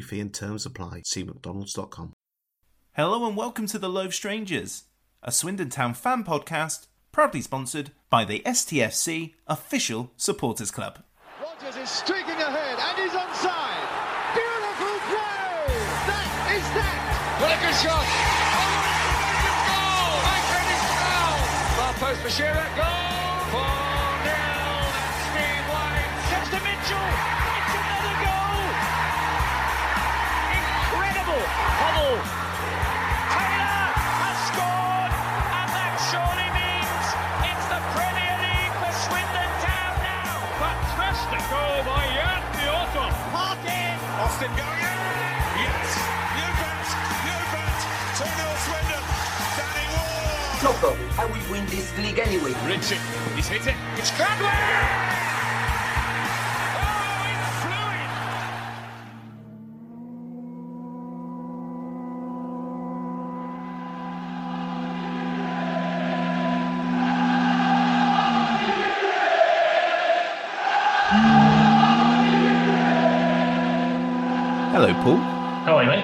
fee and terms apply. See mcdonalds.com. Hello and welcome to The Loaf Strangers, a Swindon Town fan podcast proudly sponsored by the STFC official supporters club. Rogers is streaking ahead and he's onside. Beautiful play! That is that! What a good shot! Oh, what a goal! goal! Far post for Shearer, goal! Incredible! Hoddle. Taylor has scored, and that surely means it's the Premier League for Swindon Town now. Fantastic oh, goal by Jan Piotr. Parkin. Austin going in. Yes, you bet, you 2 0 Swindon. Danny Ward. No problem. I will win this league anyway. Richard, he's hit it. It's Cradley.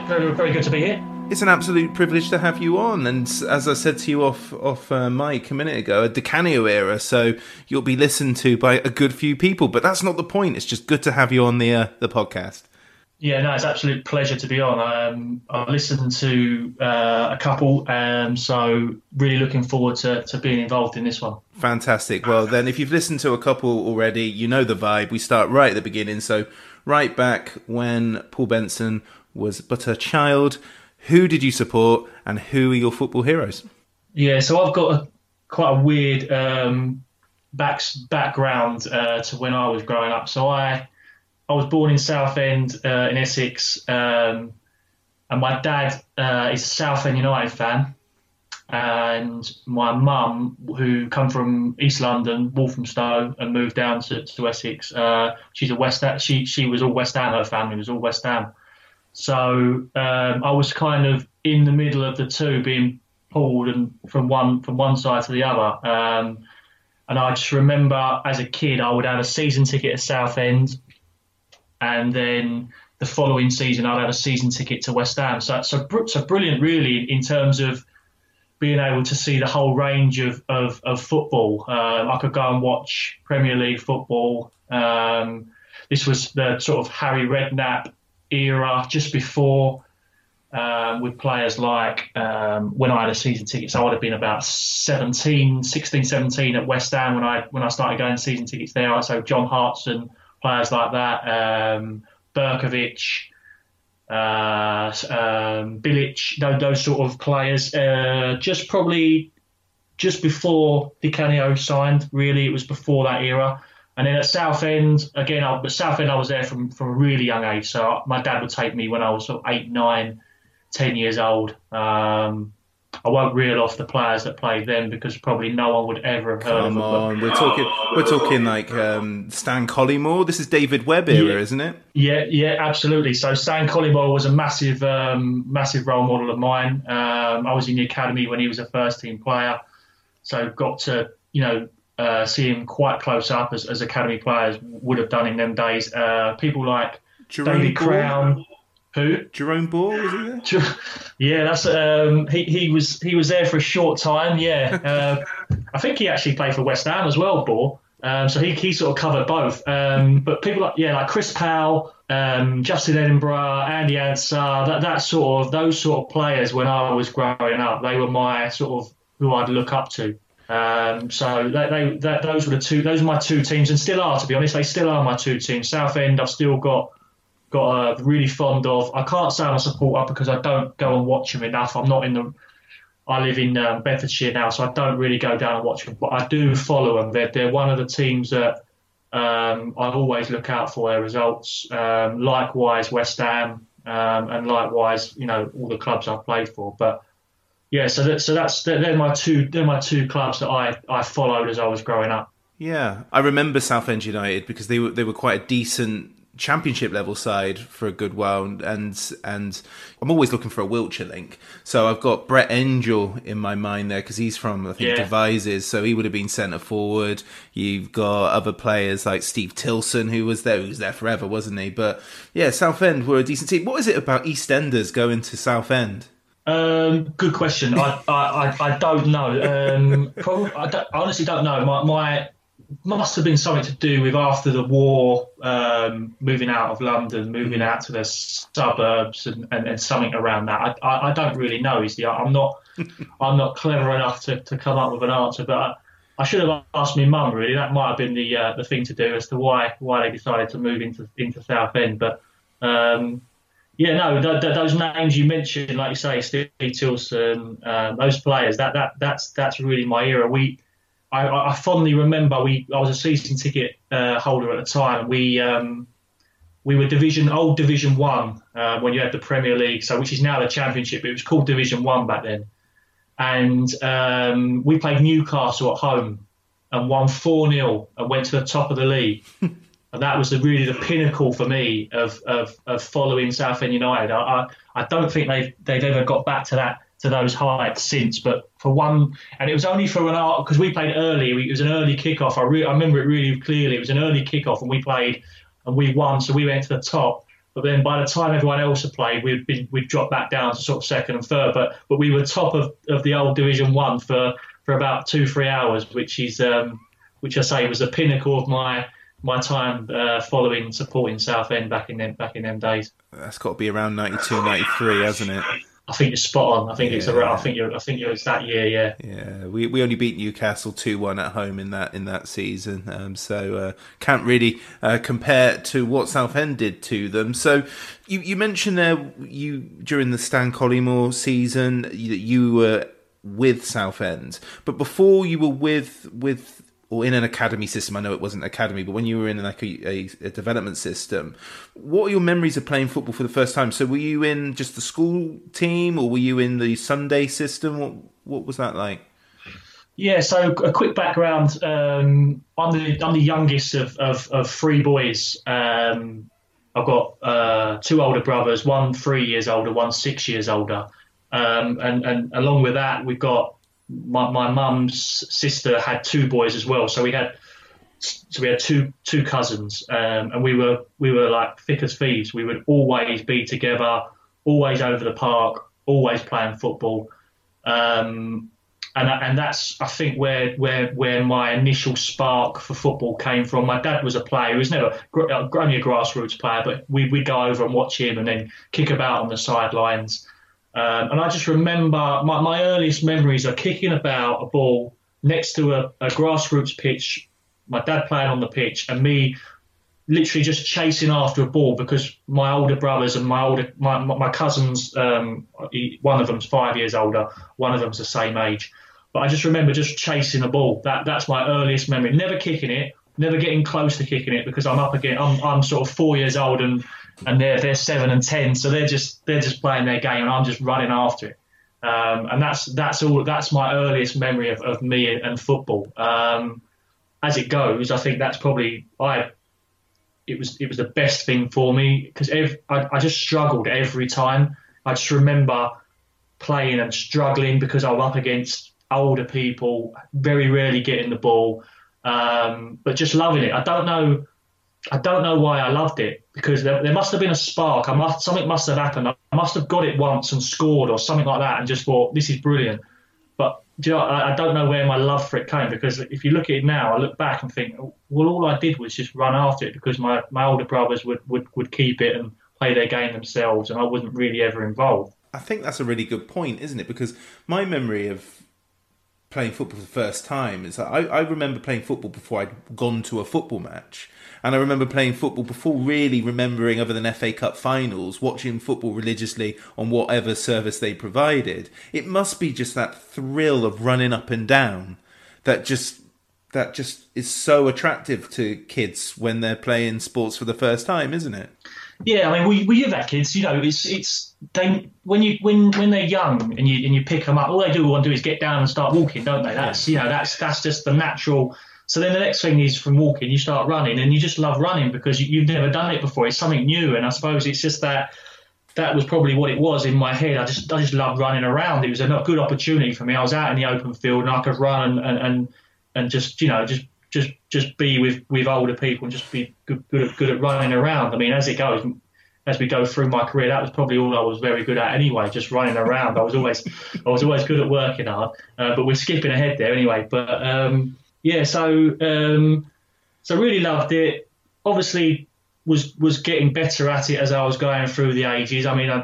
Very, very good to be here. It's an absolute privilege to have you on, and as I said to you off off uh, mic a minute ago, a Di Canio era, so you'll be listened to by a good few people. But that's not the point. It's just good to have you on the uh, the podcast. Yeah, no, it's an absolute pleasure to be on. Um, I listened to uh, a couple, um, so really looking forward to, to being involved in this one. Fantastic. Well, then, if you've listened to a couple already, you know the vibe. We start right at the beginning. So, right back when Paul Benson was but a child, who did you support and who are your football heroes? Yeah, so I've got a, quite a weird um, back, background uh, to when I was growing up. So I I was born in Southend uh, in Essex, um, and my dad uh, is a Southend United fan, and my mum, who come from East London, Walthamstow, and moved down to, to Essex, uh, she's a West She she was all West Ham. Her family was all West Ham. So um, I was kind of in the middle of the two, being pulled and from one from one side to the other. Um, and I just remember as a kid, I would have a season ticket at Southend, and then the following season I'd have a season ticket to West Ham. So so, so brilliant, really, in terms of being able to see the whole range of of, of football. Um, I could go and watch Premier League football. Um, this was the sort of Harry Redknapp era, just before. Um, with players like um, when I had a season ticket, so I would have been about 17, 16, 17 at West Ham when I when I started going season tickets there. So John Hartson, players like that, um, Berkovic, uh, um, Bilic, those, those sort of players. Uh, just probably just before Di Canio signed, really, it was before that era. And then at Southend, again, I, Southend, I was there from, from a really young age. So my dad would take me when I was sort of eight, nine, ten years old. Um, I won't reel off the players that played then because probably no one would ever have heard Come of them. on, we're talking we're talking like um, Stan Collymore. This is David Webb era, Yeah. isn't it? Yeah, yeah, absolutely. So Stan Collymore was a massive, um, massive role model of mine. Um, I was in the academy when he was a first team player, so got to you know uh, see him quite close up as, as academy players would have done in them days. Uh, people like Jerome David Ball? Crown, who Jerome Ball was he there? yeah, that's um, he. He was he was there for a short time. Yeah, uh, I think he actually played for West Ham as well, Ball. Um, so he, he sort of covered both. Um, but people like yeah, like Chris Powell, um, Justin Edinburgh, Andy Ansah, that that sort of those sort of players when I was growing up, they were my sort of who I'd look up to. Um, so they, they, that, those were the two. Those are my two teams, and still are. To be honest, they still are my two teams. Southend, I've still got got a really fond of. I can't say I'm a supporter because I don't go and watch them enough. I'm not in the. I live in um, Bedfordshire now, so I don't really go down and watch them, but I do follow them. They're, they're one of the teams that um, I always look out for their results. Um, likewise, West Ham, um, and likewise, you know, all the clubs I've played for. But yeah, so that, so that's they're, my two they're my two clubs that I, I followed as I was growing up. Yeah, I remember Southend United because they were they were quite a decent championship level side for a good while, and and, and I'm always looking for a Wiltshire link. So I've got Brett Angell in my mind there because he's from I think Yeah. Devizes, so he would have been centre forward. You've got other players like Steve Tilson who was there, who was there forever, wasn't he? But yeah, Southend were a decent team. What is it about EastEnders going to Southend? Um, good question. I, I, I, I don't know. Um, probably, I, don't, I honestly don't know. My, my must have been something to do with after the war, um, moving out of London, moving out to the suburbs, and, and, and something around that. I, I, I don't really know. Is the I'm not I'm not clever enough to, to come up with an answer, but. I, I should have asked my mum. Really, that might have been the uh, the thing to do as to why why they decided to move into into Southend. But um, yeah, no, th- th- those names you mentioned, like you say, Steve Tilson, um, those players, that that that's that's really my era. We, I, I fondly remember we. I was a season ticket uh, holder at the time. We um, we were Division old Division One uh, when you had the Premier League, so which is now the Championship. It was called Division One back then, and um, we played Newcastle at home and won four 0 and went to the top of the league. And that was the, really the pinnacle for me of, of, of following Southend United. I, I, I don't think they've they've ever got back to that to those heights since. But for one, and it was only for an hour because we played early. It was an early kickoff. I, re- I remember it really clearly. It was an early kickoff, and we played and we won, so we went to the top. But then by the time everyone else had played, we'd been we'd dropped back down to sort of second and third. But but we were top of, of the old Division One for, for about two three hours, which is um, which I say was the pinnacle of my my time uh, following supporting Southend back in them back in them days. That's got to be around 92, 93, hasn't it? I think you're spot on. I think it's Yeah. around. I think you're. I think it was that year. Yeah. Yeah, we, we only beat Newcastle two one at home in that in that season, um, so uh, can't really uh, compare to what Southend did to them. So you you mentioned there you during the Stan Collymore season that you, you were with Southend, but before you were with with or in an academy system. I know it wasn't academy, but when you were in like a, a, a development system, what are your memories of playing football for the first time? So were you in just the school team, or were you in the Sunday system? What what was that like? Yeah, so a quick background. Um, I'm the I'm the youngest of, of, of three boys. Um, I've got uh, two older brothers, one three years older, one six years older, um, and and along with that, we've got my mum's sister had two boys as well. So we had so we had two two cousins, um, and we were we were like thick as thieves. We would always be together, always over the park, always playing football. Um, and and that's I think where where where my initial spark for football came from. My dad was a player. He was never uh, only a grassroots player, but we we'd go over and watch him and then kick about on the sidelines. Um, and I just remember my, my earliest memories are kicking about a ball next to a, a grassroots pitch. My dad playing on the pitch and me literally just chasing after a ball because my older brothers and my older my, my cousins um, one of them's five years older one of them's the same age but I just remember just chasing a ball that that's my earliest memory never kicking it never getting close to kicking it because I'm up again I'm, I'm sort of four years old and and they're they're seven and ten so they're just they're just playing their game and I'm just running after it Um, and that's that's all. That's my earliest memory of, of me and football. Um, as it goes, I think that's probably I. It was it was the best thing for me because I, I just struggled every time. I just remember playing and struggling because I was up against older people, very rarely getting the ball, um, but just loving it. I don't know. I don't know why I loved it because there, there must have been a spark. I must something must have happened. I must have got it once and scored or something like that, and just thought this is brilliant. But you know, I, I, don't know where my love for it came because if you look at it now, I look back and think, well, all I did was just run after it because my, my older brothers would, would, would keep it and play their game themselves, and I wasn't really ever involved. I think that's a really good point, isn't it? Because my memory of playing football for the first time is I, I remember playing football before I'd gone to a football match. And I remember playing football before really remembering, other than FA Cup finals, watching football religiously on whatever service they provided. It must be just that thrill of running up and down that just that just is so attractive to kids when they're playing sports for the first time, isn't it? Yeah, I mean, we, we have that kids. You know, it's it's they when you when when they're young and you and you pick them up, all they do want to do is get down and start walking, don't they? That's you know that's that's just the natural. So then the next thing is from walking, you start running, and you just love running because you, you've never done it before. It's something new, and I suppose it's just that that was probably what it was in my head. I just I just loved running around. It was a good opportunity for me. I was out in the open field and I could run and and and, and just you know just just just be with with older people and just be good good at, good at running around. I mean, as it goes, as we go through my career, that was probably all I was very good at anyway, just running around. I was always I was always good at working hard. Uh, but we're skipping ahead there anyway. But um, yeah, so um, so really loved it. Obviously, was was getting better at it as I was going through the ages. I mean, I,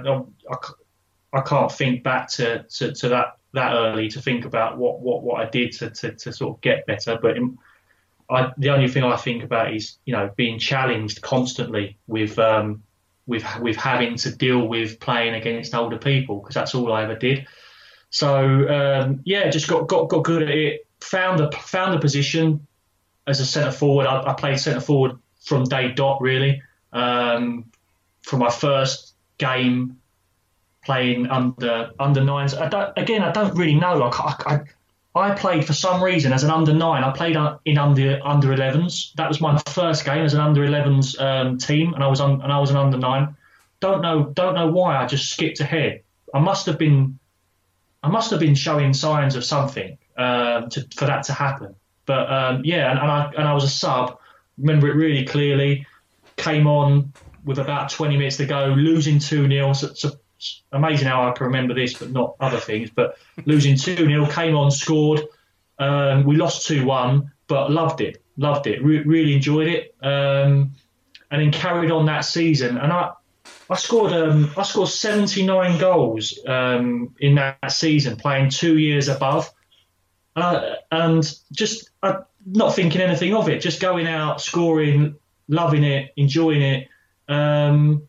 I, I can't think back to, to, to, that that early to think about what, what, what I did to, to, to sort of get better. But in, I, the only thing I think about is you know being challenged constantly with um, with with having to deal with playing against older people because that's all I ever did. So um, yeah, just got, got got good at it. Found a found a position as a centre forward. I, I played centre forward from day dot really. Um, from my first game playing under under nines. I don't, again, I don't really know. Like I, I, played for some reason as an under nine. I played in under under 11s. That was my first game as an under 11s um, team, and I was on and I was an under nine. Don't know don't know why I just skipped ahead. I must have been I must have been showing signs of something um, to, for that to happen. But um, yeah, and, and, I and I was a sub. Remember it really clearly. Came on with about 20 minutes to go, losing two 0 so, so amazing how I can remember this, but not other things. But losing 2 0, came on, scored. Um, we lost 2 1, but loved it. Loved it. Re- really enjoyed it. Um, and then carried on that season. And I, I scored um, I scored 79 goals um, in that season, playing two years above. Uh, and just uh, not thinking anything of it, just going out, scoring, loving it, enjoying it. Um,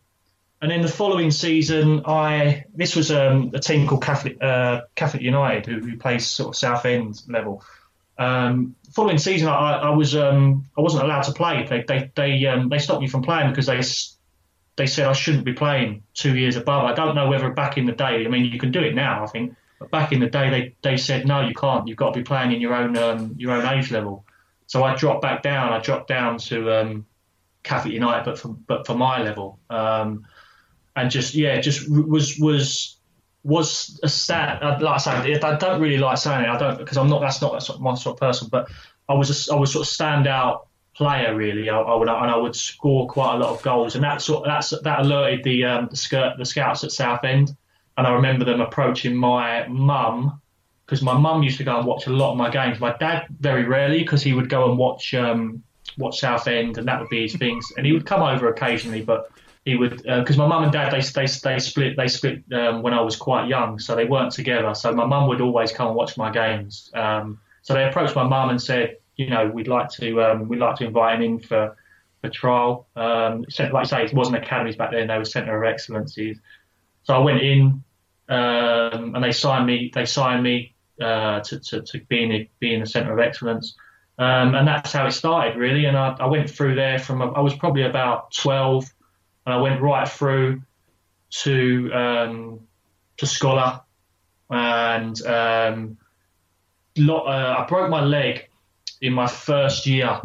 and then the following season, I this was um, a team called Catholic uh, Catholic United who, who plays sort of South End level. Um, following season, I, I was um, I wasn't allowed to play. They they they, um, they stopped me from playing because they they said I shouldn't be playing two years above. I don't know whether back in the day. I mean, you can do it now, I think. But back in the day, they, they said no, you can't. You've got to be playing in your own um, your own age level. So I dropped back down. I dropped down to um, Catholic United, but for but for my level. Um, and just yeah, just was was was a stat. Like I'd like saying I don't really like saying it. I don't because I'm not. That's not my sort of person. But I was a, I was sort of standout player really. I, I, would and I would score quite a lot of goals, and that sort that's that alerted the um, the, skirt, the scouts at Southend. And I remember them approaching my mum because my mum used to go and watch a lot of my games. My dad very rarely because he would go and watch um, watch Southend, and that would be his things. And he would come over occasionally, but he would because uh, my mum and dad they they they split they split um, when I was quite young, so they weren't together. So my mum would always come and watch my games. Um, so they approached my mum and said, you know, we'd like to um, we'd like to invite him in for for trial. Um, like I say, it wasn't academies back then; they were centre of excellencies. So I went in, um, and they signed me. They signed me uh, to, to to be in the, be in the centre of excellence. Um, and that's how it started, really. And I, I went through there from I was probably about 12 and I went right through to um, to scholar, and um, lo- uh, I broke my leg in my first year,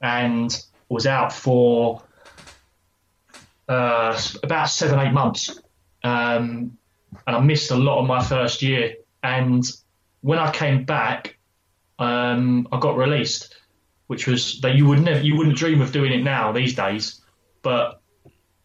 and was out for uh, about seven eight months, um, and I missed a lot of my first year. And when I came back, um, I got released, which was that you would never you wouldn't dream of doing it now these days, but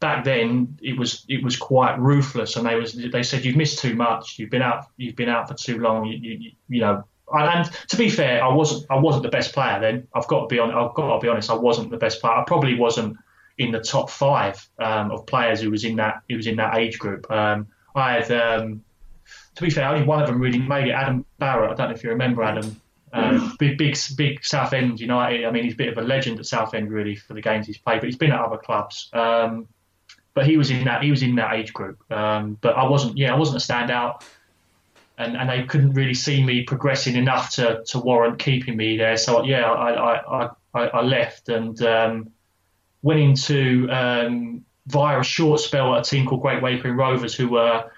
back then it was it was quite ruthless, and they was they said you've missed too much, you've been out you've been out for too long, you you, you know. And to be fair, I wasn't I wasn't the best player then. I've got to be on I've got to be honest. I wasn't the best player. I probably wasn't in the top five um, of players who was in that who was in that age group. Um, I had, um, to be fair, only one of them really made it. Adam Barrett. I don't know if you remember Adam. Um, big, big, big Southend United. I mean, he's a bit of a legend at Southend, really, for the games he's played. But he's been at other clubs. Um, but he was in that. He was in that age group. Um, but I wasn't. Yeah, I wasn't a standout. And, and they couldn't really see me progressing enough to, to warrant keeping me there. So yeah, I I, I, I left and um, went into um, via a short spell at a team called Great Wakering Rovers, who were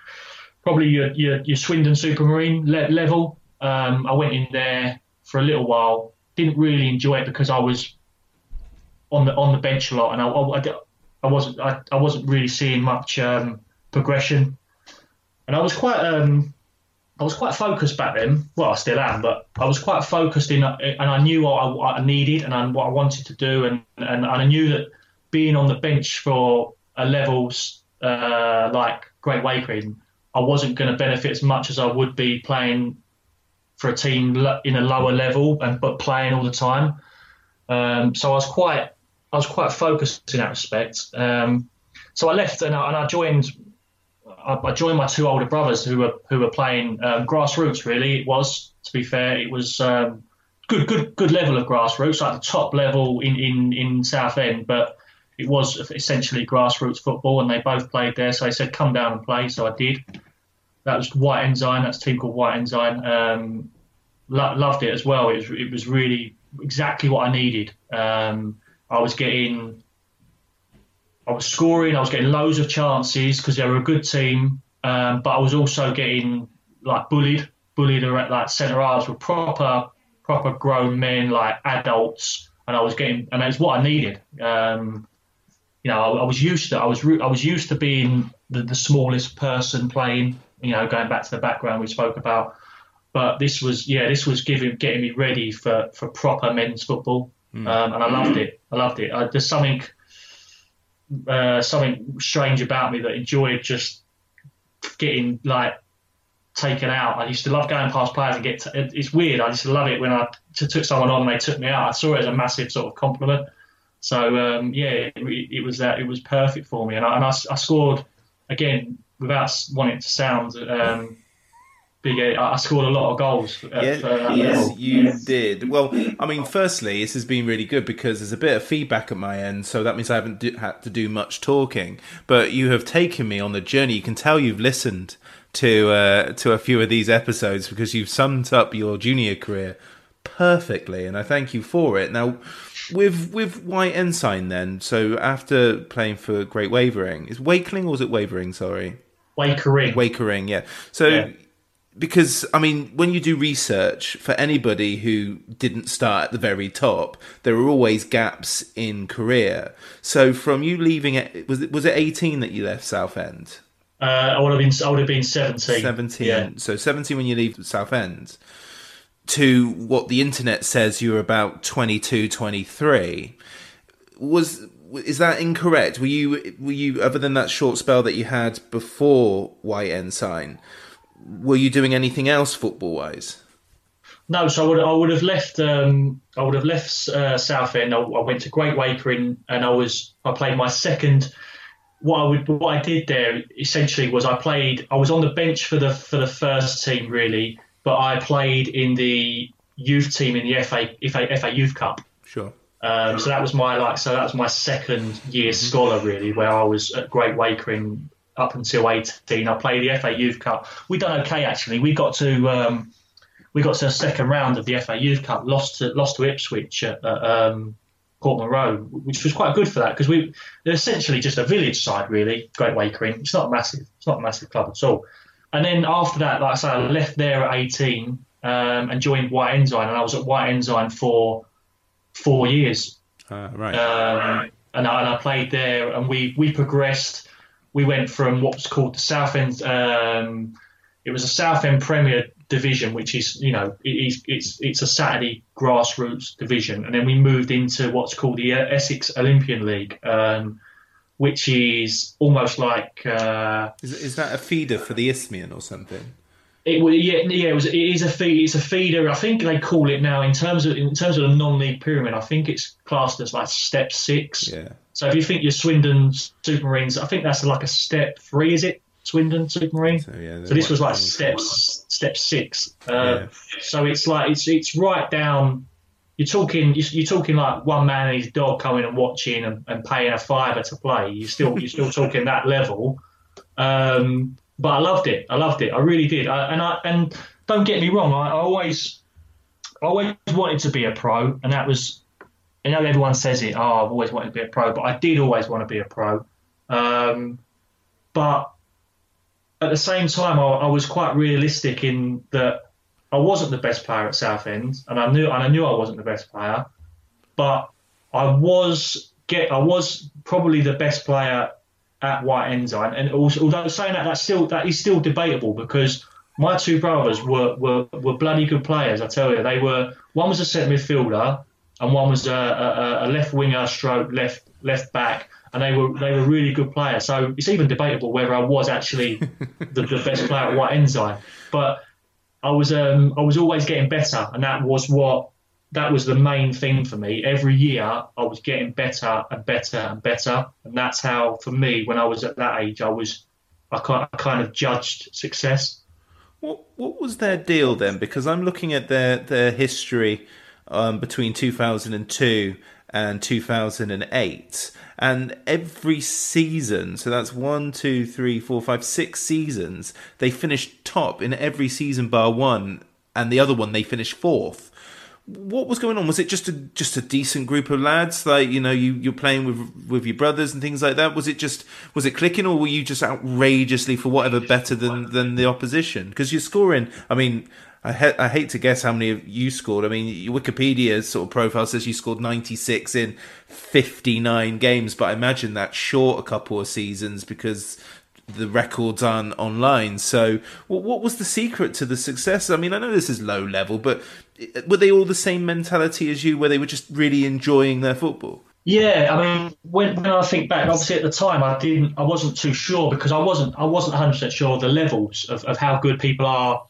probably your your, your Swindon Supermarine le- level. Um, I went in there for a little while. Didn't really enjoy it because I was on the on the bench a lot, and I, I, I wasn't I, I wasn't really seeing much um, progression. And I was quite um, I was quite focused back then. Well, I still am, but I was quite focused in, and I knew what I, what I needed and what I wanted to do, and, and, and I knew that being on the bench for a levels uh, like Great Wakering, I wasn't going to benefit as much as I would be playing for a team in a lower level and but playing all the time. Um, so I was quite I was quite focused in that respect. Um, so I left and I, and I joined I, joined my two older brothers who were who were playing um, grassroots. Really, it was to be fair, it was um, good good good level of grassroots, like the top level in in in Southend, but it was essentially grassroots football, and they both played there. So they said, "Come down and play." So I did. That was White Ensign. That's a team called White Ensign. Um, lo- loved it as well. It was it was really exactly what I needed. Um, I was getting, I was scoring. I was getting loads of chances because they were a good team. Um, but I was also getting like bullied, bullied at like centre halves were proper, proper grown men, like adults, and I was getting, and it's what I needed. Um, you know, I, I, was used to, I was, I was used to being the, the smallest person playing. You know, going back to the background we spoke about, but this was, yeah, this was giving, getting me ready for for proper men's football, mm. um, and I loved it. I loved it. I, there's something, uh, something strange about me that enjoyed just getting like taken out. I used to love going past players and get. It's weird. I used to love it when I t- took someone on and they took me out. I saw it as a massive sort of compliment. So um, yeah, it, it, was that. It was perfect for me, and I, and I, I scored again without wanting to sound. Um, big. I scored a lot of goals. At, yeah, uh, yes, you yes. did. Well, I mean, firstly, this has been really good because there's a bit of feedback at my end, so that means I haven't do, had to do much talking. But you have taken me on the journey. You can tell you've listened to uh, to a few of these episodes because you've summed up your junior career perfectly, and I thank you for it. Now with with White Ensign then. So after playing for Great Wavering, is Wakeling or was it Wavering? Sorry, Wakering. Wakering, yeah. So. Yeah. Because I mean, when you do research for anybody who didn't start at the very top, there are always gaps in career. So, from you leaving it, was it was it eighteen that you left Southend? Uh, I would have been I would have been seventeen. Seventeen. Yeah. So seventeen when you leave Southend to what the internet says you're about 22 23 was is that incorrect were you were you other than that short spell that you had before white ensign were you doing anything else football wise no so I would, I would have left um, I would have left uh, Southend I, I went to Great Wakering and I was I played my second what I would what I did there essentially was I played I was on the bench for the for the first team really but I played in the youth team in the FA FA, FA Youth Cup. Sure. Um, so that was my like so that was my second year mm-hmm. scholar really, where I was at Great Wakering up until 18. I played the FA Youth Cup. We done okay actually. We got to um, we got to the second round of the FA Youth Cup. Lost to lost to Ipswich at, at um, Portman Road, which was quite good for that because we they're essentially just a village side really. Great Wakering. It's not massive. It's not a massive club at all. and then after that, like I say, I left there at 18 um, and joined White Ensign, and I was at White Ensign for four years. Uh, right. Um, and, I, and I played there, and we we progressed. We went from what's called the South End. Um, it was a South End Premier Division, which is you know it it's it's a Saturday grassroots division, and then we moved into what's called the Essex Olympian League. Um, which is almost like uh, is, is that a feeder for the Isthmian or something? It was yeah yeah it was it is a feed it's a feeder I think they call it now in terms of in terms of the non-league pyramid I think it's classed as like step six. Yeah. So if you think your Swindon Supermarines I think that's like a step three is it Swindon Supermarine? So, yeah, so this was like steps step six. Uh, yeah. So it's like it's it's right down you're talking you're talking like one man and his dog coming and watching and, and paying a fiver to play. You still you're still talking that level. Um, but I loved it. I loved it. I really did. I, and I and don't get me wrong. I, I always I always wanted to be a pro, and that was. I know everyone says it. Oh, I've always wanted to be a pro, but I did always want to be a pro. Um, but at the same time, I, I was quite realistic in that I wasn't the best player at Southend, and I knew and I knew I wasn't the best player, but I was get I was probably the best player at White Ensign, and also, although saying that that's still that is still debatable because my two brothers were, were, were bloody good players. I tell you, they were. One was a centre midfielder, and one was a, a, a left winger, stroke left left back, and they were they were really good players. So it's even debatable whether I was actually the, the best player at White Ensign, but I was um, I was always getting better, and that was what that was the main thing for me. Every year I was getting better and better and better, and that's how for me when I was at that age I was I kind of judged success. What what was their deal then? Because I'm looking at their their history um, between 2002 and 2008 and every season so that's one two three four five six seasons they finished top in every season bar one and the other one they finished fourth what was going on? Was it just a just a decent group of lads like you know you you're playing with with your brothers and things like that? Was it just was it clicking or were you just outrageously for whatever better than than the opposition? Because you're scoring i mean I, ha- I hate to guess how many of you scored. I mean, Wikipedia's sort of profile says you scored 96 in 59 games, but I imagine that's short a couple of seasons because the records aren't online. So, what, what was the secret to the success? I mean, I know this is low level, but were they all the same mentality as you, where they were just really enjoying their football? Yeah, I mean, when, when I think back, obviously at the time I didn't, I wasn't too sure because I wasn't, I wasn't 100 percent sure of the levels of, of how good people are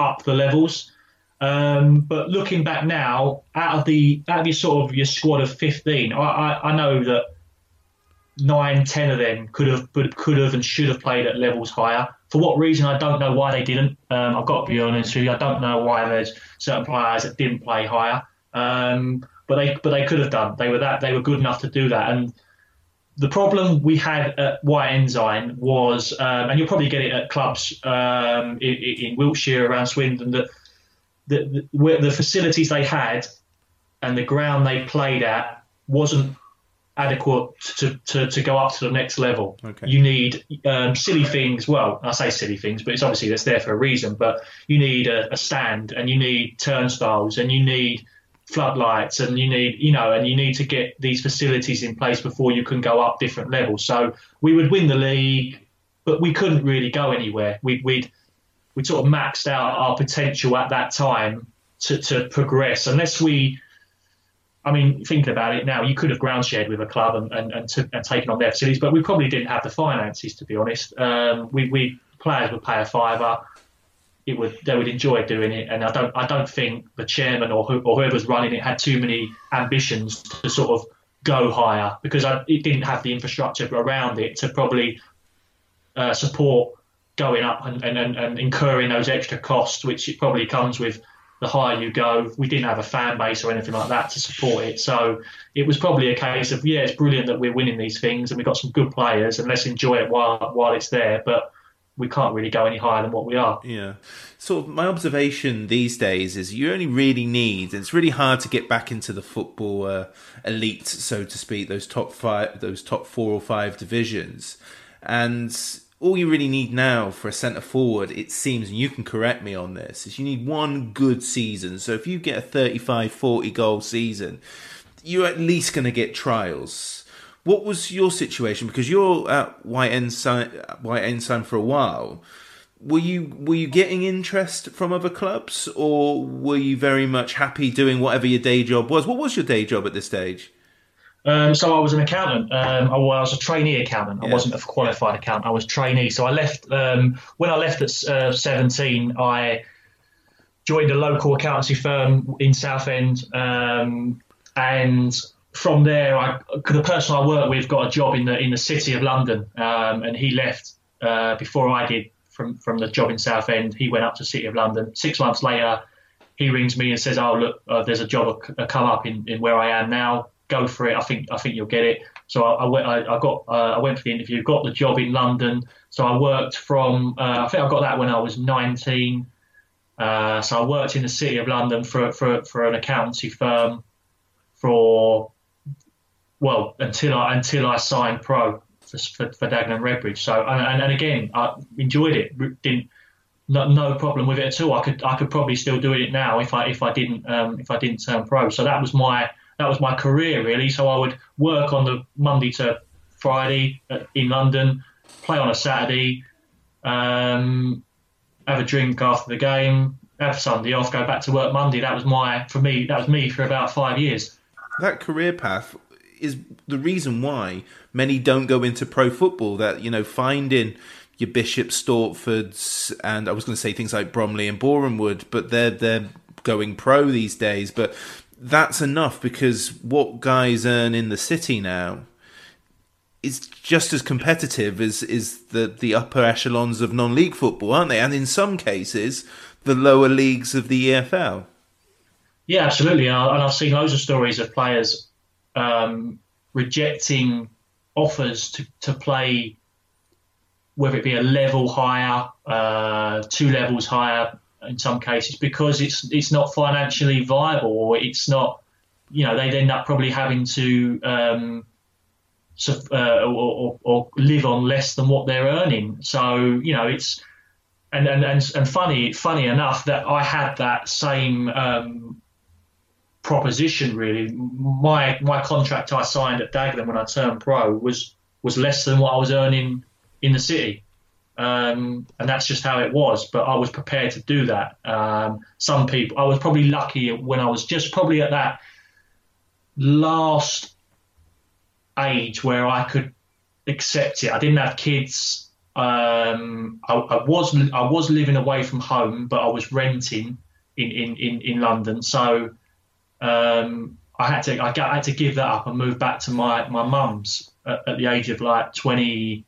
up the levels. Um, but looking back now, out of the out of your sort of your squad of fifteen, I, I, I know that nine, ten of them could have could have and should have played at levels higher. For what reason, I don't know why they didn't. Um, I've got to be honest with you, I don't know why there's certain players that didn't play higher. Um, but they but they could have done. They were that they were good enough to do that. And the problem we had at White Ensign was, um, and you'll probably get it at clubs um, in, in, Wiltshire around Swindon, that the, the, the, facilities they had and the ground they played at wasn't adequate to, to, to go up to the next level. Okay. You need um, silly things. Well, I say silly things, but it's obviously that's there for a reason. But you need a, a stand, and you need turnstiles, and you need floodlights and you need you know and you need to get these facilities in place before you can go up different levels so we would win the league but we couldn't really go anywhere we'd we'd, we'd sort of maxed out our potential at that time to, to progress unless we I mean, thinking about it now, you could have ground shared with a club and, and, and, and taken on their facilities, but we probably didn't have the finances, to be honest. Um, we, we players would pay a fiver it would they would enjoy doing it. And I don't I don't think the chairman or who, or whoever's running it had too many ambitions to sort of go higher because I, it didn't have the infrastructure around it to probably uh, support going up and, and, and, incurring those extra costs, which it probably comes with the higher you go. We didn't have a fan base or anything like that to support it. So it was probably a case of, yeah, it's brilliant that we're winning these things and we've got some good players and let's enjoy it while while it's there. But we can't really go any higher than what we are. Yeah. So my observation these days is you only really need. It's really hard to get back into the football uh, elite, so to speak. Those top five, those top four or five divisions, and all you really need now for a centre forward, it seems, and you can correct me on this, is you need one good season. So if you get a 35, 40 goal season, you're at least going to get trials. What was your situation? Because you're at White Ensign, White for a while. Were you were you getting interest from other clubs, or were you very much happy doing whatever your day job was? What was your day job at this stage? Um, so I was an accountant. Um, I, well, I was a trainee accountant. I wasn't a qualified accountant. I was trainee. So I left um, when I left at uh, 17. I joined a local accountancy firm in Southend, um, and from there, I the person I work with got a job in the in the city of London, um, and he left uh, before I did from from the job in Southend. He went up to City of London. Six months later, he rings me and says, "Oh look, uh, there's a job a, a come up in, in where I am now. Go for it. I think I think you'll get it." So I, I went. I, I got. Uh, I went for the interview. Got the job in London. So I worked from. Uh, I think I got that when I was 19. Uh, so I worked in the city of London for for for an accountancy firm for well until I until I signed pro for for, for Dagenham Redbridge. So and, and again I enjoyed it. Didn't no, no problem with it at all. I could I could probably still do it now if I if I didn't um, if I didn't turn pro. So that was my that was my career really. So I would work on the Monday to Friday in London, play on a Saturday, um, have a drink after the game, have Sunday off, go back to work Monday. That was my for me. That was me for about five years. that career path is the reason why many don't go into pro football. That you know, finding your Bishop Stortfords and I was going to say things like Bromley and Borehamwood, but they're they're going pro these days. But that's enough because what guys earn in the city now is just as competitive as is the the upper echelons of non-league football, aren't they? And in some cases, the lower leagues of the EFL. Yeah, absolutely. And I've seen loads of stories of players um, rejecting offers to, to play, whether it be a level higher, uh, two levels higher in some cases, because it's it's not financially viable or it's not, you know, they'd end up probably having to um, uh, or, or, or live on less than what they're earning. So you know, it's and and and, and funny funny enough that I had that same. Um, proposition really. My my contract I signed at Dagenham when I turned pro was was less than what I was earning in the city. Um, and that's just how it was. But I was prepared to do that. Um, some people, I was probably lucky when I was just probably at that last age where I could accept it. I didn't have kids. Um, I, I was I was living away from home, but I was renting in in, in, in London. So um, I had to I, had to give that up and move back to my my mum's at, at the age of like 20,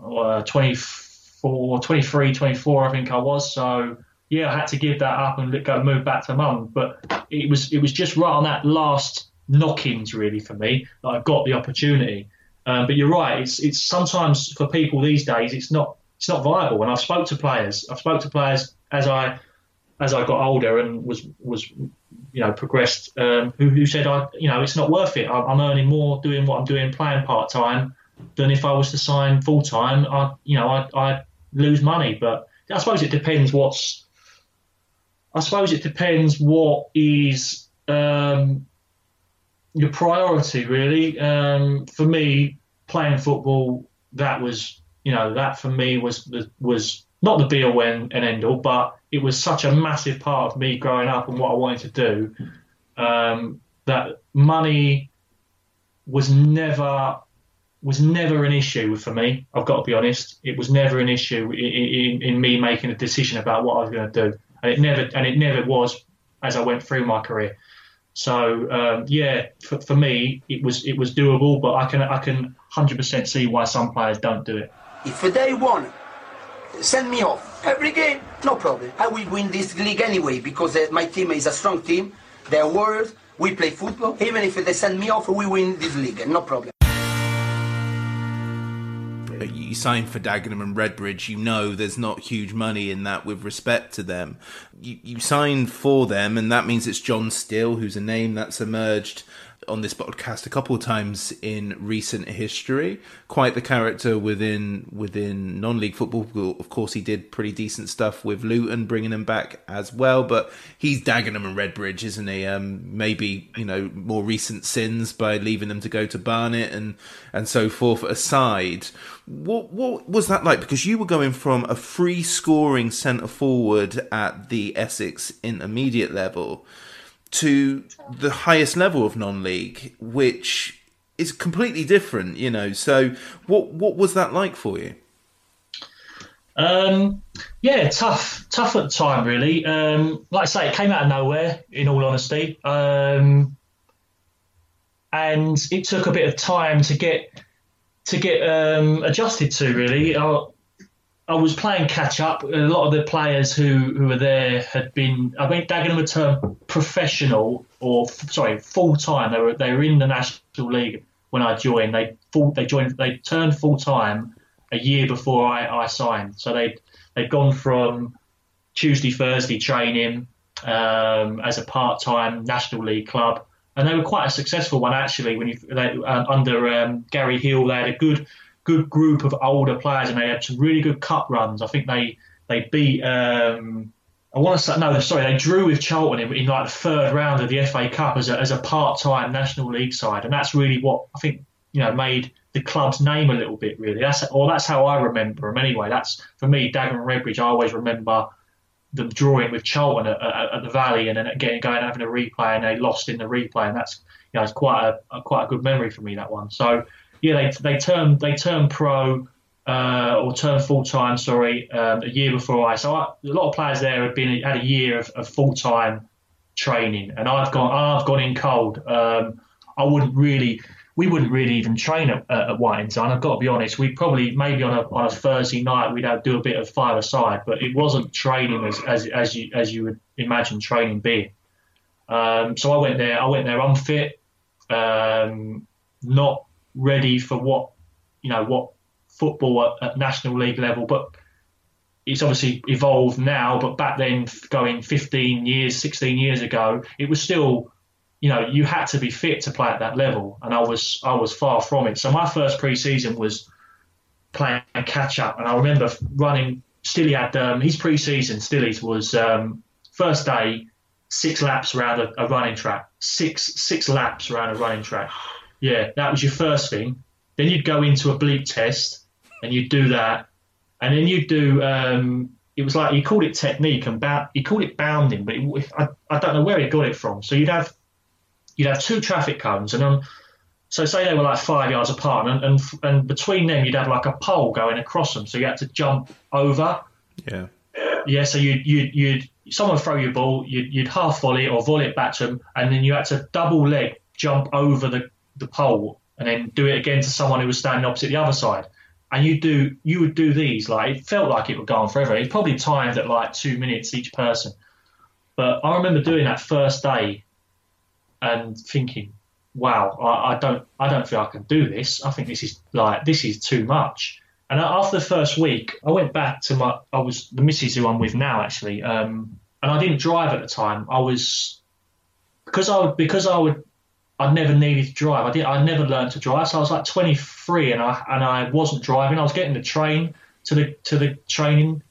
uh, 24, 23, 24, I think I was. So yeah, I had to give that up and go move back to mum. But it was it was just right on that last knockings really for me that I got the opportunity. Um, but you're right. It's it's sometimes for people these days it's not it's not viable. And I've spoke to players. I've spoke to players as I as I got older and was was you know progressed um, who, who said I you know it's not worth it. I'm, I'm earning more doing what I'm doing playing part time than if I was to sign full time. I you know I I lose money. But I suppose it depends what's I suppose it depends what is um, your priority really. Um, for me, playing football that was you know that for me was was not the be all and end all, but it was such a massive part of me growing up and what I wanted to do um, that money was never was never an issue for me. I've got to be honest. It was never an issue in, in, in me making a decision about what I was going to do, and it never and it never was as I went through my career. So um, yeah, for, for me, it was it was doable, but I can I can 100% see why some players don't do it. If they want, send me off every game, no problem. I will win this league anyway because uh, my team is a strong team. They're warriors. We play football. Even if they send me off, we win this league, no problem. You sign for Dagenham and Redbridge, you know there's not huge money in that with respect to them. You, you sign for them, and that means it's John Still, who's a name that's emerged on this podcast a couple of times in recent history. Quite the character within within non-league football. Of course, he did pretty decent stuff with Luton, bringing him back as well. But he's Dagenham and Redbridge, isn't he? Um, maybe you know more recent sins by leaving them to go to Barnet and and so forth aside. What what was that like? Because you were going from a free scoring centre forward at the Essex intermediate level to the highest level of non-league, which is completely different, you know. So, what what was that like for you? Um, yeah, tough, tough at the time, really. Um, like I say, it came out of nowhere. In all honesty, um, and it took a bit of time to get to get um, adjusted to. Really, I was playing catch up. A lot of the players who, who were there had been. I Dagenham would term professional or sorry, full time. They were they were in the national league when I joined. They full, they joined they turned full time a year before I, I signed. So they they'd gone from Tuesday Thursday training um, as a part time national league club, and they were quite a successful one actually. When you they, uh, under um, Garry Hill, they had a good good group of older players, and they had some really good cup runs. I think they they beat. Um, I want to say no, sorry, they drew with Charlton in, in, like the third round of the FA Cup as a, as a part-time National League side, and that's really what I think you know made the club's name a little bit. Really, that's or that's how I remember them anyway. That's for me, Dagenham and Redbridge. I always remember them drawing with Charlton at, at, at the Valley, and then getting going having a replay, and they lost in the replay, and that's you know it's quite a, a quite a good memory for me that one. So yeah, they they turned they turned pro uh, or turned full time. Sorry, um, a year before I. So I, a lot of players there had been had a year of, of full time training, and I've gone I've gone in cold. Um, I wouldn't really. We wouldn't really even train at, at White Ensign. I've got to be honest. We probably maybe on a, on a Thursday night we'd have, do a bit of five aside, but it wasn't training as, as, as you as you would imagine training being. Um, so I went there. I went there unfit, um, not ready for what you know what football at, at national league level, but it's obviously evolved now. But back then, going 15 years, 16 years ago, it was still you know you had to be fit to play at that level, and I was I was far from it. So my first pre-season was playing catch up, and I remember running. Stilly had um, his pre-season. Stilly's was um, first day six laps around a, a running track, six six laps around a running track. Yeah, that was your first thing. Then you'd go into a bleep test and you'd do that. And then you'd do, um, it was like, he called it technique and ba- he called it bounding, but it, I, I don't know where he got it from. So you'd have, you'd have two traffic cones and on, so say they were like five yards apart and, and, and between them you'd have like a pole going across them. So you had to jump over. Yeah. Yeah, so you'd, you'd, you'd someone throw your ball, you'd, you'd half volley or volley it back to them, and then you had to double leg jump over the the pole and then do it again to someone who was standing opposite the other side. And you do you would do these like it felt like it would go on forever. It probably timed at like two minutes each person. But I remember doing that first day and thinking, wow, I, I don't I don't feel I can do this. I think this is like this is too much. And after the first week, I went back to my I was the missus who I'm with now actually, um, and I didn't drive at the time. I was because I would because I would I never needed to drive. I did. I never learned to drive. So I was like 23, and I and I wasn't driving. I was getting the train to the to the training.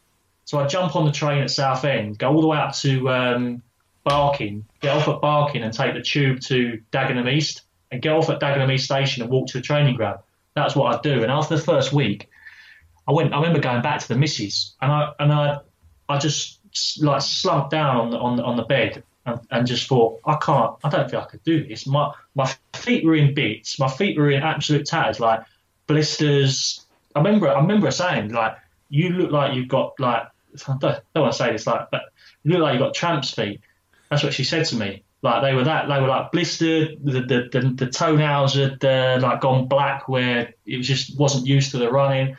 So I jump on the train at Southend, go all the way up to um, Barking, get off at Barking, and take the tube to Dagenham East, and get off at Dagenham East station and walk to the training ground. That's what I'd do. And after the first week, I went. I remember going back to the missus, and I and I I just like slumped down on the on the, on the bed and, and, just thought, I can't, I don't think I could do this. My my feet were in bits. My feet were in absolute tatters, like blisters. I remember, I remember saying, like, you look like you've got like, I don't, don't want to say this, like, but you look like you've got tramp's feet. That's what she said to me. Like they were that, they were like blistered. The the the, the toenails had uh, like gone black, where it just wasn't used to the running.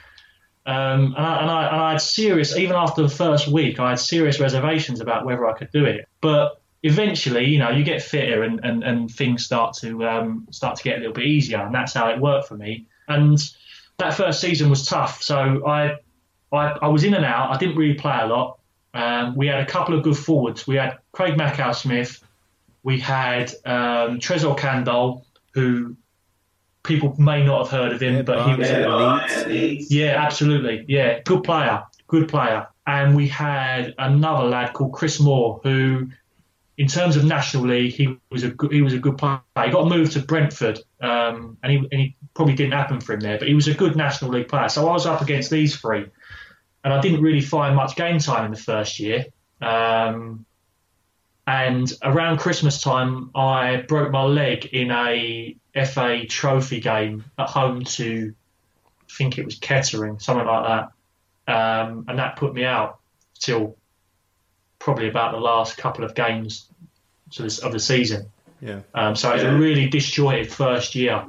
Um, and, I, and, I, and I had serious, even after the first week, I had serious reservations about whether I could do it. But eventually, you know, you get fitter and, and, and things start to um, start to get a little bit easier, and that's how it worked for me. And that first season was tough, so I I, I was in and out. I didn't really play a lot. Um, we had a couple of good forwards. We had Craig Mackail Smith, we had um, Tresor Kandol, who people may not have heard of him, Yeah, but he was. Barnes at Leeds. Yeah, absolutely. Yeah, good player, good player. And we had another lad called Chris Moore, who, in terms of National League, he was a good, he was a good player. He got moved to Brentford, um, and he and he probably didn't happen for him there, but he was a good National League player. So I was up against these three, and I didn't really find much game time in the first year. Um, and around Christmas time, I broke my leg in a FA Trophy game at home to, I think it was Kettering, something like that. Um, and that put me out till probably about the last couple of games to this, of the season. Yeah. Um, so it was a really disjointed first year.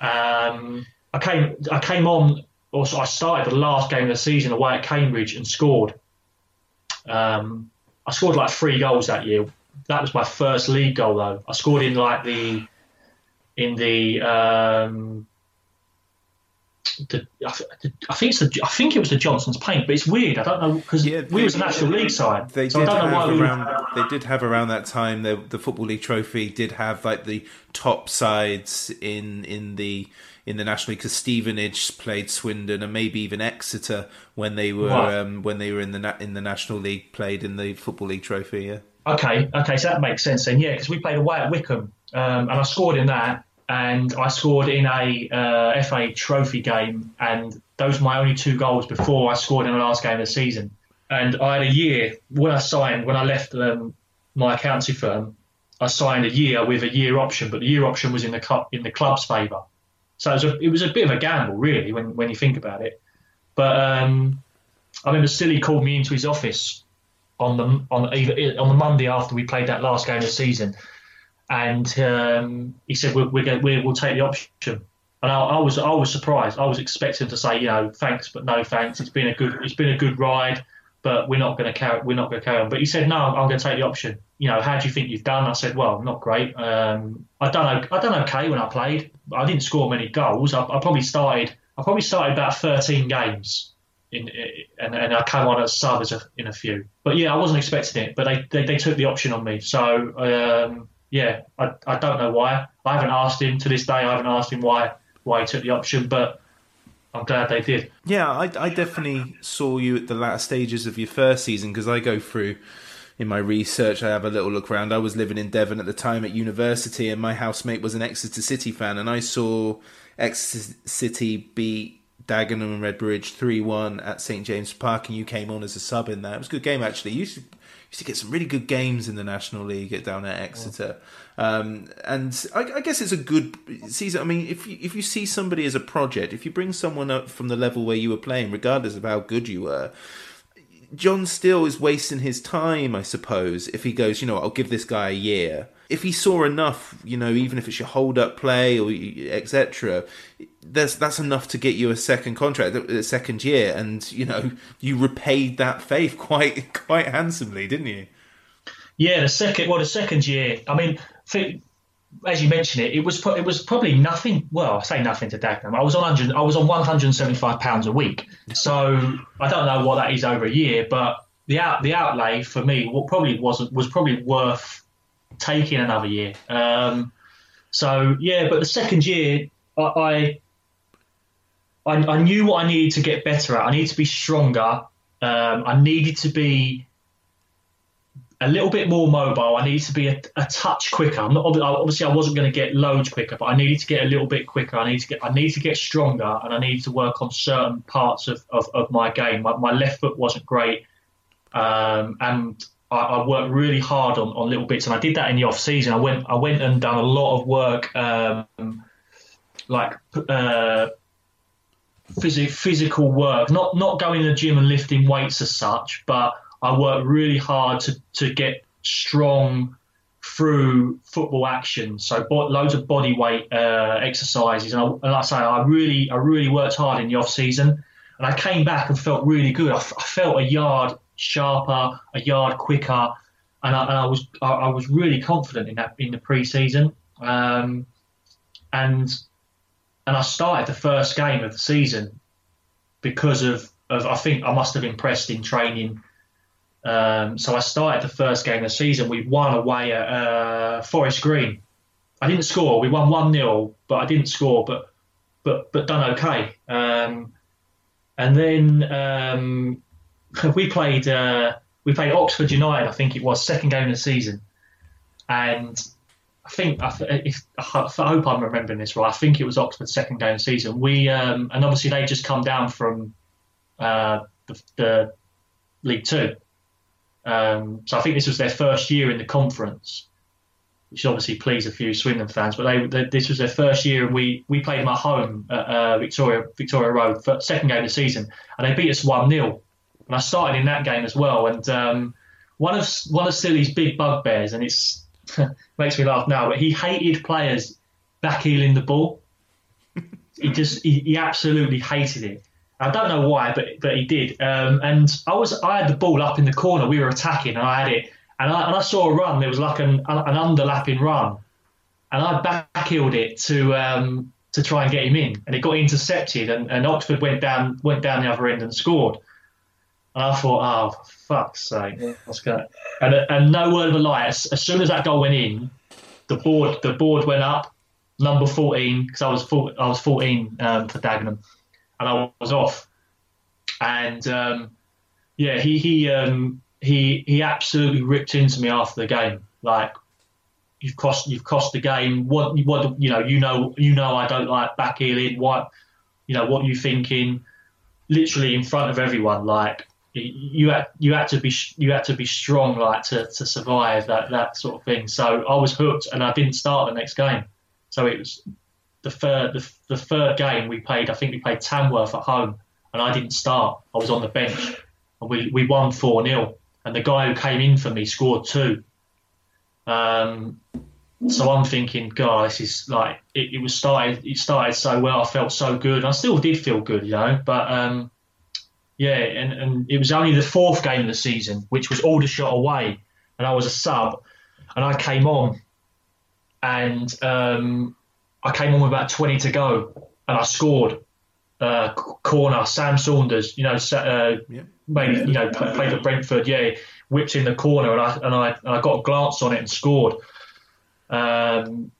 Um, I came, I came on, also I started the last game of the season away at Cambridge and scored. Um, I scored like three goals that year. That was my first league goal though. I scored in like the, in the, um, the, I th- I think it's the, I think it was the Johnstone's Paint, but it's weird. I don't know because we was a National League side, They so I did don't know why have we. around. They did have around that time. The the football league trophy did have like the top sides in in the in the national league because Stevenage played Swindon and maybe even Exeter when they were Right. um, when they were in the na- in the national league played in the football league trophy. Yeah. Okay, okay, so that makes sense then. Yeah, because we played away at Wycombe, um, and I scored in that, and I scored in a uh, FA Trophy game, and those were my only two goals before I scored in the last game of the season. And I had a year when I signed when I left um, my accountancy firm. I signed a year with a year option, but the year option was in the club in the club's favour. So it was a, it was a bit of a gamble, really, when when you think about it. But um, I remember Stilly called me into his office on the on either on the Monday after we played that last game of the season, and um, he said we're, we're going, we're, we'll take the option. And I, I was I was surprised. I was expecting to say you know thanks but no thanks. It's been a good it's been a good ride, but we're not going to carry we're not going to carry on. But he said no, I'm going to take the option. You know how do you think you've done? I said well not great. Um, I done I done okay when I played. I didn't score many goals. I, I probably started I probably started about 13 games in, and, and I came on as sub as a, in a few. But yeah, I wasn't expecting it. But they, they, they took the option on me. So um, yeah, I, I don't know why. I haven't asked him to this day. I haven't asked him why why he took the option, but I'm glad they did. Yeah, I, I definitely saw you at the latter stages of your first season because I go through in my research. I have a little look around. I was living in Devon at the time at university, and my housemate was an Exeter City fan, and I saw Exeter City beat Dagenham and Redbridge three one at St James Park, and you came on as a sub in that. It was a good game actually. You to, used to get some really good games in the National League at down at Exeter. Um, and I, I guess it's a good season. I mean, if you, if you see somebody as a project, if you bring someone up from the level where you were playing, regardless of how good you were, John still is wasting his time, I suppose, if he goes, you know, I'll give this guy a year. If he saw enough, you know, even if it's your hold up play or etc., that's that's enough to get you a second contract, a second year, and you know, you repaid that faith quite quite handsomely, didn't you? Yeah, the second well, the second year. I mean, think, as you mentioned it, it was it was probably nothing. Well, I say nothing to Dagenham. I was on hundred. I was on one hundred and seventy five pounds a week. So I don't know what that is over a year, but the out the outlay for me probably wasn't was probably worth taking another year. Um, so yeah, but the second year, I, I I knew what I needed to get better at. I needed to be stronger. Um, I needed to be a little bit more mobile. I needed to be a, a touch quicker. I'm not obviously I wasn't going to get loads quicker, but I needed to get a little bit quicker. I need to get I need to get stronger, and I needed to work on certain parts of, of, of my game. My, my left foot wasn't great, um, and I, I worked really hard on, on little bits, and I did that in the off season. I went I went and done a lot of work, um, like. Uh, phys- physical work, not not going to the gym and lifting weights as such, but I worked really hard to, to get strong through football action. So bo- loads of body weight uh, exercises, and, I, and like I say, I really I really worked hard in the off season, and I came back and felt really good. I, f- I felt a yard sharper, a yard quicker, and I, and I was I, I was really confident in that in the pre-season. Um, and and I started the first game of the season because of, of I think I must have impressed in training. Um, so I started the first game of the season. We won away at uh, Forest Green, I didn't score. We won one 0 but I didn't score. But but but done okay. Um, and then um, we played uh, we played Oxford United. I think it was second game of the season, and I think if, I hope I'm remembering this right. I think it was Oxford's second game of the season. We um, and obviously they just come down from uh, the, the, League Two, um, so I think this was their first year in the conference, which obviously pleased a few Swindon fans. But they, they, this was their first year, and we, we played them at home at uh, Victoria Victoria Road for second game of the season, and they beat us one 0 and I started in that game as well. And um, one of one of Stilly's big bugbears, and it's makes me laugh now, but he hated players backheeling the ball. he just he, he absolutely hated it. I don't know why, but but he did. Um, and I was I had the ball up in the corner. We were attacking, and I had it. And I, and I saw a run. There was like an an underlapping run, and I backheeled it to um, to try and get him in, and it got intercepted. And, and Oxford went down went down the other end and scored. And I thought, oh, for fuck's sake, what's going? And and no word of a lie. As, as soon as that goal went in, the board the board went up, number fourteen, because I was four, I was fourteen um, for Dagenham and I was off. And um, yeah, he he um, he he absolutely ripped into me after the game. Like you've cost you've cost the game. What what you know you know you know I don't like back heeling. What you know what you thinking? Literally in front of everyone. Like you had you had to be you had to be strong like to, to survive that that sort of thing. So I was hooked, and I didn't start the next game. So it was the third the, the third game we played. I think we played Tamworth at home, and I didn't start. I was on the bench, and we we won four 0 And the guy who came in for me scored two. Um, so I'm thinking, God, this is like it, it, was started. It started so well. I felt so good. I still did feel good, you know. But um, yeah, and, and it was only the fourth game of the season, which was Aldershot away, and I was a sub, and I came on, and um, I came on with about 20 to go and I scored. Uh, corner, Sam Saunders, you know, uh, yeah. made, you know, played for Brentford. Yeah, whipped in the corner, and I and I and I got a glance on it and scored. Um,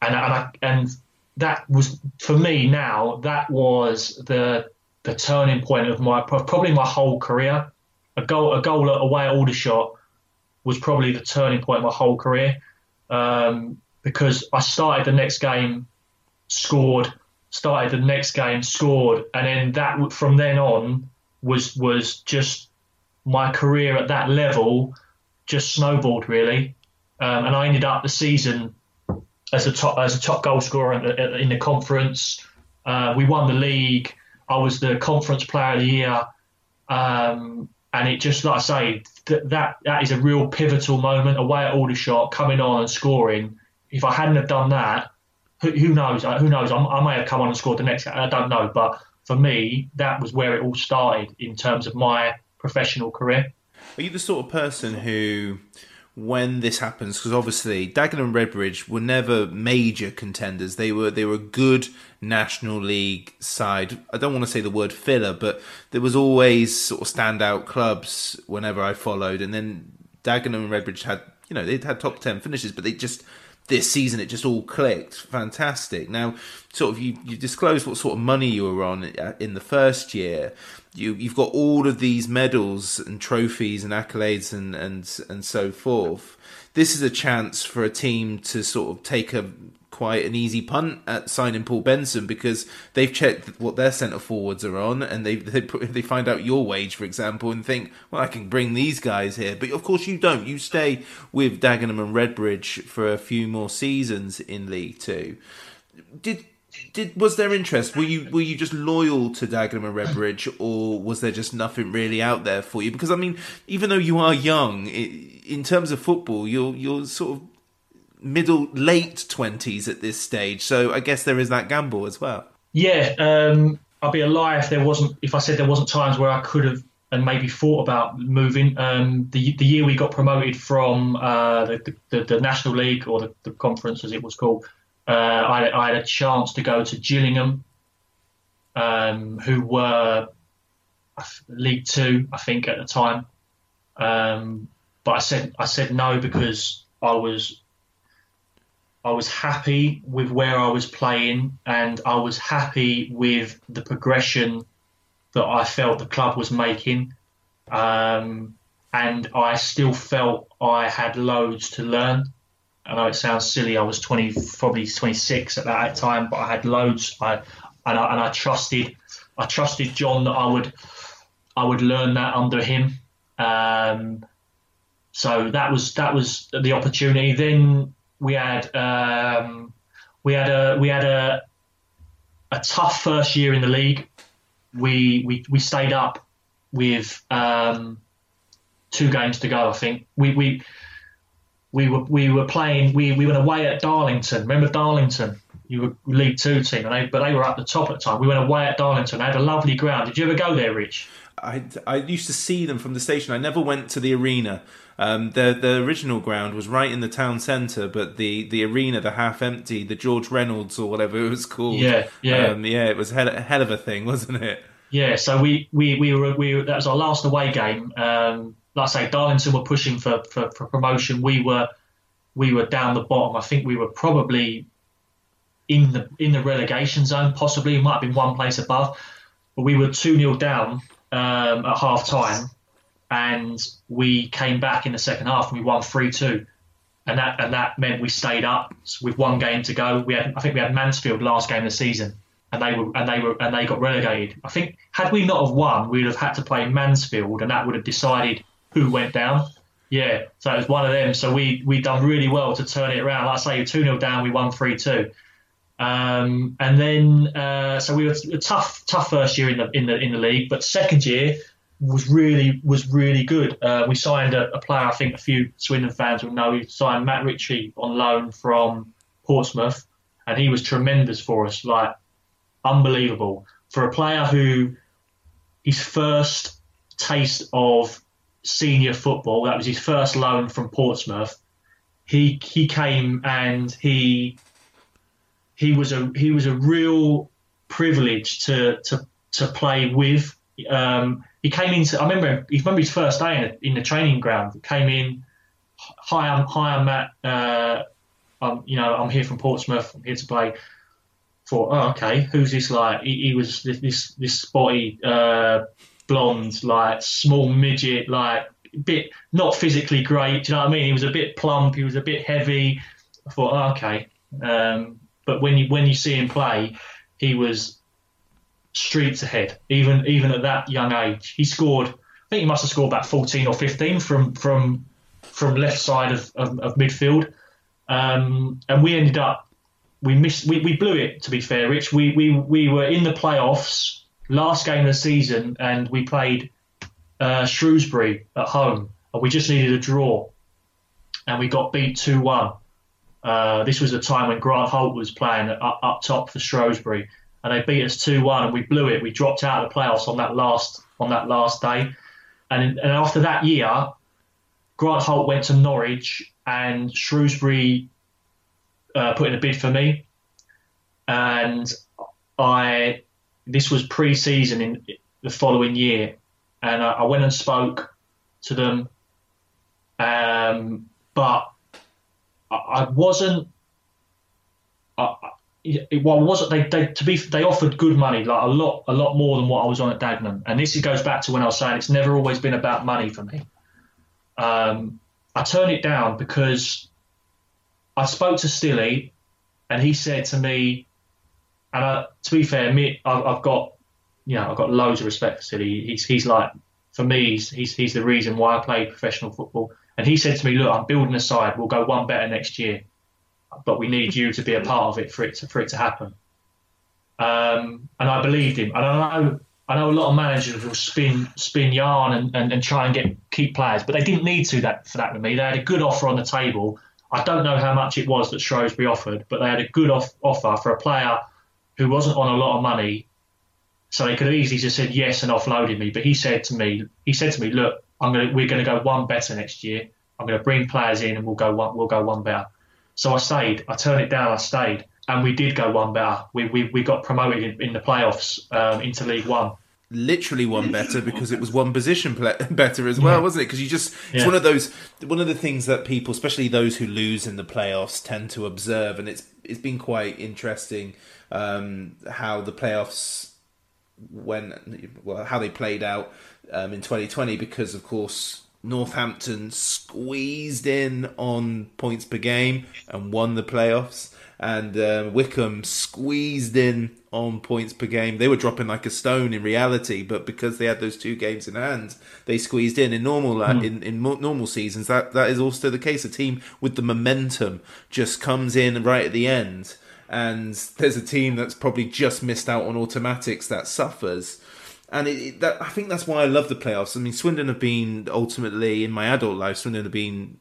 and and I, and that was for me now. That was the the turning point of my probably my whole career. A goal a goal away at Aldershot was probably the turning point of my whole career. Um, because I started the next game, scored, started the next game, scored, and then that from then on was was just my career at that level just snowballed really, um, and I ended up the season as a top as a top goal scorer in the, in the conference. Uh, we won the league. I was the conference player of the year, um, and it just like I say that that that is a real pivotal moment away at Aldershot, coming on and scoring if I hadn't have done that, who, who knows? Uh, who knows? I, I, may have come on and scored the next. I don't know, but for me, that was where it all started in terms of my professional career. Are you the sort of person who, when this happens, because obviously Dagenham and Redbridge were never major contenders. They were they were a good National League side. I don't want to say the word filler, but there was always sort of standout clubs whenever I followed. And then Dagenham and Redbridge had you know they'd had top ten finishes, but they just this season it just all clicked. Fantastic. Now, sort of, you, you disclosed what sort of money you were on uh, in the first year. You, you've got all of these medals and trophies and accolades and, and, and so forth. This is a chance for a team to sort of take a quite an easy punt at signing Paul Benson because they've checked what their centre forwards are on, and they they they find out your wage, for example, and think, well, I can bring these guys here. But of course, you don't. You stay with Dagenham and Redbridge for a few more seasons in League Two. Did did was there interest? Were you were you just loyal to Dagenham and Redbridge, or was there just nothing really out there for you? Because I mean, even though you are young, in terms of football, you're you're sort of middle late twenties at this stage. So I guess there is that gamble as well. Yeah, um, I'd be a lie if there wasn't if I said there wasn't times where I could have and maybe thought about moving. Um, the the year we got promoted from uh, the, the, the National League or the, the, conference as it was called, uh, I, I, had a chance to go to Gillingham, um, who were League Two, I think, at the time. Um, but I said I said no because I was I was happy with where I was playing, and I was happy with the progression that I felt the club was making. Um, and I still felt I had loads to learn. I know it sounds silly. I was 20, probably 26 at that time, but I had loads. I and I, and I trusted, I trusted John that I would, I would learn that under him. Um, so that was that was the opportunity. Then we had um, we had a we had a a tough first year in the league. We we we stayed up with um, two games to go. I think we we we were we were playing. We, we went away at Darlington. Remember Darlington? You were League Two team, and they, but they were at the top at the time. We went away at Darlington. They had a lovely ground. Did you ever go there, Rich? I, I used to see them from the station. I never went to the arena. Um, the the original ground was right in the town centre, but the, the arena, the half empty, the George Reynolds or whatever it was called. Yeah, yeah, um, yeah. It was hell, hell of a thing, wasn't it? Yeah. So we we we were we that was our last away game. Um, like I say, Darlington were pushing for, for, for promotion. We were we were down the bottom. I think we were probably in the in the relegation zone. Possibly, it might have been one place above, but we were two 0 down um, at half time, and we came back in the second half and we won three two, and that and that meant we stayed up with one game to go. We had I think we had Mansfield last game of the season, and they were and they were and they got relegated. I think had we not have won, we'd have had to play Mansfield, and that would have decided who went down. Yeah, so it was one of them. So we we done really well to turn it around. Like I say, two 0 down, we won three two. Um, and then uh, so we were a tough tough first year in the in the in the league, but second year was really was really good. Uh, we signed a, a, player I think a few Swindon fans will know. We signed Matt Ritchie on loan from Portsmouth, and he was tremendous for us, like unbelievable for a player who his first taste of senior football. That was his first loan from Portsmouth. He he came and he he was a he was a real privilege to to to play with. Um, he came into. I remember. He remember his first day in, a, in the training ground. He came in. Hi, I'm hi, I'm Matt. Uh, I'm you know I'm here from Portsmouth. I'm here to play. For oh okay, who's this like? He, he was this this, this spotty uh, blonde, like small midget, like bit not physically great. Do you know what I mean? He was a bit plump. He was a bit heavy. I thought oh, okay. Um, but when you when you see him play, he was streets ahead. Even even at that young age, he scored. I think he must have scored about 14 or 15 from from from left side of, of, of midfield. Um, and we ended up we missed we, we blew it to be fair, Rich. We we we were in the playoffs last game of the season and we played uh, Shrewsbury at home and we just needed a draw and we got beat two one. Uh, this was a time when Grant Holt was playing up, up top for Shrewsbury, and they beat us two one, and we blew it. We dropped out of the playoffs on that last on that last day, and and after that year, Grant Holt went to Norwich, and Shrewsbury uh, put in a bid for me, and I this was pre-season in the following year, and I, I went and spoke to them, um, but I, wasn't. I, well, wasn't they, they? To be, they offered good money, like a lot, a lot more than what I was on at Dagenham. And this goes back to when I was saying it's never always been about money for me. Um, I turned it down because I spoke to Stilly, and he said to me, and I, to be fair, me, I've, I've got, you know, I've got loads of respect for Stilly. He's, he's like, for me, he's, he's, he's the reason why I play professional football. And he said to me, "Look, I'm building a side. We'll go one better next year, but we need you to be a part of it for it to, for it to happen." Um, and I believed him. And I know I know a lot of managers will spin spin yarn and, and, and try and get keep players, but they didn't need to that for that with me. They had a good offer on the table. I don't know how much it was that Shrewsbury offered, but they had a good off, offer for a player who wasn't on a lot of money. So they could have easily just said yes and offloaded me. But he said to me, he said to me, look, I'm gonna we're gonna go one better next year. I'm gonna bring players in and we'll go one we'll go one better. So I stayed. I turned it down. I stayed, and we did go one better. We we, we got promoted in, in the playoffs um, into League One. literally one better because it was one position better as well, yeah. wasn't it? Because you just it's yeah. one of those one of the things that people, especially those who lose in the playoffs, tend to observe, and it's it's been quite interesting um, how the playoffs when well how they played out um, in 2020 because of course Northampton squeezed in on points per game and won the playoffs and uh, Wycombe squeezed in on points per game. They were dropping like a stone in reality, but because they had those two games in hand, they squeezed in. In normal mm. in, in normal seasons, that that is also the case. A team with the momentum just comes in right at the end, and there's a team that's probably just missed out on automatics that suffers. And it, it, that, I think that's why I love the playoffs. I mean, Swindon have been ultimately in my adult life. Swindon have been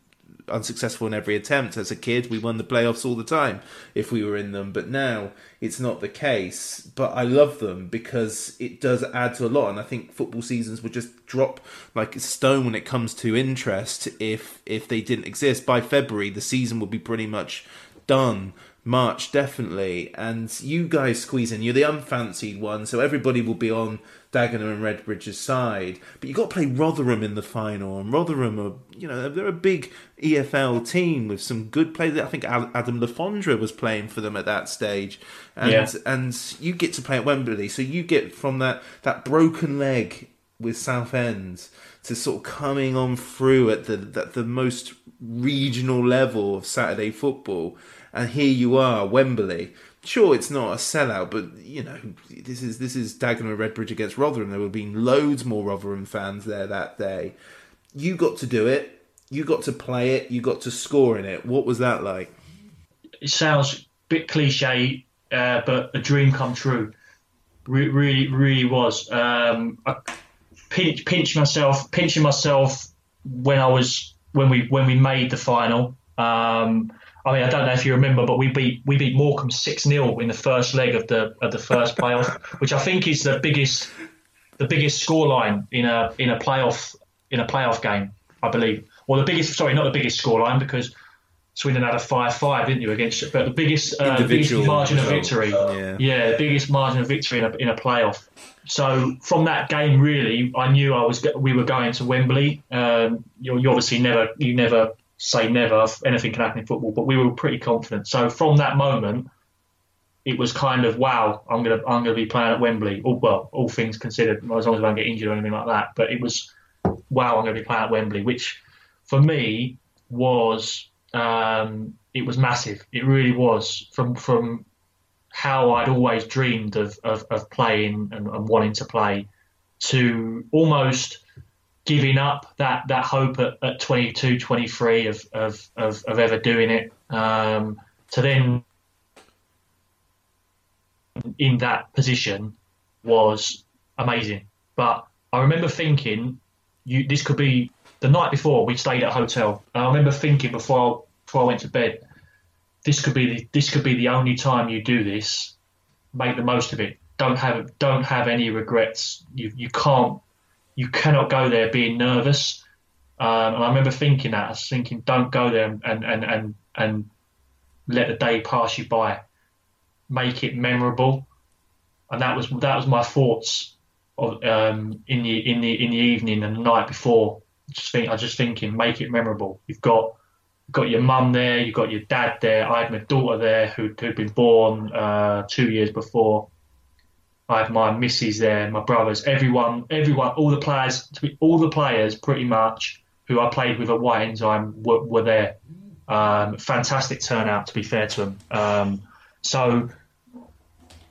unsuccessful in every attempt. As a kid, we won the playoffs all the time if we were in them, but now it's not the case. But I love them because it does add to a lot, and I think football seasons would just drop like a stone when it comes to interest if if they didn't exist. By February, the season would be pretty much done. March definitely, and you guys squeeze in. You're the unfancied one, so everybody will be on Dagenham and Redbridge's side. But you've got to play Rotherham in the final, and Rotherham are, you know, they're a big EFL team with some good players. I think Adam Le Fondre was playing for them at that stage, and yeah. and you get to play at Wembley, so you get from that that broken leg with Southend to sort of coming on through at the at the most regional level of Saturday football, and here you are, Wembley sure it's not a sellout, but you know this is this is Dagenham Redbridge against Rotherham. There would have been loads more Rotherham fans there that day. You got to do it. You got to play it. You got to score in it. What was that like? It sounds a bit cliche, uh, but a dream come true. Re- really, really was. Um, I pinch, pinch myself, pinching myself when I was when we when we made the final. Um, I mean, I don't know if you remember, but we beat we beat Morecambe six 0 in the first leg of the of the first playoff, which I think is the biggest the biggest scoreline in a in a playoff in a playoff game, I believe. Well, the biggest sorry, not the biggest scoreline because Swindon had a five five, didn't you? Against but the biggest uh, biggest margin of victory, yeah. yeah, the biggest margin of victory in a in a playoff. So from that game, really, I knew I was we were going to Wembley. Um, you, you obviously never you never say never, anything can happen in football, but we were pretty confident. So from that moment, it was kind of wow, I'm gonna I'm gonna be playing at Wembley. All, well, all things considered, as long as I don't get injured or anything like that. But it was wow, I'm gonna be playing at Wembley, which for me was um, it was massive. It really was from from how I'd always dreamed of of, of playing and, and wanting to play to almost giving up that that hope at, at 22, 23 of, of, of, of ever doing it um, to then in that position was amazing. But I remember thinking, you this could be the night before we stayed at a hotel. And I remember thinking before I, before I went to bed, this could be the, this could be the only time you do this. Make the most of it. Don't have don't have any regrets. You you can't you cannot go there being nervous. Um, and I remember thinking that I was thinking, don't go there and and and and let the day pass you by. Make it memorable, and that was that was my thoughts of um, in the in the in the evening and the night before. Just think, I was just thinking, make it memorable. You've got you've got your mum there, you've got your dad there. I had my daughter there who who'd been born uh, two years before. I had my missus there, my brothers, everyone, everyone, all the players, all the players pretty much who I played with at White Ensign were, were there. Um, fantastic turnout, to be fair to them. Um, so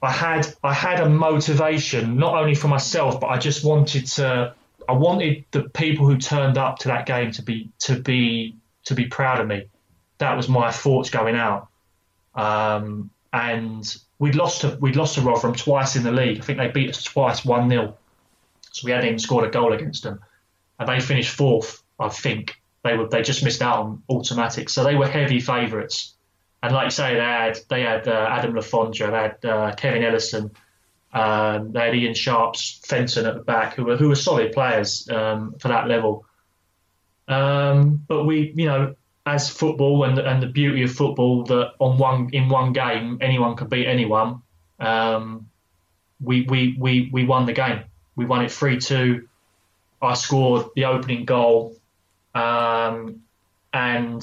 I had I had a motivation not only for myself, but I just wanted to. I wanted the people who turned up to that game to be to be to be proud of me. That was my thoughts going out. Um, and we'd lost to we'd lost to Rotherham twice in the league. I think they beat us twice, one 0 So we hadn't even scored a goal against them, and they finished fourth. I think they were they just missed out on automatic, so they were heavy favourites. And like you say, they had they had uh, Adam Le they had uh, Kevin Ellison, um, they had Ian Sharps, Fenton at the back, who were who were solid players um, for that level. Um, but we, you know, as football and and the beauty of football that on one in one game anyone can beat anyone. Um, we, we we we won the game, We won it three two. I scored the opening goal, um, and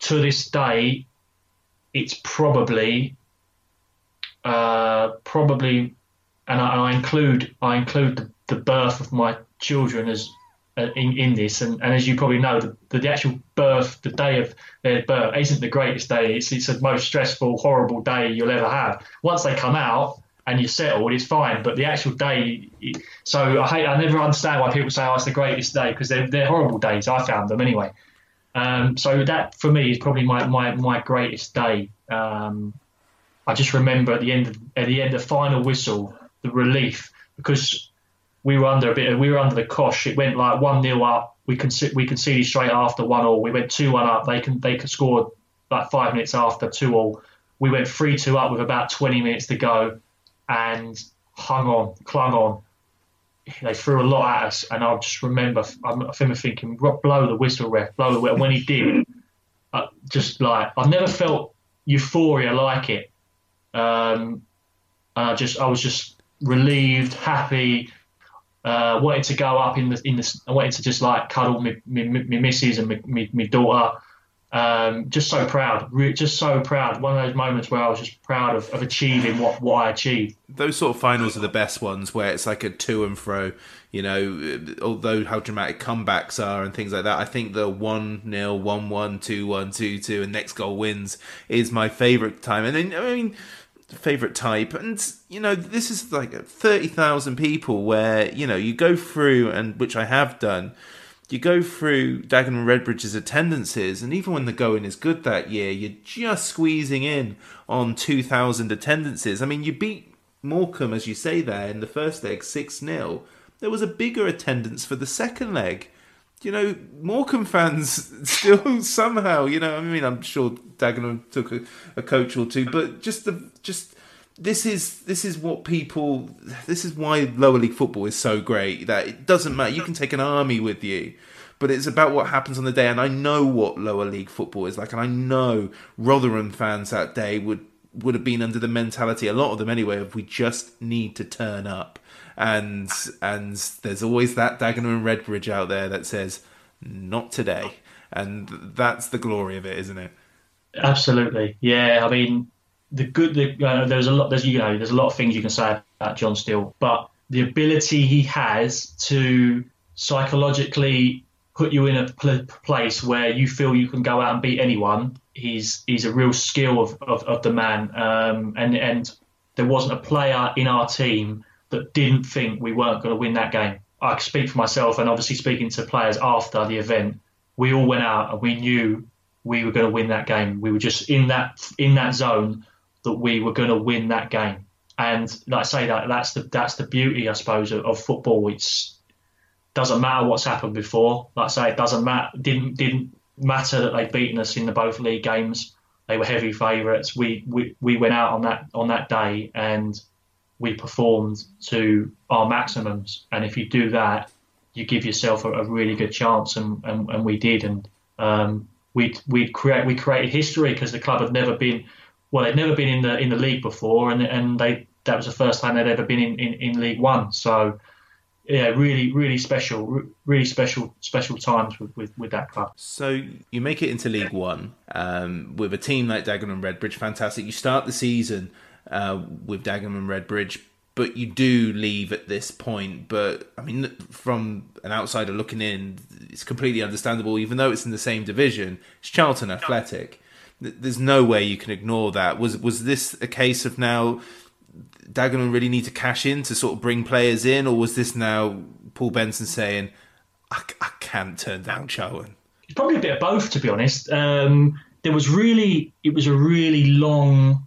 to this day, it's probably uh, probably, and I, I, include I include the, the, birth of my children as in, in this, and, and as you probably know, the, the actual birth, the day of their birth, isn't the greatest day. It's it's the most stressful, horrible day you'll ever have. Once they come out, and you're settled, it's fine. But the actual day, so I hate, I never understand why people say, "Oh, it's the greatest day," because they're they're horrible days. I found them anyway. Um, so that for me is probably my my, my greatest day. Um, I just remember at the end of, at the end, the final whistle, the relief because we were under a bit, we were under the cosh. It went like one 0 up. We can we conceded straight after one all. We went two one up. They can they could score like five minutes after two all. We went three two up with about twenty minutes to go and hung on, clung on. They threw a lot at us, and I just remember, I remember thinking, blow the whistle, ref, blow the whistle. When he did, uh, just like I've never felt euphoria like it. Um, and I just, I was just relieved, happy. Uh, wanted to go up in the in the. I wanted to just like cuddle my, my, my missus and my, my, my daughter um, just so proud, just so proud. One of those moments where I was just proud of, of achieving what, what I achieved. Those sort of finals are the best ones where it's like a to and fro. You know, although how dramatic comebacks are and things like that, I think the 1 0, 1 1, 2 1, 2 2, and next goal wins is my favourite time. And then, I mean, favorite type and you know this is like 30,000 people where you know you go through and which I have done you go through Dagenham and Redbridge's attendances, and even when the going is good that year, you're just squeezing in on 2,000 attendances. I mean, you beat Morecambe, as you say there, in the first leg 6 0. There was a bigger attendance for the second leg. You know, Morecambe fans still somehow, you know, I mean, I'm sure Dagenham took a, a coach or two, but just the, just, this is this is what people this is why lower league football is so great that it doesn't matter you can take an army with you but it's about what happens on the day and I know what lower league football is like and I know Rotherham fans that day would would have been under the mentality a lot of them anyway of we just need to turn up and and there's always that Dagenham and Redbridge out there that says not today. And that's the glory of it isn't it? Absolutely. Yeah I mean the good, the, uh, there's a lot, there's you know, there's a lot of things you can say about John Still, but the ability he has to psychologically put you in a pl- place where you feel you can go out and beat anyone. He's he's a real skill of, of, of the man, um, and and there wasn't a player in our team that didn't think we weren't going to win that game. I speak for myself, and obviously speaking to players after the event, we all went out and we knew we were going to win that game. We were just in that in that zone that we were going to win that game. And like I say that that's the that's the beauty, I suppose, of, of football. It's doesn't matter what's happened before. Like I say, it doesn't matter. Didn't didn't matter that they've beaten us in the both league games. They were heavy favourites. We, we we went out on that on that day and we performed to our maximums. And if you do that, you give yourself a, a really good chance. And, and, and we did. And um, we we create we created history because the club had never been well, they'd never been in the in the league before, and and they that was the first time they'd ever been in, in, in League One. So yeah, really, really special, really special, special times with, with, with, that club. So you make it into League One um, with a team like Dagenham and Redbridge, fantastic. You start the season uh, with Dagenham and Redbridge, but you do leave at this point. But I mean, from an outsider looking in, it's completely understandable. Even though it's in the same division, it's Charlton Athletic there's no way you can ignore that. Was was this a case of now Dagenham really need to cash in to sort of bring players in, or was this now Paul Benson saying, I, I can't turn down Charlton? It's probably a bit of both, to be honest. Um, there was really, it was a really long,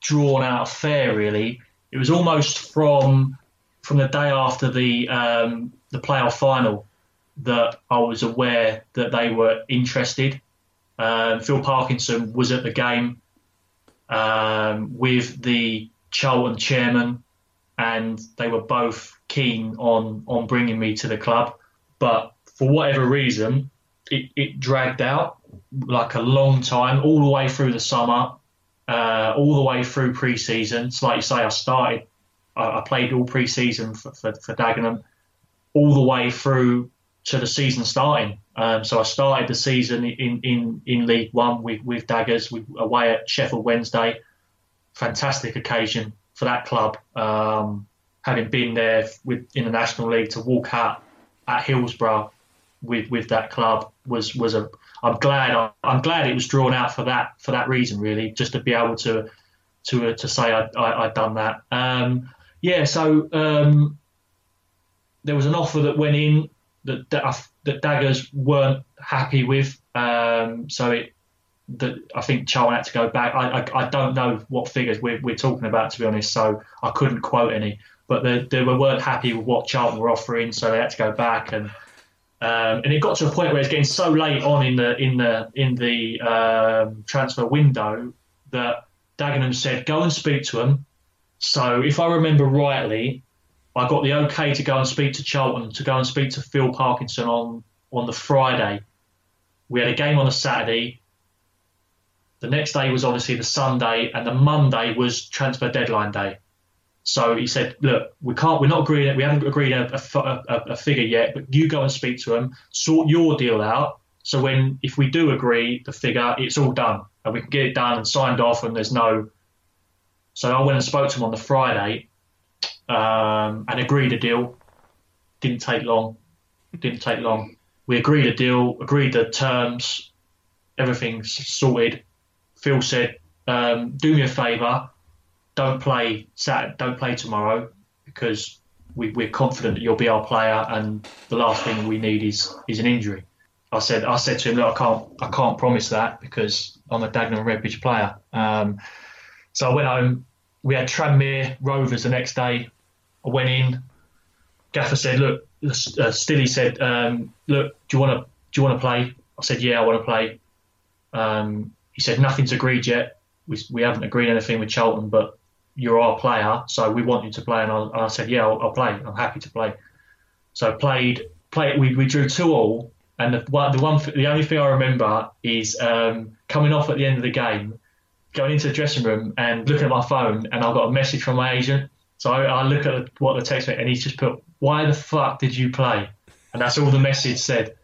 drawn out affair. Really, it was almost from from the day after the um, the playoff final that I was aware that they were interested. Um, Phil Parkinson was at the game um, with the Charlton chairman, and they were both keen on on bringing me to the club. But for whatever reason, it, it dragged out like a long time, all the way through the summer, uh, all the way through pre-season. So like you say, I started I, I played all pre-season for, for, for Dagenham, all the way through to the season starting. Um, so I started the season in, in, in League One with, with Daggers we, away at Sheffield Wednesday. Fantastic occasion for that club. Um, having been there with in the National League to walk out at Hillsborough with with that club was was a. I'm glad I'm glad it was drawn out for that for that reason really, just to be able to to to say I, I had done that. Um, yeah, so um, there was an offer that went in that that, that Daggers weren't happy with. Um, so it that I think Charlton had to go back. I, I, I don't know what figures we're, we're talking about to be honest, so I couldn't quote any. But they, they weren't happy with what Charlton were offering, so they had to go back and. Um, and it got to a point where it's getting so late on in the in the in the um, transfer window that Dagenham said, "Go and speak to them." So, if I remember rightly, I got the okay to go and speak to Charlton, to go and speak to Phil Parkinson on on the Friday. We had a game on a Saturday. The next day was obviously the Sunday, and the Monday was transfer deadline day. So he said, "Look, we can't. We're not agreeing. We haven't agreed a, a, a, figure yet. But you go and speak to them, sort your deal out. So when if we do agree the figure, it's all done, and we can get it done and signed off, and there's no." So I went and spoke to him on the Friday, um, and agreed a deal. Didn't take long. Didn't take long. We agreed a deal, agreed the terms, everything's sorted. Phil said, um, "Do me a favour, don't play Saturday, don't play tomorrow because we, we're confident that you'll be our player, and the last thing we need is is an injury." I said, I said to him, "Look, I can't, I can't promise that because I'm a Dagenham Redbridge player." Um, so I went home. We had Tranmere Rovers the next day. I went in. Gaffer said, "Look," uh, Stilly said, um, "Look, do you want to do you want to play?" I said, "Yeah, I want to play." Um, he said, "Nothing's agreed yet. We, we haven't agreed anything with Charlton, but you're our player, so we want you to play." And I, and I said, "Yeah, I'll, I'll, play. I'm happy to play." So I played. Played. We, we drew two all, and the one, the one, the only thing I remember is um, coming off at the end of the game, going into the dressing room and looking at my phone, and I got a message from my agent so I, I look at what the text meant, and he's just put, "Why the fuck did you play?" And that's all the message said.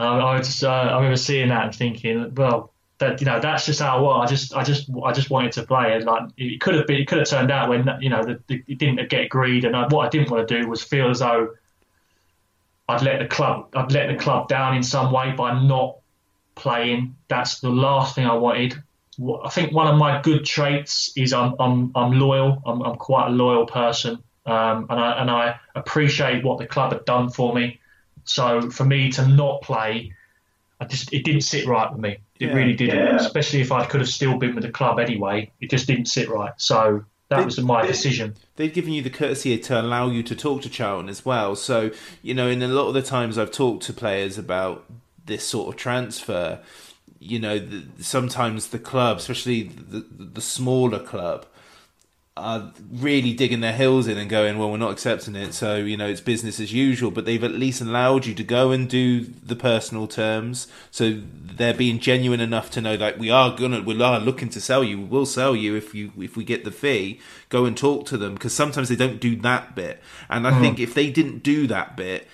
Um, I just, uh, I remember seeing that and thinking, well, that you know, that's just how I was. I just, I just, I just wanted to play, and like it could have been, it could have turned out when you know, the, the, it didn't get agreed, and I, what I didn't want to do was feel as though I'd let the club, I'd let the club down in some way by not playing. That's the last thing I wanted. I think one of my good traits is I'm I'm, I'm loyal. I'm, I'm quite a loyal person, um, and I and I appreciate what the club had done for me. So for me to not play, I just it didn't sit right with me. It yeah, really didn't. Yeah. Especially if I could have still been with the club anyway. It just didn't sit right. So that they, was my they, decision. They've given you the courtesy to allow you to talk to Charlton as well. So you know, in a lot of the times I've talked to players about this sort of transfer you know, the, sometimes the club, especially the, the smaller club, are really digging their heels in and going, well, we're not accepting it, so you know it's business as usual. But they've at least allowed you to go and do the personal terms, so they're being genuine enough to know that we are gonna, we are looking to sell you. We will sell you if you if we get the fee. Go and talk to them because sometimes they don't do that bit, and I mm. think if they didn't do that bit,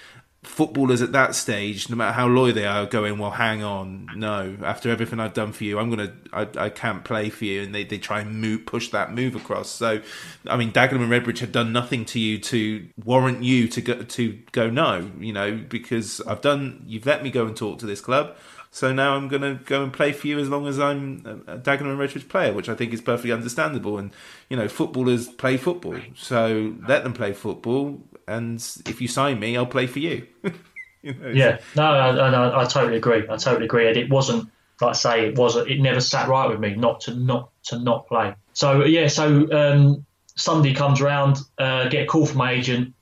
footballers at that stage, no matter how loyal they are, going, well, hang on, no, after everything I've done for you, I'm gonna, I, I can't play for you, and they, they try and move, push that move across. So, I mean, Dagenham and Redbridge have done nothing to you to warrant you to go to go no, you know, because I've done, you've let me go and talk to this club. So now I'm going to go and play for you as long as I'm a Dagenham and Redbridge player, which I think is perfectly understandable. And you know, footballers play football, so let them play football and if you sign me, I'll play for you. you know, yeah, no, I, I, I, totally agree. I totally agree. And it wasn't, like I say, it wasn't. It never sat right with me not to not to not play. So yeah, so um, Sunday comes around, uh, get a call from my agent.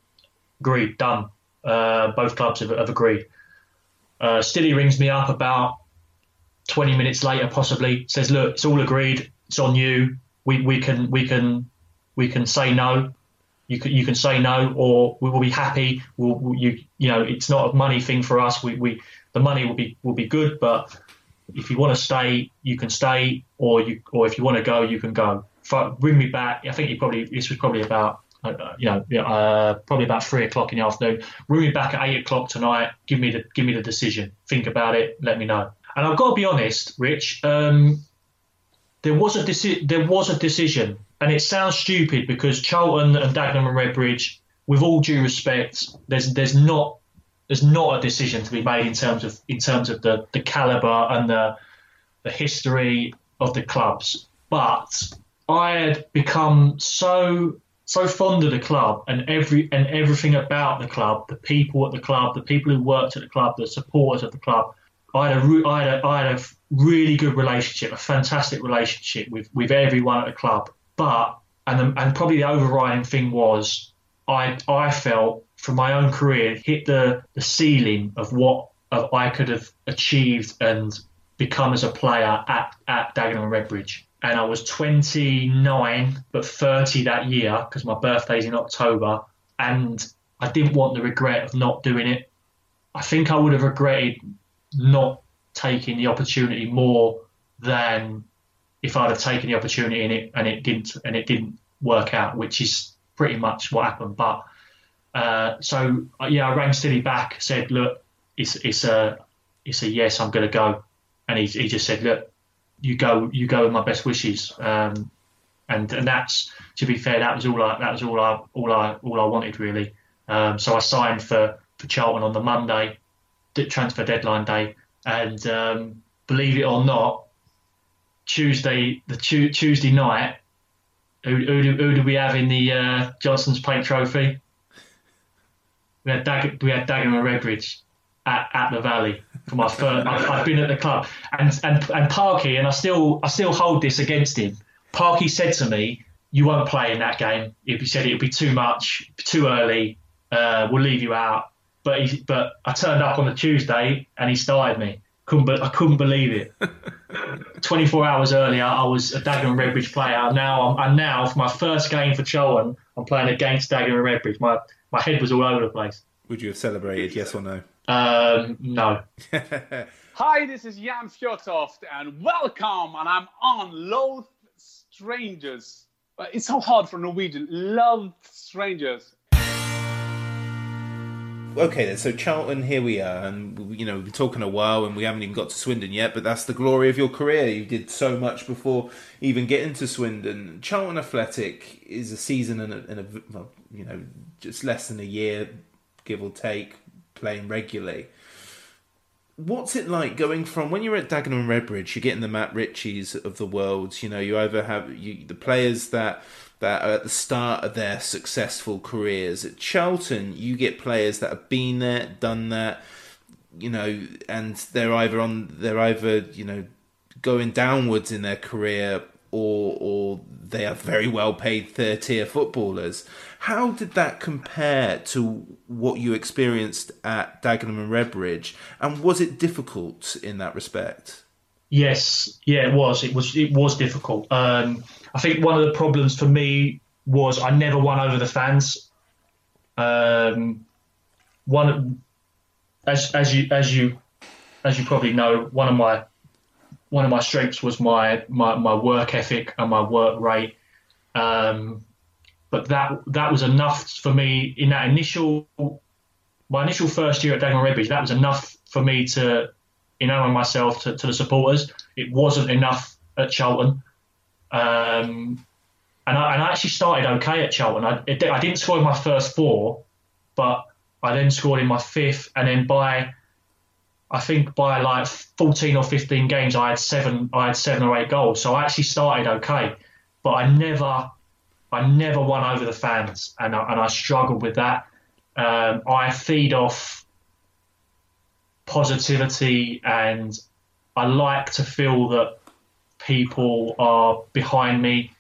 Agreed, done. Uh, both clubs have, have agreed. Uh, Stilly rings me up about 20 minutes later, possibly says, "Look, it's all agreed. It's on you. We we can we can we can say no you can you can say no, or we will be happy. We'll, you you know it's not a money thing for us. We, we the money will be will be good, but if you want to stay, you can stay, or you or if you want to go, you can go. Bring me back. I think you probably this was probably about uh, you know, uh, probably about three o'clock in the afternoon. Ring me back at eight o'clock tonight. Give me the give me the decision. Think about it. Let me know. And I've got to be honest, Rich. Um, there was a deci- there was a decision, and it sounds stupid because Charlton and Dagenham and Redbridge, with all due respect, there's there's not there's not a decision to be made in terms of in terms of the the caliber and the the history of the clubs. But I had become so so fond of the club and every and everything about the club, the people at the club, the people who worked at the club, the supporters of the club. I had had a, I had a really good relationship, a fantastic relationship with with everyone at the club. But and the, and probably the overriding thing was I I felt from my own career hit the the ceiling of what of I could have achieved and become as a player at at Dagenham and Redbridge and I was 29 but 30 that year because my birthday's in October, and I didn't want the regret of not doing it. I think I would have regretted not taking the opportunity more than if I'd have taken the opportunity and it and it didn't and it didn't work out, which is pretty much what happened. But uh, so yeah, I rang Stilly back, said, look, it's it's a it's a yes, I'm going to go, and he he just said, look, you go you go with my best wishes. Um, and and that's to be fair, that was all I that was all I all I all I wanted really. Um, so I signed for for Charlton on the Monday, transfer deadline day, and um, believe it or not, Tuesday the tu- Tuesday night, who, who, do, who do we have in the uh, Johnstone's Paint Trophy? We had Dag- we had Dagenham and Redbridge at, at the Valley for my first. I've, been at the club, and and and Parky, and I still I still hold this against him. Parky said to me, "You won't play in that game." He said it would be too much, too early, uh, we'll leave you out. But he, but I turned up on the Tuesday and he started me. Couldn't I couldn't believe it. 24 hours earlier, I was a Dagenham Redbridge player. Now I'm and now for my first game for Charlton, I'm playing against Dagenham Redbridge. My my head was all over the place. Would you have celebrated? Yes or no? Um, no. Hi, this is Jan Fjortoft, and welcome. And I'm on Loath Strangers. It's so hard for Norwegian. Love Strangers. Okay, then. So Charlton, here we are, and you know we've been talking a while, and we haven't even got to Swindon yet. But that's the glory of your career. You did so much before even getting to Swindon. Charlton Athletic is a season and a, and a well, you know just less than a year, give or take, playing regularly. What's it like going from when you're at Dagenham and Redbridge? You're getting the Matt Ritchies of the world. You know, you either have you, the players that that are at the start of their successful careers. At Charlton, you get players that have been there, done that. You know, and they're either on, they're either you know going downwards in their career or or they are very well paid third tier footballers. How did that compare to what you experienced at Dagenham and Redbridge, and was it difficult in that respect? Yes, yeah, it was. It was. It was difficult. Um, I think one of the problems for me was I never won over the fans. Um, one, as as you as you as you probably know, one of my one of my strengths was my my, my work ethic and my work rate. Um, but that that was enough for me in that initial my initial first year at Dagenham Redbridge. That was enough for me to enamor myself to, to the supporters. It wasn't enough at Charlton. Um, and, I, and I actually started okay at Charlton. I, I didn't score in my first four, but I then scored in my fifth, and then by I think by like 14 or 15 games, I had seven. I had seven or eight goals. So I actually started okay, but I never, I never won over the fans, and I, and I struggled with that. Um, I feed off positivity, and I like to feel that people are behind me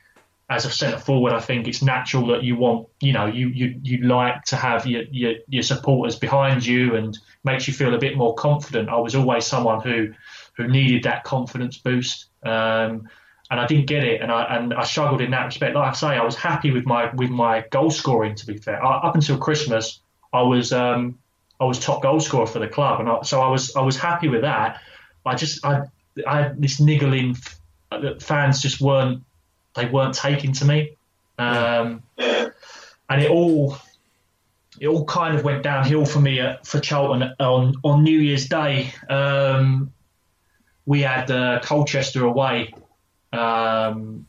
as a centre forward, I think it's natural that you want, you know, you you you like to have your, your your supporters behind you and makes you feel a bit more confident. I was always someone who who needed that confidence boost, um, and I didn't get it, and I and I struggled in that respect. Like I say, I was happy with my with my goal scoring. To be fair, I, up until Christmas, I was um, I was top goal scorer for the club, and I, so I was I was happy with that. I just I I had this niggling that fans just weren't they weren't taking to me. Um, yeah. and it all it all kind of went downhill for me at, for Charlton on on New Year's Day. Um, we had uh, Colchester away um,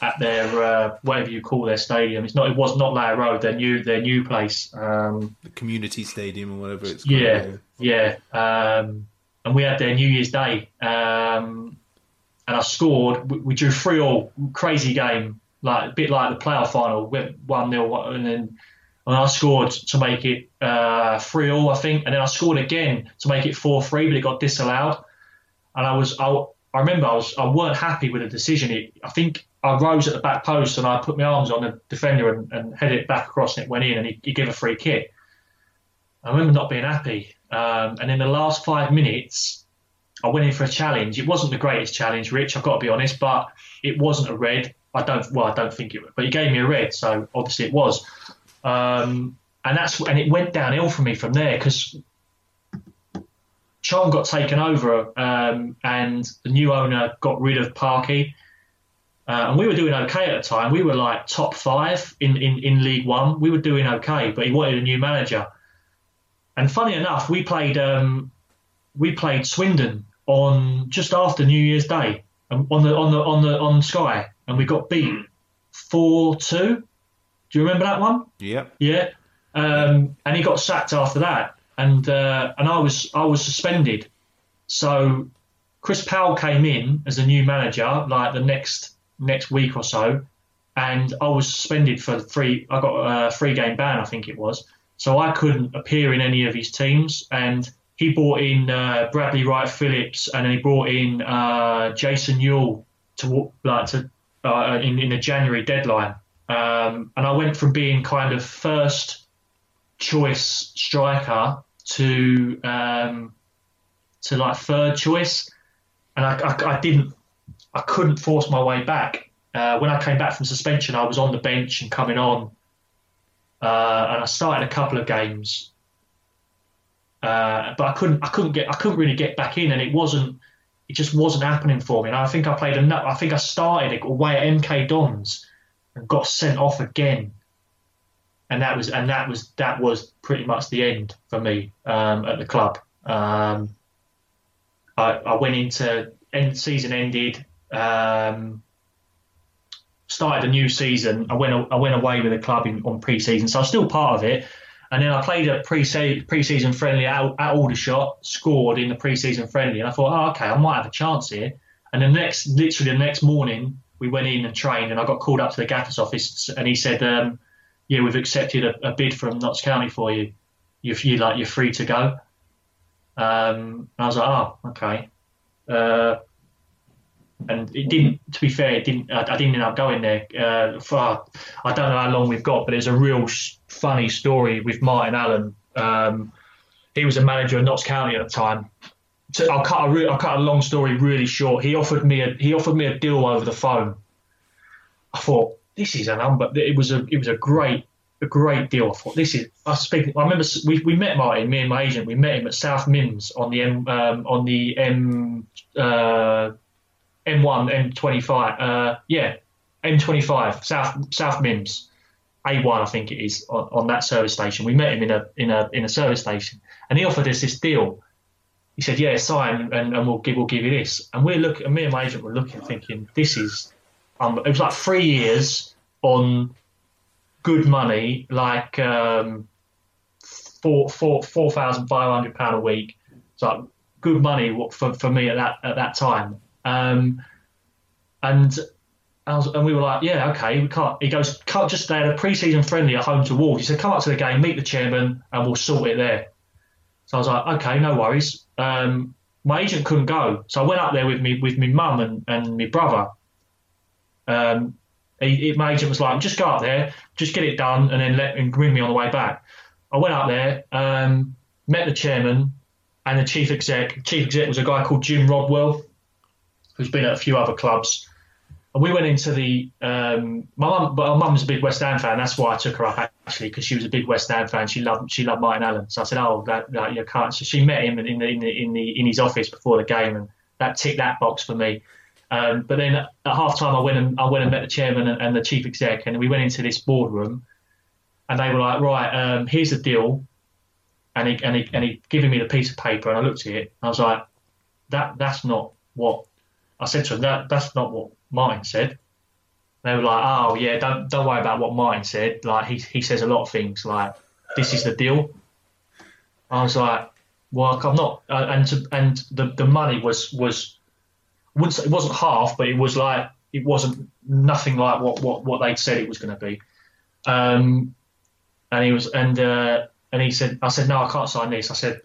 at their uh, whatever you call their stadium. It's not. It was not Layer Road. Their new their new place. Um, the community stadium or whatever it's called. yeah, yeah. Um, and we had their New Year's Day, um, and I scored. We, we drew three all. Crazy game, like a bit like the playoff final. Went one 0 and then and I scored to make it uh, three all, I think, and then I scored again to make it four three, but it got disallowed. And I was, I, I remember I was, I weren't happy with the decision. It, I think I rose at the back post and I put my arms on the defender and, and headed it back across, and it went in, and he, he gave a free kick. I remember not being happy. Um, and in the last five minutes, I went in for a challenge. It wasn't the greatest challenge, Rich. I've got to be honest, but it wasn't a red. I don't. Well, I don't think it. But he gave me a red, so obviously it was. Um, and that's and it went downhill for me from there because Charlton got taken over um, and the new owner got rid of Parky. Uh, and we were doing okay at the time. We were like top five in, in, in League One. We were doing okay, but he wanted a new manager. And funny enough, we played um, we played Swindon on just after New Year's Day um, on the on the on the on Sky, and we got beat four two. Do you remember that one? Yep. Yeah. Um, and he got sacked after that, and uh, and I was I was suspended. So Chris Powell came in as a new manager, like the next next week or so, and I was suspended for three. I got a three game ban, I think it was. So I couldn't appear in any of his teams, and he brought in uh, Bradley Wright Phillips, and then he brought in uh, Jason Euell to like to uh, in in the January deadline. Um, and I went from being kind of first choice striker to um, to like third choice, and I, I, I, didn't, I couldn't force my way back. Uh, when I came back from suspension, I was on the bench and coming on, uh, and I started a couple of games, uh, but I couldn't, I couldn't get, I couldn't really get back in, and it wasn't, it just wasn't happening for me. And I think I played enough. I think I started away at MK Dons and got sent off again. And that was and that was that was pretty much the end for me um, at the club. Um, I, I, went into end season ended, um, started a new season. I went I went away with the club in, on pre-season, so I was still part of it. And then I played a pre season friendly at, at Aldershot, scored in the pre-season friendly, and I thought, oh, okay, I might have a chance here. And the next, literally the next morning, we went in and trained, and I got called up to the gaffer's office, and he said, um, "Yeah, we've accepted a, a, bid from Notts County for you. You're, you like you're free to go." Um, I was like, "Oh, okay." Uh, and it didn't. To be fair, it didn't. I, I didn't end up going there. Uh, for, I don't know how long we've got, but there's a real funny story with Martin Allen. Um, he was a manager of Notts County at the time, to, I'll cut a re- I'll cut a long story really short. He offered me a he offered me a deal over the phone. I thought this is an unbut. It was a it was a great a great deal. I thought this is. I speak. I remember we, we met Martin, me and my agent. We met him at South Mimms on the M um, on the M uh, M1 M25. Uh, yeah, M25 South South Mimms. A1, I think it is, on, on that service station. We met him in a in a in a service station, and he offered us this deal he said, "Yeah, sign, and, and we'll give we'll give you this." And we're looking, me and my agent were looking, thinking, "This is." Um, it was like three years on good money, like um, four four four thousand five hundred pound a week. So good money for for me at that at that time. Um, and was, and we were like, yeah, okay, we can't. He goes, can't just stay at a pre-season friendly at home to Wolves. He said, come up to the game, meet the chairman, and we'll sort it there. So I was like, okay, no worries. Um, my agent couldn't go, so I went up there with me with my mum and, and my brother. Um, he, he, my agent was like, just go up there, just get it done, and then let and bring me on the way back. I went up there, um, met the chairman and the chief exec. Chief exec was a guy called Jim Rodwell, who's been at a few other clubs. And we went into the um, my mum, but my mum's a big West Ham fan. That's why I took her up actually because she was a big West Ham fan. She loved she loved Martin Allen. So I said, oh, that, that you can't. So she met him in the, in the in the in his office before the game, and that ticked that box for me. Um, but then at half time, I went and I went and met the chairman and, and, the chief exec, and we went into this boardroom. and they were like, right, um, here's the deal, and he and he and he giving me the piece of paper, and I looked at it, I was like, that that's not what I said to him. That that's not what Martin said. They were like, oh yeah, don't don't worry about what Martin said. Like he he says a lot of things. Like this is the deal. I was like, well, I'm not, uh, and to, and the the money was was wouldn't say, it wasn't half, but it was like it wasn't nothing like what what what they'd said it was going to be. Um, and he was and uh, and he said, I said no, I can't sign this. I said,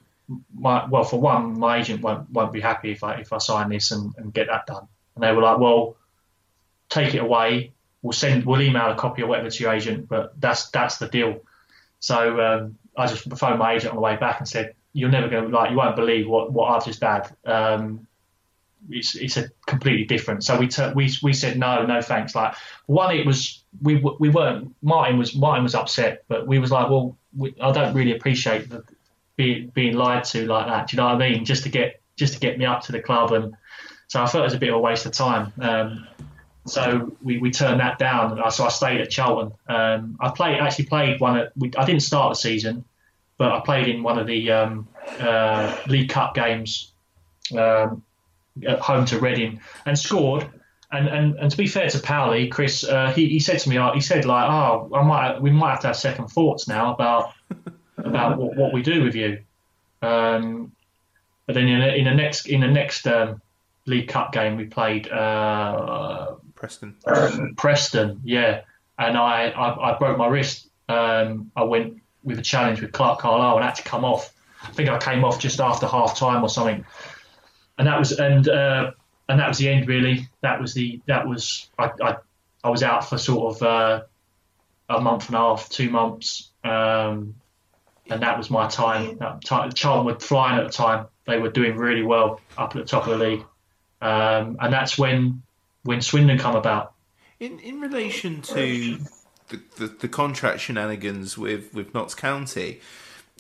my well, for one, my agent won't won't be happy if I if I sign this and, and get that done. And they were like, well, take it away. We'll send we'll email a copy or whatever to your agent, but that's that's the deal. So um, I just phoned my agent on the way back and said, you're never going to like you won't believe what what I've just had. Um, it's, it's a completely different. So we t- we we said no, no thanks. Like one, it was we we weren't. Martin was Martin was upset, but we was like, well, we, I don't really appreciate the, being being lied to like that. Do you know what I mean? Just to get just to get me up to the club, and so I felt it was a bit of a waste of time. Um, so we, we turned that down. So I stayed at Charlton. Um, I played actually played one. We, I didn't start the season, but I played in one of the um, uh, League Cup games um, at home to Reading and scored. And, and, and to be fair to Powley, Chris, uh, he, he said to me, he said like, oh, I might we might have to have second thoughts now about about what, what we do with you. Um, but then in, a, in the next in the next um, League Cup game we played uh, Preston. Preston, yeah, and I, I, I broke my wrist. Um, I went with a challenge with Clarke Carlisle and had to come off. I think I came off just after half time or something, and that was and uh, and that was the end really. That was the that was I I, I was out for sort of uh, a month and a half, two months, um, and that was my time. That time Charlton were flying at the time. They were doing really well up at the top of the league, um, and that's when when Swindon come about. In in relation to the, the, the contract shenanigans with, with Notts County,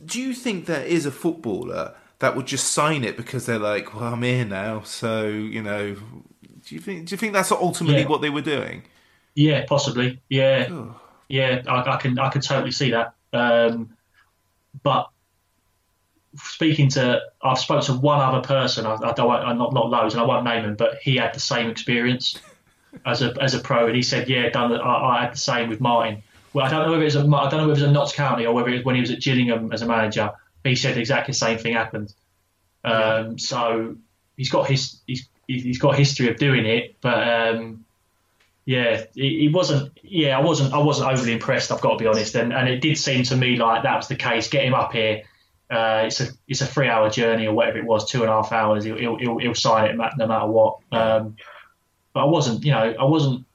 do you think there is a footballer that would just sign it because they're like, well, I'm here now, so you know? Do you think do you think that's ultimately Yeah. what they were doing? Yeah, possibly. Yeah, yeah, I, I can I can totally see that. Um, but speaking to, I've spoke to one other person. I, I don't, I'm not not loads, and I won't name him, but he had the same experience as a as a pro, and he said, yeah, done. the- I, I had the same with Martin. Well, I don't know whether it's a, I don't know whether it's a Notts County or whether it was when he was at Gillingham as a manager. But he said exactly the same thing happened. Um, so he's got his he's he's got a history of doing it, but um, yeah, he wasn't. Yeah, I wasn't. I wasn't overly impressed. I've got to be honest, and and it did seem to me like that was the case. Get him up here. Uh, it's a it's a three hour journey or whatever it was, two and a half hours. He'll he'll, he'll, he'll sign it no matter what. Um, but I wasn't. You know, I wasn't.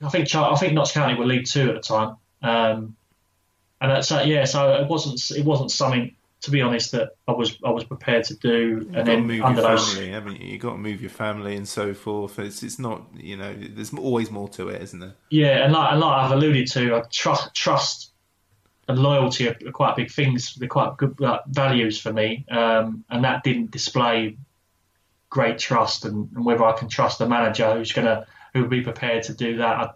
I think I think Notts County were League Two at the time, um, and that's uh, yeah. So it wasn't it wasn't something to be honest that I was I was prepared to do. You've and then move under your family, haven't you? You've got to move your family and so forth. It's it's not you know. There's always more to it, isn't there? Yeah, and like, and like I've alluded to, I trust, trust and loyalty are, quite big things. They're quite good like, values for me, um, and that didn't display great trust. And, and whether I can trust a manager who's gonna who will be prepared to do that. I,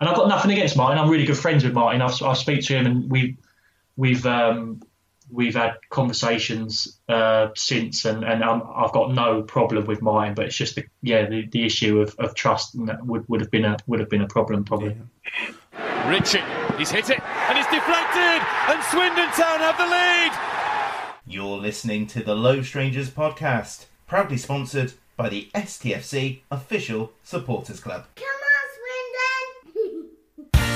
and I've got nothing against Martin. I'm really good friends with Martin. I've, I speak to him, and we we've um, we've had conversations uh, since, and and um, I've got no problem with mine, But it's just the yeah the, the issue of, of trust and that would, would have been a would have been a problem probably. Richard, he's hit it and it's deflected, and Swindon Town have the lead. You're listening to the Low Strangers podcast, proudly sponsored by the STFC official supporters club. Come on, Swindon!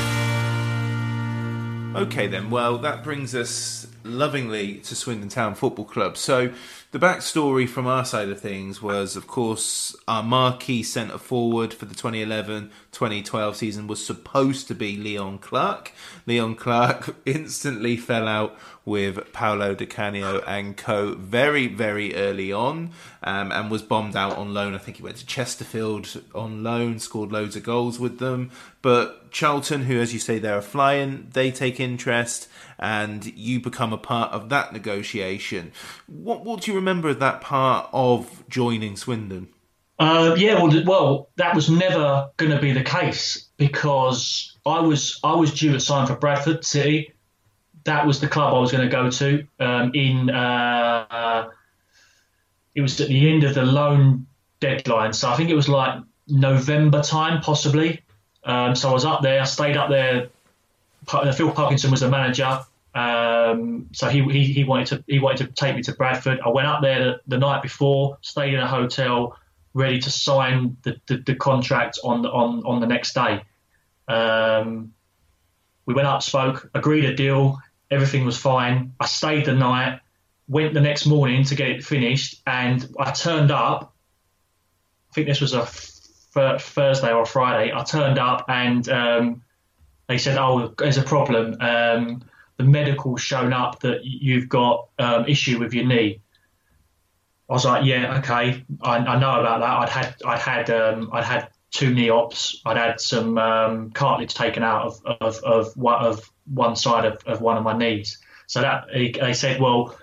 Okay, then. Well, that brings us lovingly to Swindon Town Football Club. So, the backstory from our side of things was, of course, our marquee centre forward for the 2011 2012 season was supposed to be Leon Clarke. Leon Clarke instantly fell out with Paolo Di Canio and co very, very early on um, and was bombed out on loan. I think he went to Chesterfield on loan, scored loads of goals with them. But Charlton, who, as you say, they're flying, they take interest and you become a part of that negotiation. What, what do you remember of that part of joining Swindon? Uh, yeah, well, well, that was never going to be the case because I was I was due to sign for Bradford City. That was the club I was going to go to. Um, in uh, it was at the end of the loan deadline, so I think it was like November time, possibly. Um, so I was up there. I stayed up there. Phil Parkinson was the manager. Um, so he, he he wanted to he wanted to take me to Bradford. I went up there the, the night before, stayed in a hotel, ready to sign the, the, the contract on the, on on the next day. Um, we went up, spoke, agreed a deal. Everything was fine. I stayed the night, went the next morning to get it finished, and I turned up. I think this was a Thursday or Friday. I turned up and um, they said, "Oh, there's a problem. The medical's shown up that you've got um, issue with your knee." I was like, "Yeah, okay, I, I know about that. I'd had, I'd had, um, I'd had two knee ops. I'd had some um, cartilage taken out of of, of, one, of one side of, of one of my knees. So that they said, well,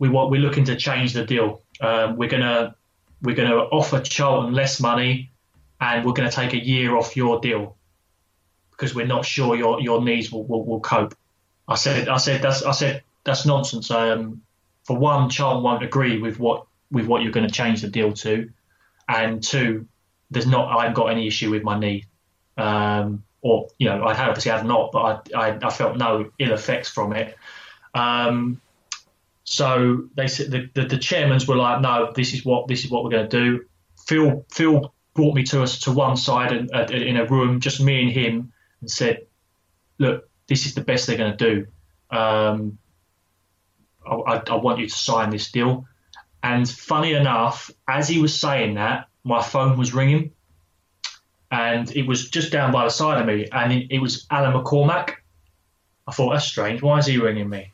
we want we're looking to change the deal. Um, we're gonna we're gonna offer Charlton less money, and we're gonna take a year off your deal because we're not sure your your knees will, will, will cope. I said I said that's I said that's nonsense. Um, for one, Charlton won't agree with what with what you're going to change the deal to, and two, there's not I haven't got any issue with my knee. Um, or you know, I obviously have not, but I, I, I felt no ill effects from it. Um, so they said the, the, the chairmans were like, no, this is what this is what we're going to do. Phil Phil brought me to us to one side and uh, in a room, just me and him, and said, look, this is the best they're going to do. Um, I, I, want you to sign this deal. And funny enough, as he was saying that, my phone was ringing, and it was just down by the side of me, and it, it was Alan McCormack. I thought that's strange. Why is he ringing me?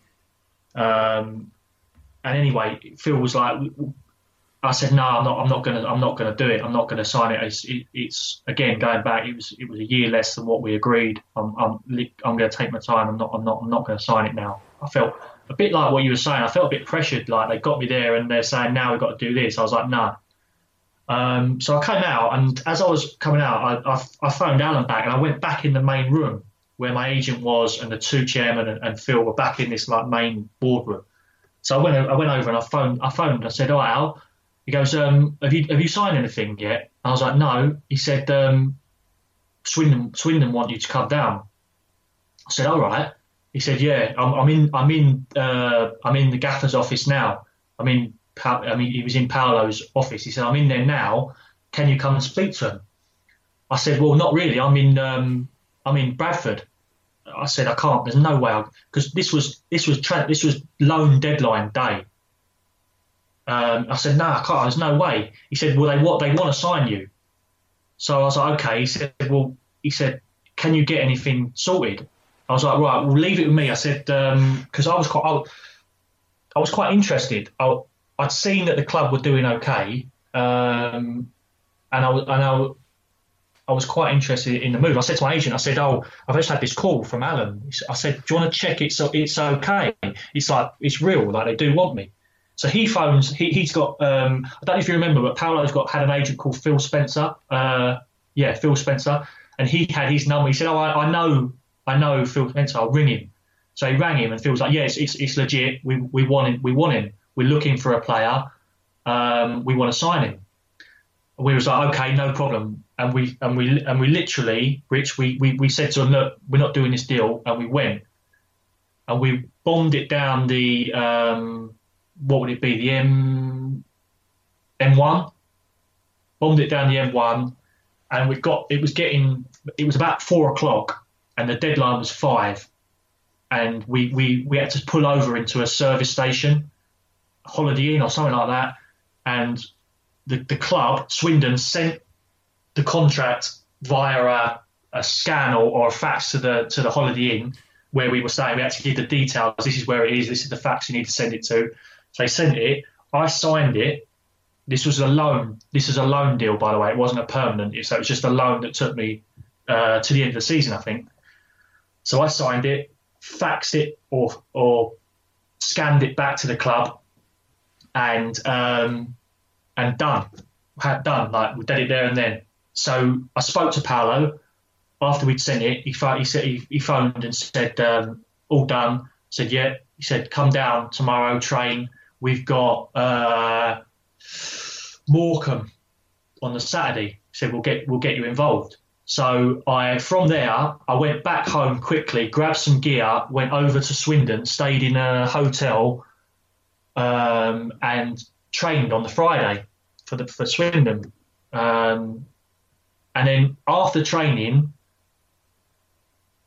Um, and anyway, Phil was like, I said, no, I'm not. I'm not gonna. I'm not gonna do it. I'm not gonna sign it. It's, it, it's again going back. It was. It was a year less than what we agreed. I'm. I'm. I'm gonna take my time. I'm not. I'm not. I'm not gonna sign it now. I felt a bit like what you were saying. I felt a bit pressured. Like they got me there and they're saying now we've got to do this. I was like, no. Um, so I came out, and as I was coming out, I, I, I phoned Alan back, and I went back in the main room where my agent was, and the two chairmen and, and Phil were back in this like main boardroom. So I went, I went over and I phoned, I phoned. I said, "Oh, Al," he goes, um, "Have you have you signed anything yet?" I was like, "No." He said, um, "Swindon, Swindon want you to come down." I said, "All right." He said, "Yeah, I'm, I'm in, I'm in, uh, I'm in the gaffer's office now. I'm in I mean, he was in Paolo's office. He said, "I'm in there now. Can you come and speak to him?" I said, "Well, not really. I'm in, um, I'm in Bradford." I said, "I can't. There's no way because this was this was tra- this was loan deadline day." Um, I said, "No, I can't. There's no way." He said, "Well, they what they want to sign you." So I was like, "Okay." He said, "Well," he said, "Can you get anything sorted?" I was like, "Right, well, leave it with me." I said, because um, I was quite, I, I was quite interested. I, I'd seen that the club were doing okay, um, and I, and I, I was quite interested in the move. I said to my agent, I said, "Oh, I've just had this call from Alan." I said, "Do you want to check it's it's okay?" It's like it's real, like they do want me. So he phones. He, he's got. Um, I don't know if you remember, but Paolo's got had an agent called Phil Spencer. Uh, yeah, Phil Spencer, and he had his number. He said, "Oh, I, I know, I know Phil Spencer. I'll ring him." So he rang him, and Phil was like, "Yes, yeah, it's, it's, it's legit. We we want him. We want him." We're looking for a player. Um, we want to sign him. And We was like, okay, no problem. And we and we and we literally, Rich, we, we, we said to him, look, we're not doing this deal, and we went and we bombed it down the um, what would it be the M M1, bombed it down the M1, and we got it was getting it was about four o'clock, and the deadline was five, and we we we had to pull over into a service station Holiday Inn or something like that, and the, the club Swindon sent the contract via a, a scan or, or, a fax to the to the Holiday Inn where we were staying. We actually give the details. This is where it is. This is the fax you need to send it to. They sent it. I signed it. This was a loan. This is a loan deal, by the way. It wasn't a permanent. So it was just a loan that took me uh, to the end of the season, I think. So I signed it, faxed it, or or scanned it back to the club and um, and done. had done. Like we did it there and then. So I spoke to Paolo after we'd sent it. He, he said he, he phoned and said um, all done. Said yeah. He said come down tomorrow, train. We've got uh, Morecambe on the Saturday. Said we'll get we'll get you involved. So I from there I went back home quickly, grabbed some gear, went over to Swindon, stayed in a hotel, um, and trained on the Friday for the for Swindon. Um, and then after training,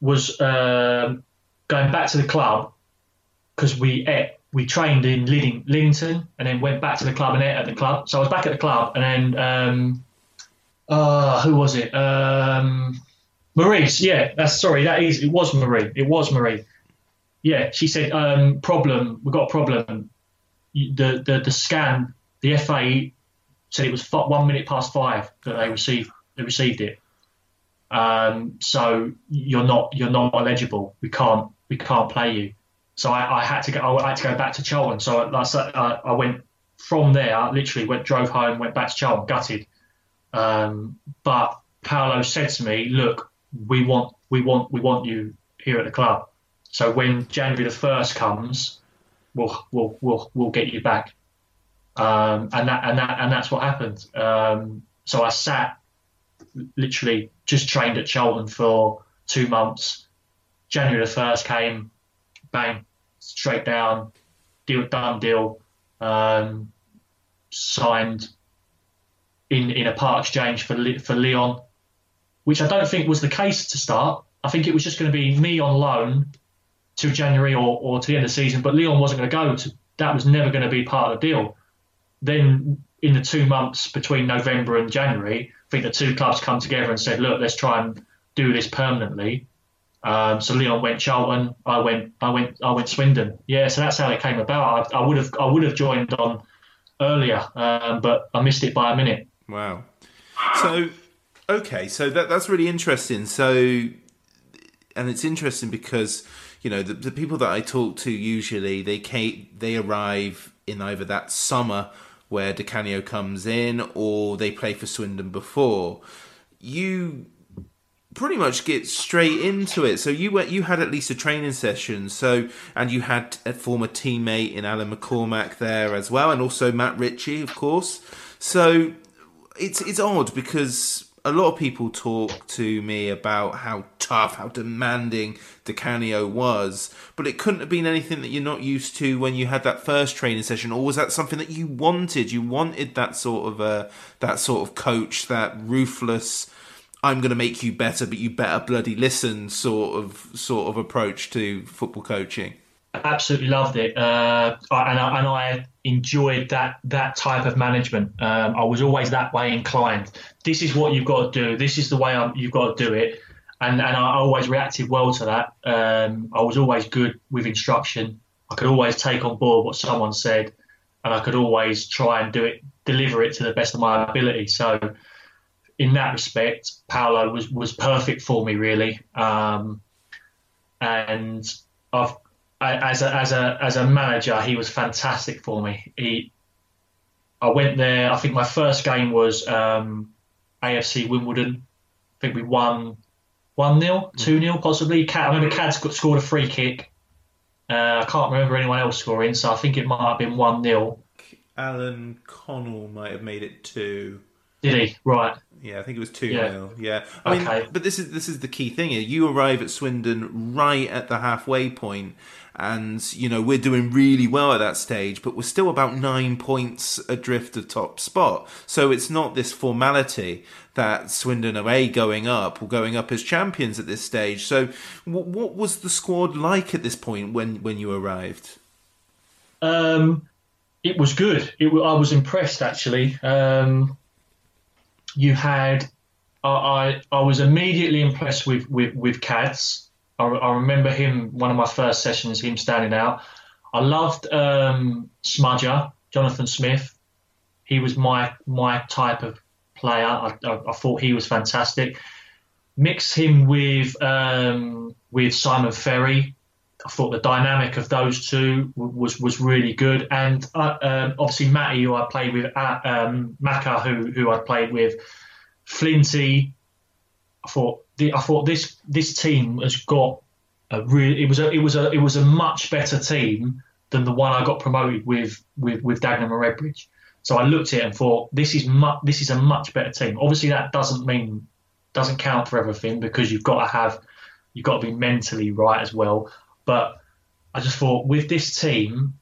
was uh, going back to the club because we ate, we trained in Lidding, Liddington and then went back to the club and ate at the club. So I was back at the club and then um, uh, who was it? Um, Maurice. Yeah, that's sorry. That is it was Marie. It was Marie. Yeah, she said um, problem. We've got a problem. The the the scan. The FA said it was one minute past five that they received they received it. Um, so you're not you're not eligible. We can't we can't play you. So I, I had to go. I had to go back to Charlton. So I, I, went from there. I literally went drove home, went back to Charlton, gutted. Um, but Paolo said to me, "Look, we want we want we want you here at the club. So when January the first comes, we'll we'll we'll we'll get you back." Um, and that and that and that's what happened. Um, so I sat literally just trained at Charlton for two months. January the first came, bang, straight down, deal done deal, um, signed in in a part exchange for for Leon, which I don't think was the case to start. I think it was just going to be me on loan to January or, or to the end of the season, but Leon wasn't going to go to. That was never going to be part of the deal. Then in the two months between November and January, I think the two clubs come together and said, look, let's try and do this permanently. Um, so Leon went Charlton, I went, I went, I went Swindon. Yeah, so that's how it came about. I, I would have, I would have joined on earlier, um, but I missed it by a minute. Wow. So, okay, so that that's really interesting. So, and it's interesting because you know the, the people that I talk to usually they came, they arrive in either that summer where Di Canio comes in, or they play for Swindon before. You pretty much get straight into it. So you went, you had at least a training session. So and you had a former teammate in Alan McCormack there as well, and also Matt Ritchie, of course. So it's it's odd because a lot of people talk to me about how tough, how demanding Di Canio was, but it couldn't have been anything that you're not used to when you had that first training session, or was that something that you wanted? You wanted that sort of uh, that sort of coach, that ruthless. I'm going to make you better, but you better bloody listen sort of sort of approach to football coaching. Absolutely loved it, uh, and, I, and I enjoyed that that type of management. Um, I was always that way inclined. This is what you've got to do. This is the way I'm, you've got to do it, and and I always reacted well to that. Um, I was always good with instruction. I could always take on board what someone said, and I could always try and do it, deliver it to the best of my ability. So, in that respect, Paolo was was perfect for me, really. Um, and I've as a as a as a manager, he was fantastic for me. He, I went there. I think my first game was um, AFC Wimbledon. I think we won one 0 two 0 possibly. Cat, I remember Cad scored a free kick. Uh, I can't remember anyone else scoring, so I think it might have been one 0 Alan Connell might have made it two. Did he? Right. Yeah, I think it was two yeah. 0 Yeah. I okay. mean, but this is this is the key thing here. You arrive at Swindon right at the halfway point, and you know we're doing really well at that stage but we're still about nine points adrift of top spot so it's not this formality that swindon are a going up or going up as champions at this stage so what, what was the squad like at this point when when you arrived um it was good it, i was impressed actually um you had I, I, was immediately impressed with with with Cads I, I, remember him one of my first sessions, him standing out. I loved um, Smudger, Jonathan Smith. He was my my type of player. I, I, I thought he was fantastic. Mix him with um, with Simon Ferry. I thought the dynamic of those two was was really good, and uh, um, obviously Matty, who I played with, uh, um, Maka, who who I played with, Flinty. I thought the, I thought this this team has got a really it was a it was a it was a much better team than the one I got promoted with with with Dagenham and Redbridge. So I looked at it and thought this is mu- this is a much better team. Obviously, that doesn't mean doesn't count for everything because you've got to have you've got to be mentally right as well. But I just thought with this team,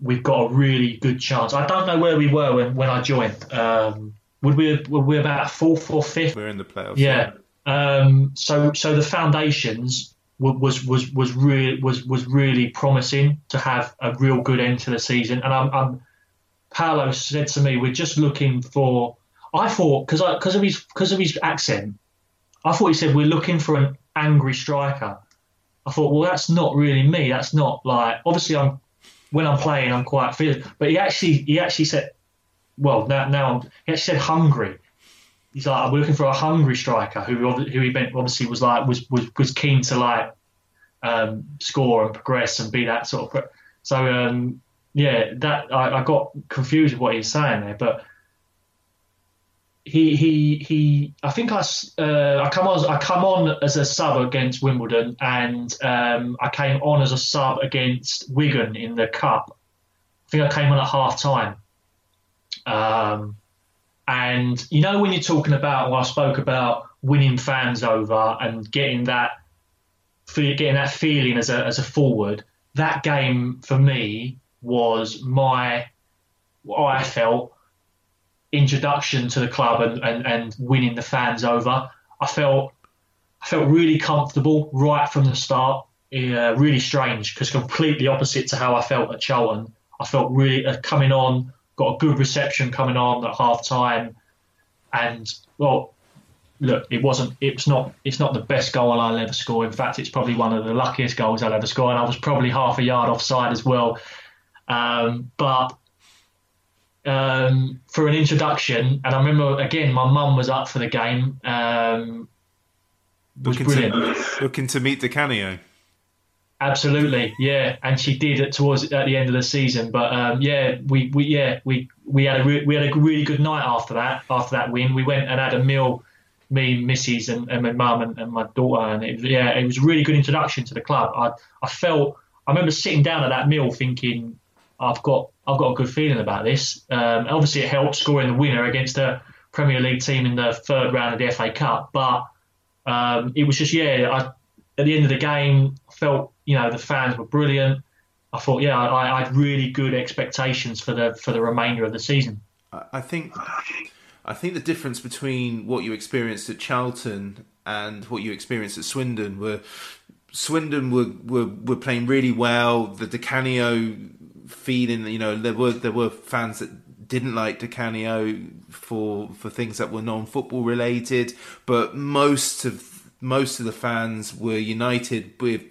we've got a really good chance. I don't know where we were when, when I joined. Um, would we were we about fourth or fifth? We're in the playoffs. Yeah. Um, so so the foundations was was was really was was really promising to have a real good end to the season. And I'm, I'm Paolo said to me, we're just looking for. I thought because because of his because of his accent, I thought he said we're looking for an angry striker. I thought, well, that's not really me. That's not like obviously I'm when I'm playing, I'm quite fit. But he actually he actually said, well, now now he actually said hungry. He's like, I'm looking for a hungry striker who who he meant obviously was like was was, was keen to like um, score and progress and be that sort of. So um, yeah, that I, I got confused with what he was saying there, but he he he. I think I uh, I come on I come on as a sub against Wimbledon, and um, I came on as a sub against Wigan in the cup. I think I came on at half time. Um, and you know when you're talking about, well, I spoke about winning fans over and getting that, getting that feeling as a as a forward. That game for me was my, what I felt introduction to the club and, and, and winning the fans over. I felt I felt really comfortable right from the start. Uh, really strange because completely opposite to how I felt at Charlton. I felt really uh, coming on, got a good reception coming on at half time, and well, look, it wasn't. It's not. It's not the best goal I'll ever score. In fact, it's probably one of the luckiest goals I'll ever score, and I was probably half a yard offside as well. Um, but um, for an introduction, and I remember again, my mum was up for the game. Um, was looking brilliant. To, looking to meet Di Canio. Absolutely, yeah, and she did it towards at the end of the season. But um, yeah, we, we yeah we we had a re- we had a really good night after that after that win. We went and had a meal, me, Mrs. and, and my mum and, and, my daughter, and it, yeah, it was a really good introduction to the club. I I felt I remember sitting down at that meal thinking I've got I've got a good feeling about this. Um, obviously, it helped scoring the winner against a Premier League team in the third round of the FA Cup, but um, it was just yeah. I, at the end of the game, felt you know the fans were brilliant. I thought yeah, I, I had really good expectations for the for the remainder of the season. I think I think the difference between what you experienced at Charlton and what you experienced at Swindon were Swindon were, were, were playing really well. The Di Canio feeling, you know, there were there were fans that didn't like Di Canio for for things that were non football related, but most of most of the fans were united with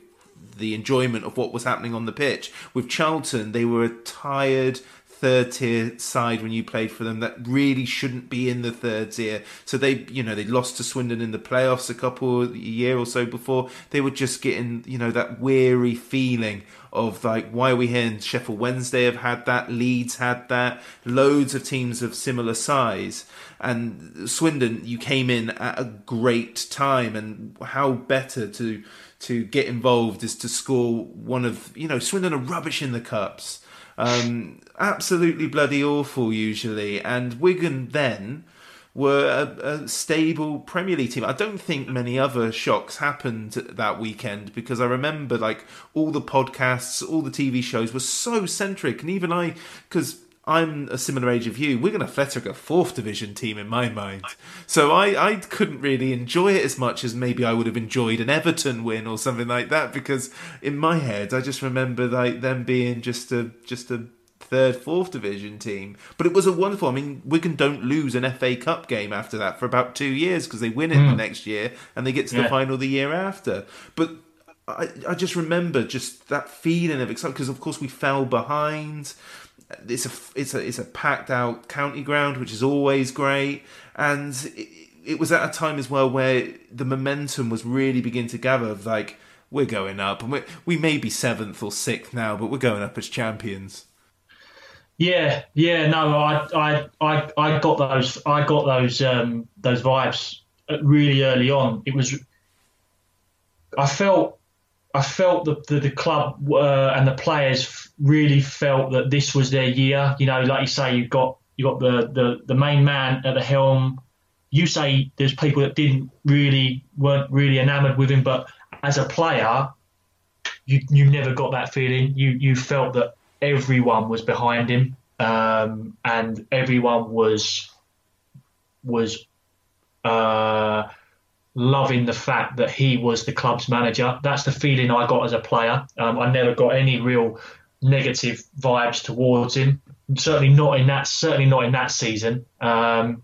the enjoyment of what was happening on the pitch. With Charlton, they were a tired third tier side when you played for them that really shouldn't be in the third tier. So they, you know, they lost to Swindon in the playoffs a couple a year or so before. They were just getting, you know, that weary feeling of like, why are we here? And Sheffield Wednesday have had that, Leeds had that, loads of teams of similar size. And Swindon, you came in at a great time, and how better to to get involved is to score one of you know Swindon are rubbish in the cups, um, absolutely bloody awful usually, and Wigan then were a, a, stable Premier League team. I don't think many other shocks happened that weekend because I remember like all the podcasts, all the TV shows were so centric, and even I, because I'm a similar age of you. Wigan Athletic a fourth division team in my mind, so I, I couldn't really enjoy it as much as maybe I would have enjoyed an Everton win or something like that. Because in my head, I just remember like them being just a just a third, fourth division team. But it was a wonderful. I mean, Wigan don't lose an FA Cup game after that for about two years because they win it mm. the next year and they get to yeah. the final the year after. But I, I just remember just that feeling of excitement because, of course, we fell behind it's a it's a it's a packed out county ground, which is always great, and it, it was at a time as well where the momentum was really beginning to gather. Of like we're going up, and we we may be seventh or sixth now, but we're going up as champions. Yeah, yeah, no, I, I, I, I got those, I got those, um, those vibes really early on. It was, I felt, I felt that the, the club uh, and the players really felt that this was their year. You know, like you say, you got, you got the, the, the main man at the helm. You say there's people that didn't really weren't really enamoured with him, but as a player, you you never got that feeling. You you felt that everyone was behind him, um, and everyone was was uh, loving the fact that he was the club's manager. That's the feeling I got as a player. Um, I never got any real negative vibes towards him. Certainly not in that. Certainly not in that season. Um,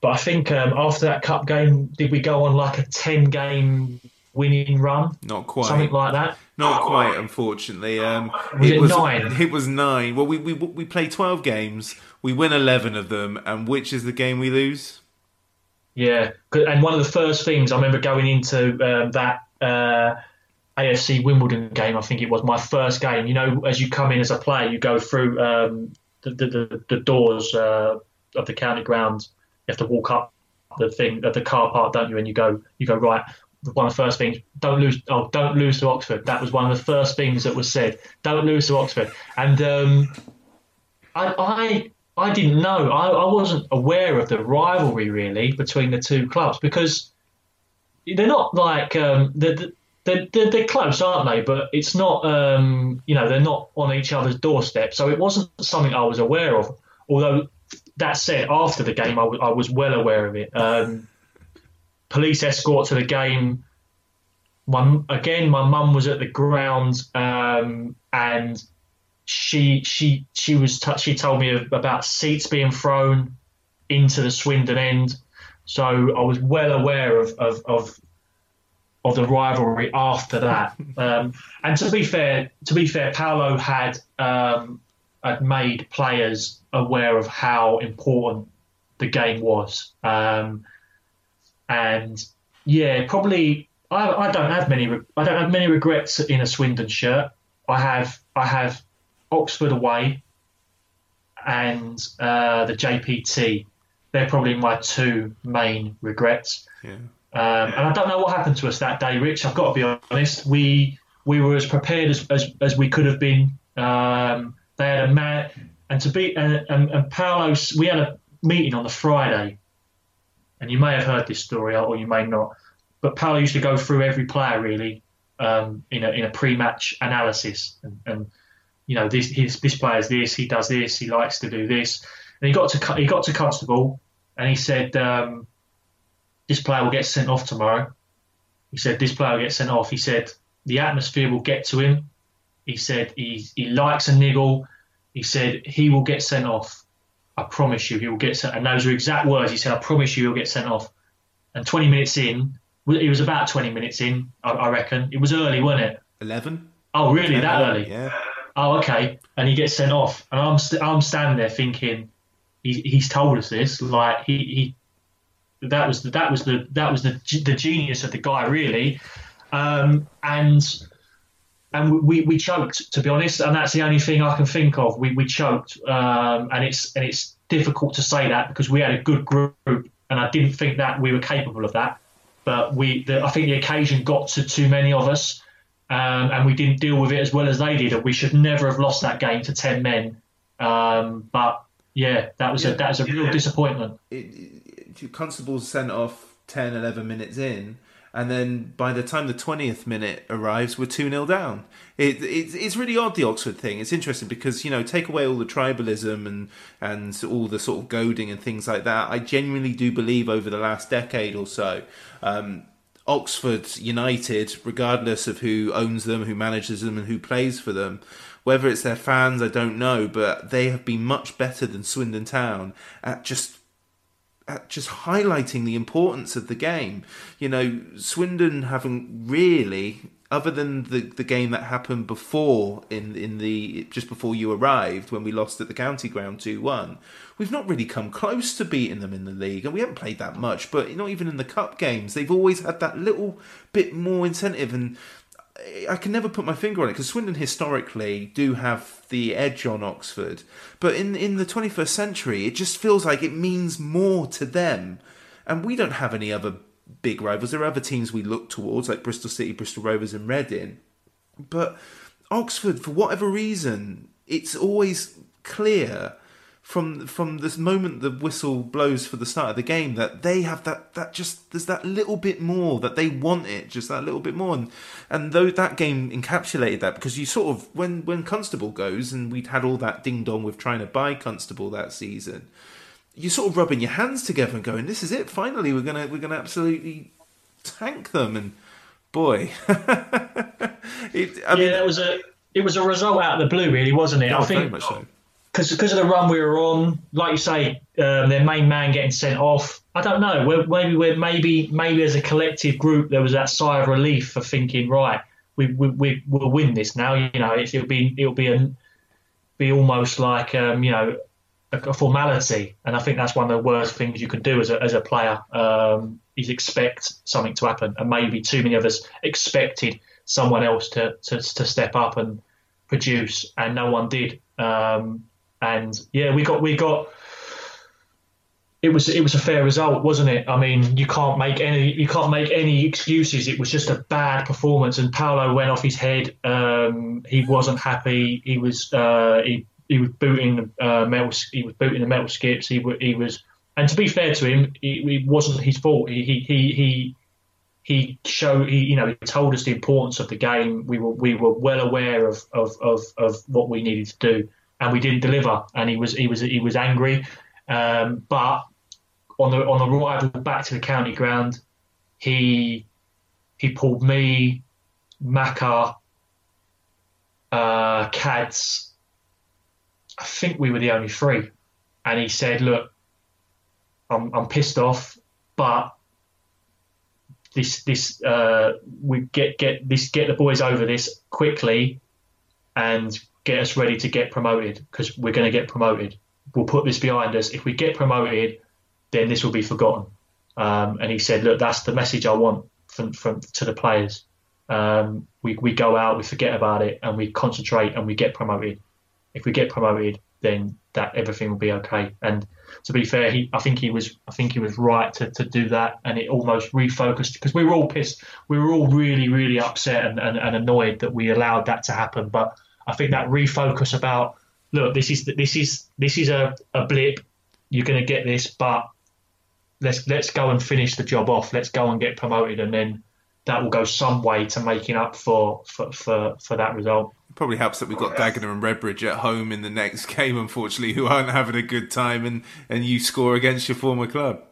but I think um, after that cup game, did we go on like a ten game winning run? Not quite. Something like that. Not quite, unfortunately. Um, Was it nine? It was nine. Well, we we we play twelve games. We win eleven of them, and which is the game we lose? Yeah, and one of the first things I remember going into um, that uh, AFC Wimbledon game, I think it was my first game. You know, as you come in as a player, you go through um, the, the, the, the doors uh, of the county ground. You have to walk up the thing at the car park, don't you? And you go, you go right. One of the first things, don't lose. Oh, don't lose to Oxford. That was one of the first things that was said. Don't lose to Oxford. And um, I, I I didn't know. I, I wasn't aware of the rivalry really between the two clubs because they're not like um, they're, they're, they're, close, aren't they? But it's not um, you know they're not on each other's doorstep. So it wasn't something I was aware of. Although that said, after the game, I was- was well aware of it. Um, police escort to the game. My, again, my mum was at the ground, um, and she she she was t- she told me about seats being thrown into the Swindon end. So I was well aware of of, of of the rivalry after that. Um, and to be fair, to be fair, Paolo had um, had made players aware of how important the game was. Um, and yeah, probably I, I don't have many I don't have many regrets in a Swindon shirt. I have I have Oxford away and uh, the JPT. They're probably my two main regrets. Yeah. Um, and I don't know what happened to us that day, Rich. I've got to be honest. We we were as prepared as as, as we could have been. Um, they had a man, and to be and, and, and Paolo. We had a meeting on the Friday, and you may have heard this story or you may not. But Paolo used to go through every player really um, in a in a pre-match analysis, and, and you know this his, this player's this, he does this, he likes to do this, and he got to he got to Constable, and he said. Um, this player will get sent off tomorrow. He said this player will get sent off. He said the atmosphere will get to him. He said he he likes a niggle. He said he will get sent off. I promise you, he will get sent. And those are exact words. He said, I promise you, he'll get sent off. And 20 minutes in, it was about 20 minutes in, I, I reckon. It was early, wasn't it? Eleven. Oh, really? That early? Yeah. Oh, okay. And he gets sent off, and I'm st- I'm standing there thinking, he, he's told us this. Like he, he that was the, that was the that was the the genius of the guy, really. Um, and and we, we choked, to be honest, and that's the only thing I can think of. We we choked, um, and it's and it's difficult to say that because we had a good group, and I didn't think that we were capable of that. But we, the, I think the occasion got to too many of us, um, and we didn't deal with it as well as they did. And we should never have lost that game to ten men. Um, but yeah, that was a that was a real disappointment. Constables sent off 10, 11 minutes in, and then by the time the 20th minute arrives, we're 2 0 down. It, it's it's really odd, the Oxford thing. It's interesting because, you know, take away all the tribalism and, and all the sort of goading and things like that. I genuinely do believe over the last decade or so, um, Oxford United, regardless of who owns them, who manages them, and who plays for them, whether it's their fans, I don't know, but they have been much better than Swindon Town at just at just highlighting the importance of the game. You know, Swindon haven't really, other than the the game that happened before in in the just before you arrived when we lost at the county ground two one. We've not really come close to beating them in the league, and we haven't played that much. But not even in the cup games, they've always had that little bit more incentive. And I can never put my finger on it because Swindon historically do have the edge on Oxford, but in in the 21st century, it just feels like it means more to them, and we don't have any other big rivals. There are other teams we look towards, like Bristol City, Bristol Rovers, and Reading, but Oxford, for whatever reason, it's always clear from from this moment the whistle blows for the start of the game that they have that that just there's that little bit more that they want it just that little bit more. And and though that game encapsulated that because you sort of when when Constable goes and we'd had all that ding dong with trying to buy Constable that season you're sort of rubbing your hands together and going this is it finally we're gonna we're gonna absolutely tank them. And boy it, I yeah mean, that was a it was a result out of the blue really wasn't it? I oh, think so because because of the run we were on, like you say, um, their main man getting sent off. I don't know. We're, maybe we're maybe maybe as a collective group there was that sigh of relief for thinking, right, we we, we will win this now. You know, it'll be it'll be a be almost like um, you know a, a, formality, and I think that's one of the worst things you can do as a as a player. Um, is expect something to happen, and maybe too many of us expected someone else to to, to step up and produce, and no one did. Um, and yeah, we got we got. It was it was a fair result, wasn't it? I mean, you can't make any you can't make any excuses. It was just a bad performance, and Paolo went off his head. Um, he wasn't happy. He was uh, he he was booting uh, metal. He was booting the metal skips. He he was, and to be fair to him, it, it wasn't his fault. He he he. he he showed he you know he told us the importance of the game. We were we were well aware of of, of, of what we needed to do and we didn't deliver. And he was he was he was angry. Um, but on the on the arrival back to the county ground, he he pulled me, Maka, uh, Cads. I think we were the only three, and he said, "Look, I'm I'm pissed off, but." This, this, uh, we get get this, get the boys over this quickly, and get us ready to get promoted because we're going to get promoted. We'll put this behind us. If we get promoted, then this will be forgotten. Um, and he said, look, that's the message I want from, from to the players. Um, we, we go out, we forget about it, and we concentrate and we get promoted. If we get promoted, then that everything will be okay. And to be fair, he I think he was I think he was right to, to do that, and it almost refocused because we were all pissed, we were all really really upset and, and, and annoyed that we allowed that to happen. But I think that refocus about look, this is this is this is a, a blip. You're going to get this, but let's let's go and finish the job off. Let's go and get promoted, and then that will go some way to making up for for for, for that result. It probably helps that we've got Dagenham and Redbridge at home in the next game, unfortunately, who aren't having a good time, and and you score against your former club.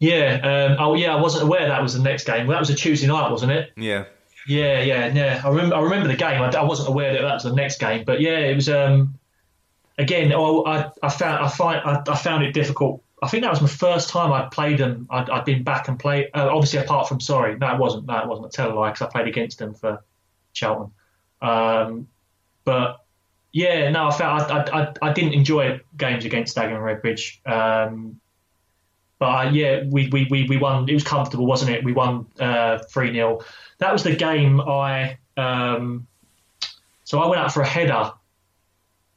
Yeah. Um, oh, yeah. I wasn't aware that was the next game. Well, that was a Tuesday night, wasn't it? Yeah. Yeah, yeah, yeah. I remember. I remember the game. I, I, wasn't aware that that was the next game, but yeah, it was. Um, again, oh, I, I found I find I, I, found it difficult. I think that was my first time I'd played them. i had been back and played. Uh, obviously, apart from sorry, no, it wasn't. No, it wasn't a tell lie because I played against them for Cheltenham. Um, but yeah, no, I felt I, I, I, didn't enjoy games against Dagenham and Redbridge. Um, but uh, yeah, we, we, we, we won. It was comfortable, wasn't it? We won uh, three uh, 0 that was the game I. Um, so I went out for a header,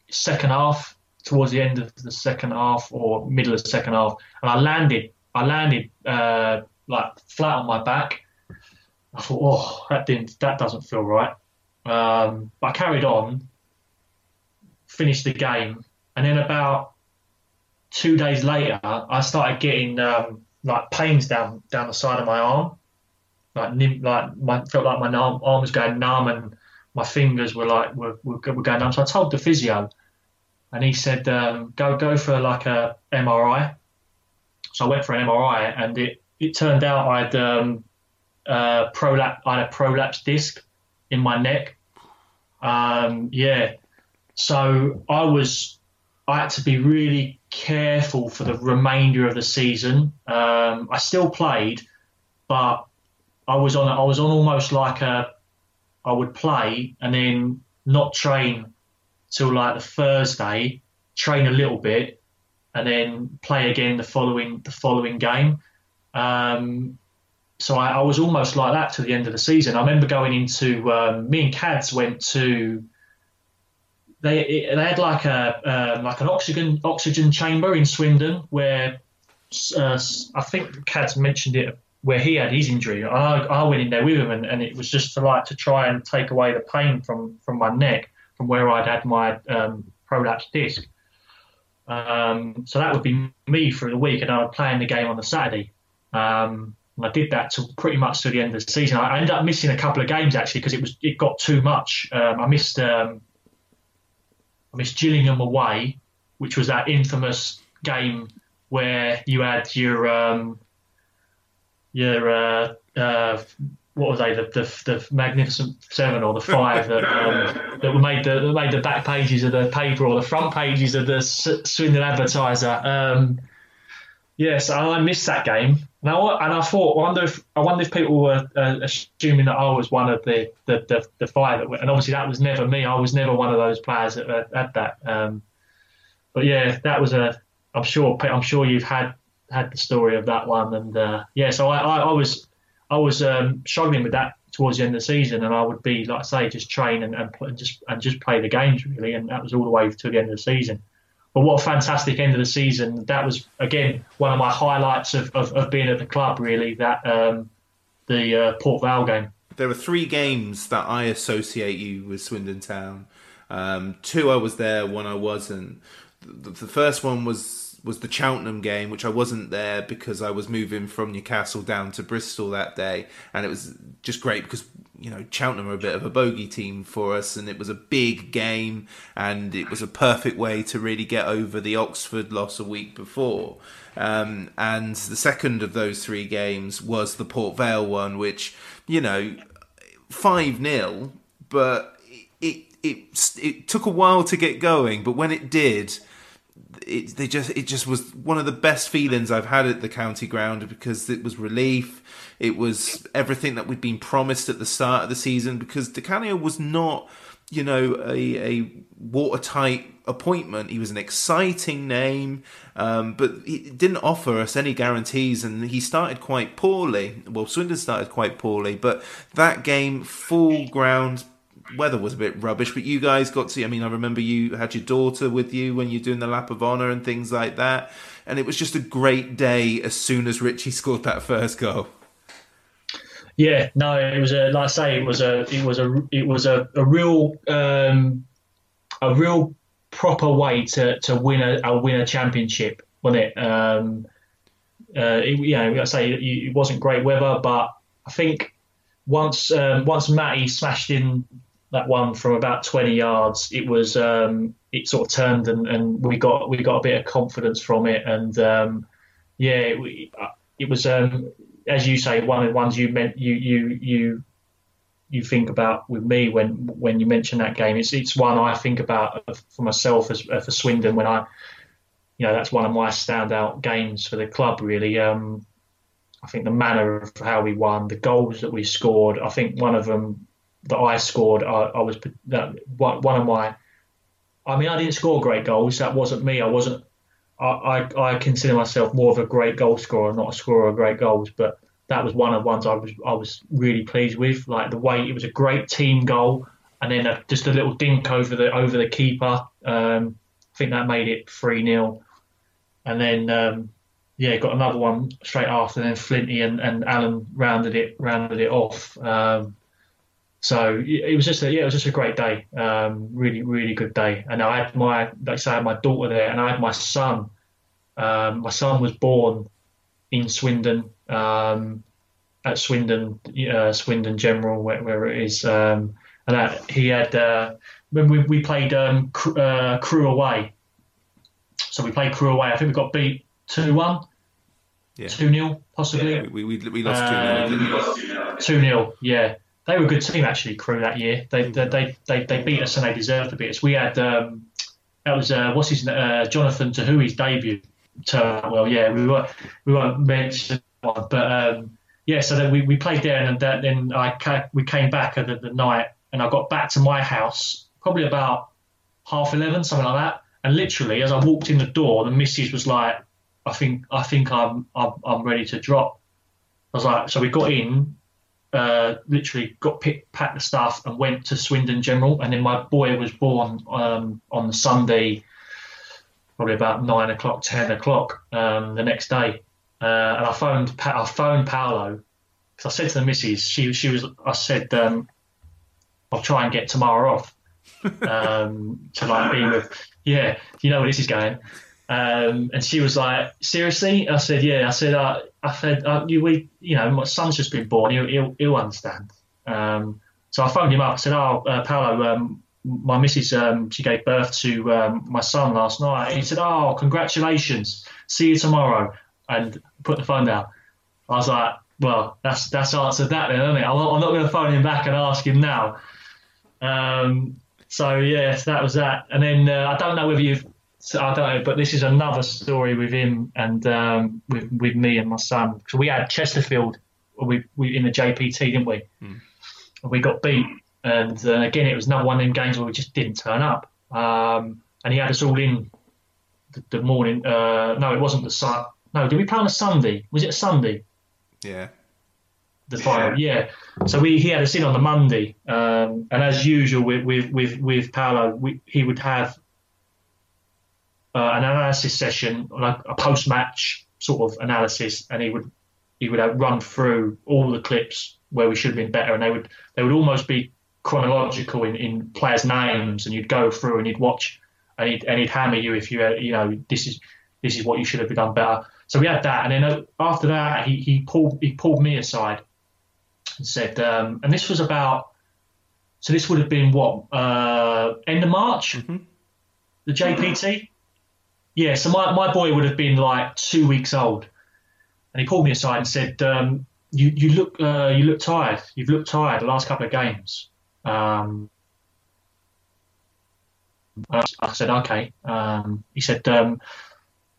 second half, towards the end of the second half or middle of the second half, and I landed. I landed uh, like flat on my back. I thought, oh, that didn't, that doesn't feel right. Um, but I carried on, finished the game, and then about two days later, I started getting um, like pains down down the side of my arm like like my felt like my arm, arm was going numb and my fingers were like were, were, going numb. So I told the physio, and he said um, go go for like a MRI. So I went for an MRI, and it it turned out I had um, uh, I had a prolapse disc in my neck. Um, yeah, so I was I had to be really careful for the remainder of the season. Um, I still played, but I was on I was on almost like a I would play and then not train till like the Thursday, train a little bit, and then play again the following the following game. Um, so I, I, was almost like that to the end of the season. I remember going into um, me and Cads went to they they had like a um, like an oxygen oxygen chamber in Swindon where uh, I think Cads mentioned it where he had his injury. I, I went in there with him and, and it was just to like to try and take away the pain from from my neck from where I'd had my um, disc. Um, so that would be me for the week, and I would play in the game on the Saturday. Um, and I did that to pretty much to the end of the season. I ended up missing a couple of games actually because it was it got too much. Um, I missed um, I missed Gillingham away, which was that infamous game where you had your um, your uh, uh, what were they the, the, the magnificent seven or the five that um, that made the that made the back pages of the paper or the front pages of the Swindon Advertiser. Um, yes, I missed that game. And I, and I thought, wonder if I wonder if people were uh, assuming that I was one of the the, the, the five that and obviously that was never me. I was never one of those players that had that. Um, but yeah, that was a. I'm sure I'm sure you've had had the story of that one, and uh, yeah, so I, I, I was I was um, struggling with that towards the end of the season, and I would be like I say, just train and, and just and just play the games really, and that was all the way to the end of the season. But what a fantastic end of the season! That was again one of my highlights of, of, of being at the club. Really, that um, the uh, Port Vale game. There are three games that I associate you with Swindon Town. Um, two I was there, one I wasn't. The, the first one was was the Cheltenham game, which I wasn't there because I was moving from Newcastle down to Bristol that day, and it was just great because you know Cheltenham are a bit of a bogey team for us, and it was a big game, and it was a perfect way to really get over the Oxford loss a week before. Um, and the second of those three games was the Port Vale one, which you know five 0 but it it it took a while to get going, but when it did it they just it just was one of the best feelings I've had at the county ground because it was relief. It was everything that we'd been promised at the start of the season because Di Canio was not, you know, a, a watertight appointment. He was an exciting name, um, but he didn't offer us any guarantees, and he started quite poorly. Well, Swindon started quite poorly, but that game, full ground weather was a bit rubbish, but you guys got to. I mean, I remember you had your daughter with you when you're doing the lap of honor and things like that, and it was just a great day as soon as Ritchie scored that first goal. Yeah, no, it was a like I say, it was a it was a it was a, a real um, a real proper way to, to win a, a win a championship, wasn't it? Um, uh, it, you know, like I say it, wasn't great weather, but I think once um, once Matty smashed in that one from about 20 yards, it was um, it sort of turned and, and we got we got a bit of confidence from it, and um, yeah, it, it was um, as you say one of the ones you meant you you you you think about with me when when you mention that game. It's it's one I think about for myself as for Swindon when I you know that's one of my standout games for the club really. Um, I think the manner of how we won, the goals that we scored. I think one of them that I scored, I, I was that one of my. I mean, I didn't score great goals. That wasn't me. I wasn't. I, I, I consider myself more of a great goal scorer, not a scorer of great goals. But that was one of the ones I was I was really pleased with. Like the way it was a great team goal, and then a, just a little dink over the over the keeper. Um, I think that made it three 0 and then um, yeah, got another one straight after. Then Flinty and, and Alan rounded it rounded it off. Um, so it was just a yeah, it was just a great day. Um, really, really good day. And I had my like I say, I had my daughter there, and I had my son. Um, my son was born in Swindon um, at Swindon uh, Swindon General, where, where it is, um, and that, he had uh, when we, we played um, uh, Crewe away. So we played Crewe away. I think we got beat two one. Yeah. 2 0, possibly. Yeah, we, we, we lost 2 0. 2 0, yeah they were a good team actually. Crewe that year, they they they, they beat us and they deserved to beat us. We had um, that was uh, what's his uh, Jonathan Tehoue's debut. Turned well, yeah, we were we won't mention one, but um, yeah. So then we, we played there, and that, then I we came back at the, the night, and I got back to my house probably about half eleven, something like that. And literally, as I walked in the door, the missus was like, "I think I think I'm I'm, I'm ready to drop." I was like, so we got in, uh, literally got picked, packed the stuff, and went to Swindon General. And then my boy was born um, on the Sunday, probably about nine o'clock, ten o'clock um, the next day. Uh, and I phoned, Pa- I phoned Paolo because I said to the missus, she she was, I said, um, I'll try and get tomorrow off um, to like be with, yeah, you know where this is going. Um, and she was like, seriously? I said, yeah. I said, uh, I said, uh, you, we, you know, my son's just been born. He'll, he'll, he'll understand. Um, so I phoned him up. I said, oh, uh, Paolo, um, my missus, um, she gave birth to um, my son last night. He said, oh, congratulations. See you tomorrow. And put the phone down. I was like, well, that's that's answered that then, isn't it? I'm not, I'm not going to phone him back and ask him now. Um, so yes, that was that. And then uh, I don't know whether you've, so I don't know, but this is another story with him and um, with with me and my son. So we had Chesterfield, we, we in the JPT, didn't we? And we got beat, and uh, again it was another one of them games where we just didn't turn up. Um, and he had us all in the, the morning. Uh, no, it wasn't the sun. No, did we play on a Sunday? Was it a Sunday? Yeah. the final. Yeah. So we he had us in on the Monday, um, and as usual with with with, with Paolo, we, he would have uh, an analysis session, like a post match sort of analysis, and he would he would run through all the clips where we should have been better, and they would they would almost be chronological in, in players' names, and you'd go through and you'd watch, and he'd and he'd hammer you if you had, you know this is this is what you should have done better. So we had that, and then uh, after that, he, he pulled he pulled me aside and said, um, and this was about, so this would have been what uh, end of March, the JPT. Yeah, so my, my boy would have been like two weeks old, and he pulled me aside and said, um, "You you look uh, you look tired. You've looked tired the last couple of games." Um, I said, "Okay." Um, he said, um,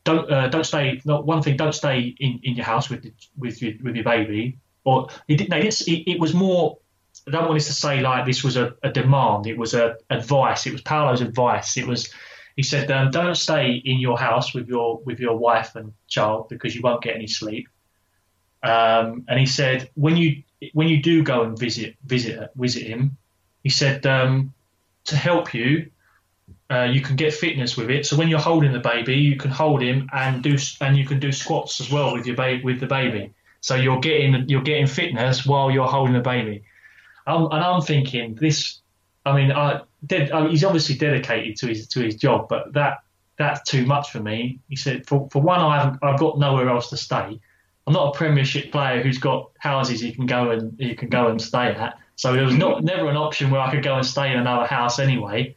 don't uh, don't stay. Not one thing. Don't stay in, in your house with with your with your baby. Or it, did- no, it, it was more. I don't want this to say like this was a, a demand. It was a advice. It was Paolo's advice. It was. He said, um, "Don't stay in your house with your with your wife and child because you won't get any sleep." Um, and he said, "When you when you do go and visit visit visit him, he said um, to help you, uh, you can get fitness with it. So when you're holding the baby, you can hold him and do and you can do squats as well with your ba- with the baby. So you're getting you're getting fitness while you're holding the baby. And I'm thinking this. I mean, I, ded, I mean, he's obviously dedicated to his to his job, but that that's too much for me. He said, for for one, I haven't, I've got nowhere else to stay. I'm not a Premiership player who's got houses you can go and you can go and stay at. So there was not never an option where I could go and stay in another house anyway.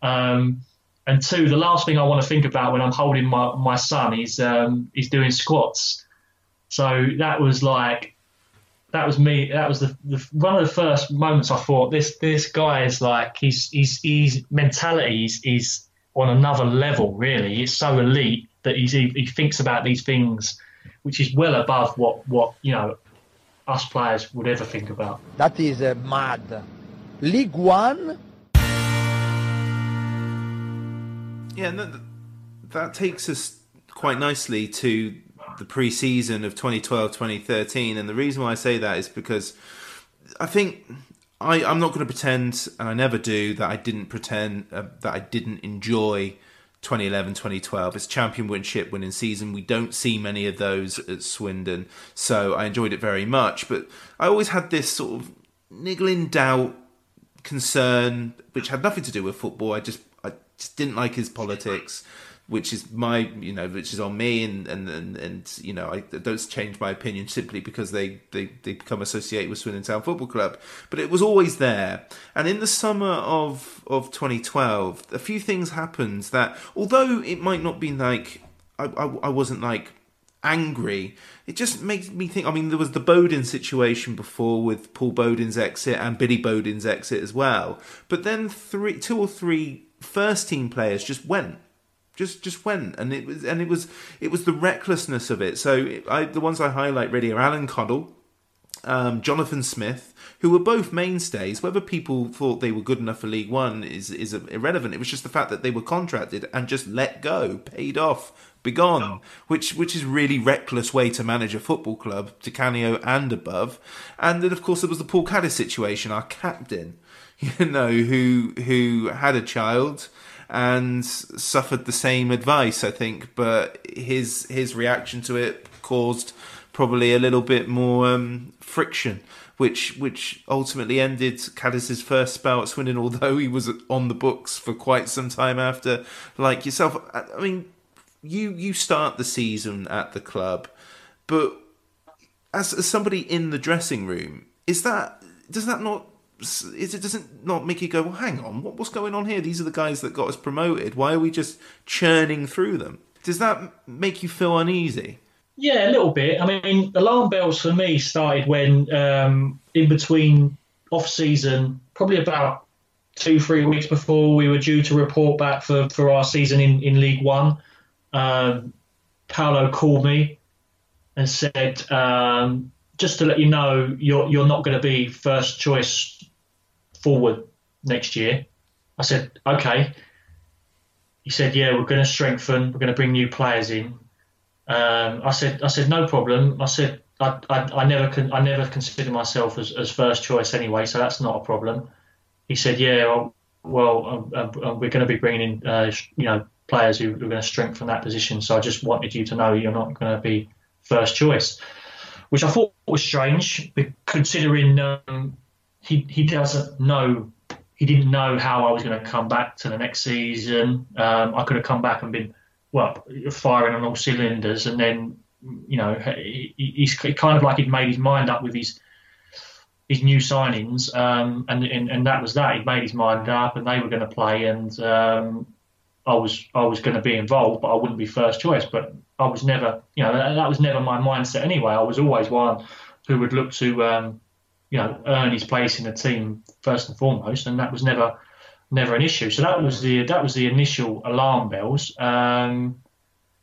Um, and two, the last thing I want to think about when I'm holding my, my son is um, he's doing squats. So that was like that was me. That was the, the one of the first moments I thought this this guy is like he's he's he's mentality is is on another level. Really, he's so elite that he's he, he thinks about these things, which is well above what what you know us players would ever think about. That is uh, mad. League One. Yeah, and that, that takes us quite nicely to the pre-season of 2012-2013 and the reason why I say that is because I think I, I'm not going to pretend and I never do that I didn't pretend uh, that I didn't enjoy 2011-2012 it's championship winning season. We don't see many of those at Swindon so I enjoyed it very much. But I always had this sort of niggling doubt concern which had nothing to do with football. I just I just didn't like his politics which is my you know which is on me and and and, and you know I don't change my opinion simply because they, they they become associated with Swindon Town Football Club. But it was always there. And in the summer of of 2012 a few things happened that although it might not be like I, I, I wasn't like angry it just makes me think I mean there was the Bodin situation before with Paul Bodin's exit and Billy Bodin's exit as well. But then three two or three first team players just went just just went and it was and it was it was the recklessness of it. So I, the ones i highlight really are alan Connell um, jonathan smith who were both mainstays. Whether people thought they were good enough for league one is is irrelevant. It was just the fact that they were contracted and just let go paid off begone, which which is really reckless way to manage a football club, Di Canio and above. And then of course there was the Paul Caddis situation, our captain, you know, who who had a child and suffered the same advice, I think, but his his reaction to it caused probably a little bit more um, friction which which ultimately ended Caddis's first spell at Swindon, although he was on the books for quite some time after, like yourself. I mean, you you start the season at the club, but as, as somebody in the dressing room, is that does that not it doesn't not make you go, well, hang on, what, what's going on here? These are the guys that got us promoted. Why are we just churning through them? Does that make you feel uneasy? Yeah, a little bit. I mean, alarm bells for me started when um, in between off season, probably about two, three weeks before we were due to report back for, for our season in, in League One. Um, Paolo called me and said, um, just to let you know, you're you're not going to be first choice forward next year. I said, okay. He said, yeah, we're going to strengthen. We're going to bring new players in. Um, I said, I said, no problem. I said, I, I, I never can, I never consider myself as, as first choice anyway, so that's not a problem. He said, yeah, well, um, um, um we're going to be bringing in, uh, you know, players who, are going to strengthen that position. So I just wanted you to know you're not going to be first choice, which I thought was strange, considering um, he he doesn't know, he didn't know how I was going to come back to the next season. Um, I could have come back and been well, firing on all cylinders, and then you know he, he's kind of like he'd made his mind up with his his new signings, um, and, and and that was that. He'd made his mind up, and they were going to play, and um, I was I was going to be involved, but I wouldn't be first choice. But I was never, you know, that, that was never my mindset anyway. I was always one who would look to, um, you know, earn his place in the team first and foremost, and that was never never an issue. So that was the that was the initial alarm bells. Um,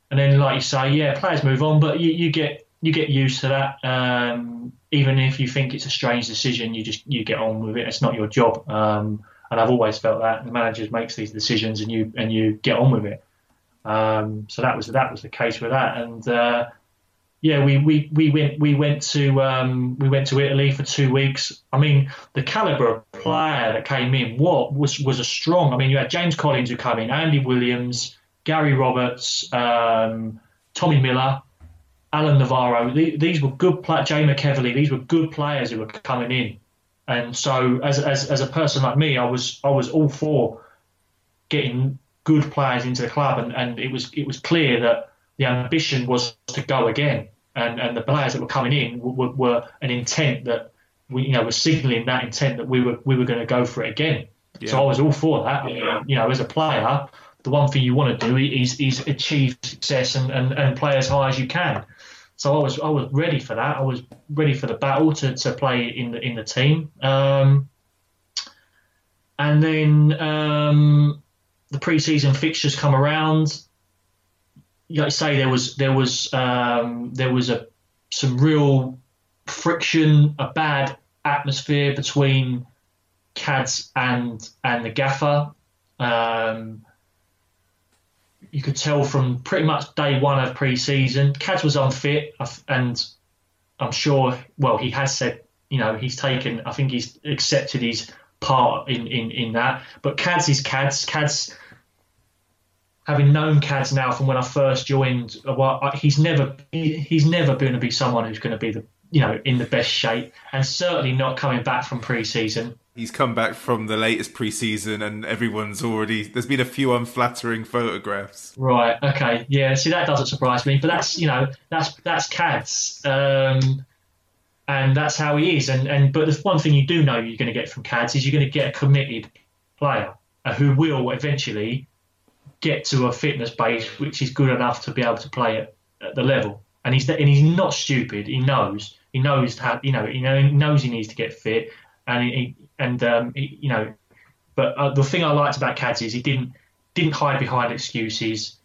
and then, like you say, yeah, players move on, but you, you get you get used to that. Um, even if you think it's a strange decision, you just you get on with it. It's not your job. Um, and I've always felt that the manager makes these decisions, and you and you get on with it. Um, so that was that was the case with that, and uh, yeah, we, we, we went we went to um, we went to Italy for two weeks. I mean, the caliber of player that came in, what was was a strong. I mean, you had James Collins who came in, Andy Williams, Gary Roberts, um, Tommy Miller, Alan Navarro. These were good players. Jay. These were good players who were coming in. And so, as, as as a person like me, I was I was all for getting good players into the club, and, and it was it was clear that the ambition was to go again, and and the players that were coming in were, were an intent that we you know were signalling that intent that we were we were going to go for it again. Yeah. So I was all for that. Yeah. You know, as a player, the one thing you want to do is is achieve success and, and, and play as high as you can. So I was I was ready for that. I was ready for the battle to, to play in the in the team. Um, and then um, the preseason fixtures come around like I say, there was there was um, there was a some real friction, a bad atmosphere between Cads and and the gaffer. Um, you could tell from pretty much day one of pre-season, Cads was unfit, and I'm sure. Well, he has said, you know, he's taken. I think he's accepted his part in in in that. But Cads is Cads. Cads having known Cads now from when I first joined, well, he's never he, he's never going to be someone who's going to be the you know in the best shape, and certainly not coming back from pre-season. He's come back from the latest pre-season, and everyone's already. There's been a few unflattering photographs. Right. Okay. Yeah. See, that doesn't surprise me, but that's you know that's that's Cads. Um, and that's how he is. And, and but the one thing you do know you're going to get from Cads is you're going to get a committed player uh, who will eventually get to a fitness base which is good enough to be able to play at, at the level. And he's and he's not stupid. He knows he knows how you know he knows he needs to get fit, and he and um, he, you know. But uh, the thing I liked about Cads is he didn't didn't hide behind excuses.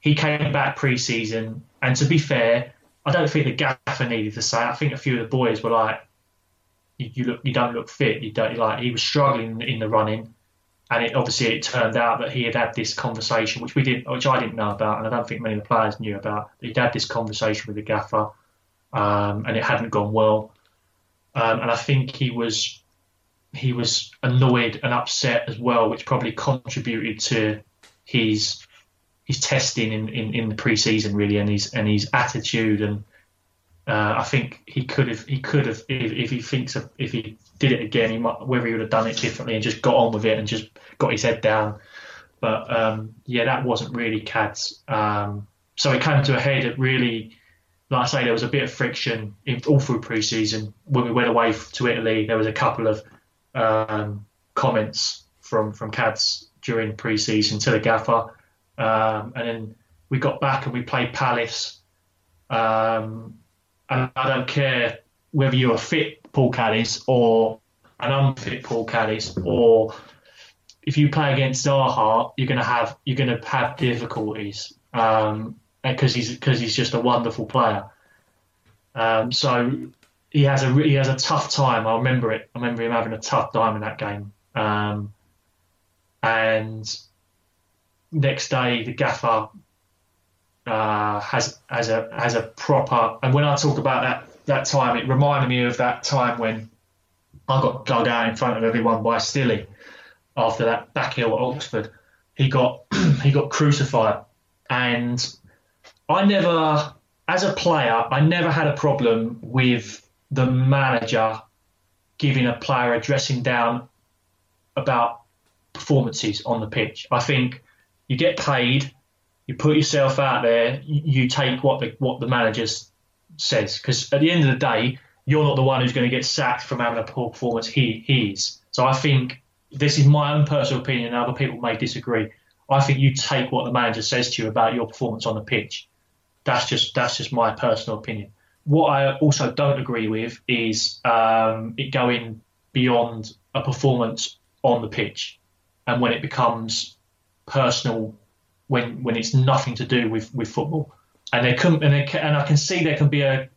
He came back pre-season, and to be fair, I don't think the gaffer needed to say. I think a few of the boys were like, "You, you look, you don't look fit. You don't like." He was struggling in the running, and it obviously it turned out that he had had this conversation, which we didn't, which I didn't know about, and I don't think many of the players knew about. He'd had this conversation with the gaffer, um, and it hadn't gone well. Um, and I think he was he was annoyed and upset as well, which probably contributed to his his testing in, in, in the preseason really, and his and his attitude and uh, I think he could have he could have if, if he thinks of, if he did it again, he might whether he would have done it differently and just got on with it and just got his head down. But um, yeah, that wasn't really Cad's. Um, so it came to a head. It really, like I say, there was a bit of friction in, all through pre-season. When we went away to Italy, there was a couple of um, comments from from Cads during pre-season to the gaffer, um, and then we got back and we played Palace. Um, and I don't care whether you're a fit Paul Caddis or an unfit Paul Caddis, or if you play against Zaha, you're going to have you're going to have difficulties um, because he's because he's just a wonderful player. Um, so he has a he has a tough time. I remember it. I remember him having a tough time in that game. Um, and next day, the gaffer uh, has has a has a proper. And when I talk about that that time, it reminded me of that time when I got dug out in front of everyone by Stilly after that back hill at Oxford. He got he got crucified, and I never, as a player, I never had a problem with the manager giving a player a dressing down about performances on the pitch. I think you get paid, you put yourself out there, you, take what the what the manager says because at the end of the day, you're not the one who's going to get sacked from having a poor performance. He, he is. So I think this is my own personal opinion. And other people may disagree. I think you take what the manager says to you about your performance on the pitch. That's just that's just my personal opinion. What I also don't agree with is um, it going beyond a performance on the pitch, and when it becomes personal, when when it's nothing to do with, with football, and there can and, there, and I can see there can be a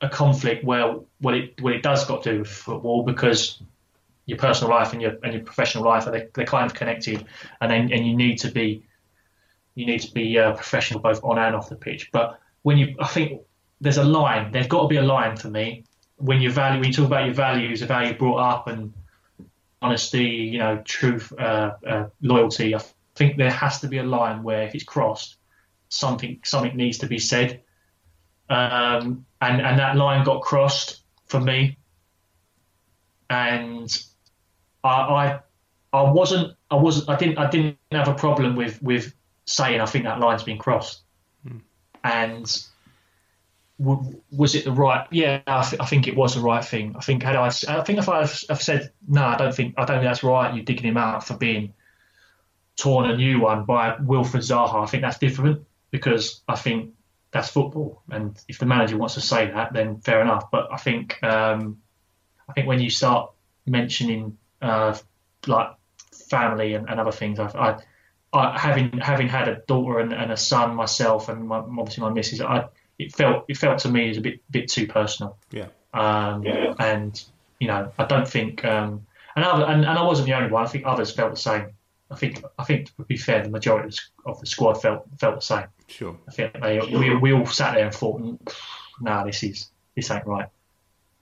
a conflict where what it what it does got to do with football because your personal life and your and your professional life are they, they're kind of connected, and then and you need to be you need to be uh, professional both on and off the pitch. But when you, I think there's a line. There's got to be a line for me when you value when you talk about your values of how you brought up and honesty, you know, truth, uh, uh, loyalty. I think there has to be a line where if it's crossed, something something needs to be said. Um, and and that line got crossed for me, and I, I I wasn't I wasn't I didn't I didn't have a problem with with saying I think that line's been crossed, and w- was it the right? Yeah, I, th- I think it was the right thing. I think had I I think if I've, I've said no, I don't think I don't think that's right. You're digging him out for being torn a new one by Wilfried Zaha. I think that's different because I think that's football, and if the manager wants to say that, then fair enough. But I think um, I think when you start mentioning uh, like family and, and other things, I, I, I, having having had a daughter and, and a son myself, and my, obviously my missus, I it felt it felt to me as a bit bit too personal. Yeah. Um, Yeah. And you know, I don't think, um, and, other, and and I wasn't the only one. I think others felt the same. I think I think to be fair, the majority of the, s- of the squad felt felt the same. Sure. I think they, we we all sat there and thought, "Mm, nah, this is this ain't right.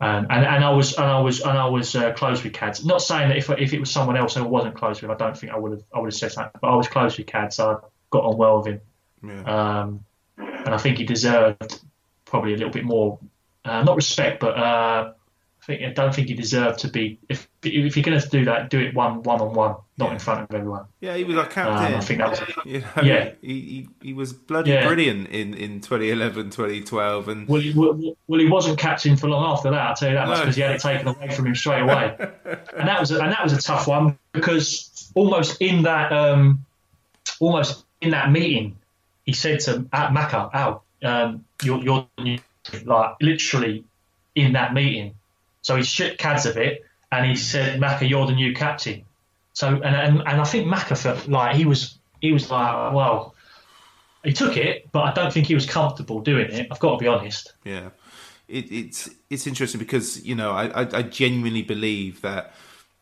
Um, and and I was and I was and I was uh, close with Cads. Not saying that if if it was someone else I wasn't close with, I don't think I would have I would have said that. But I was close with Cads, so I got on well with him. Yeah. Um, and I think he deserved probably a little bit more, uh, not respect, but uh, I think I don't think he deserved to be. If if you're going to do that, do it one one on one, not in front of everyone. Yeah, he was our captain. Um, I think that was You know, yeah. he, he, he was bloody Yeah. brilliant in, in 2011, 2012. And Well, he, well, well, he wasn't captain for long after that. I'll tell you that much No. because he had it taken away from him straight away, and that was a, and that was a tough one because almost in that um, almost in that meeting, he said to uh, Maka, "Al, um, you're you're like literally in that meeting." So he shook Cads a bit, and he said, "Maka, you're the new captain." So and and, and I think Maka felt like he was he was like, well. He took it, but I don't think he was comfortable doing it. I've got to be honest. Yeah, it, it's it's interesting because you know I, I I genuinely believe that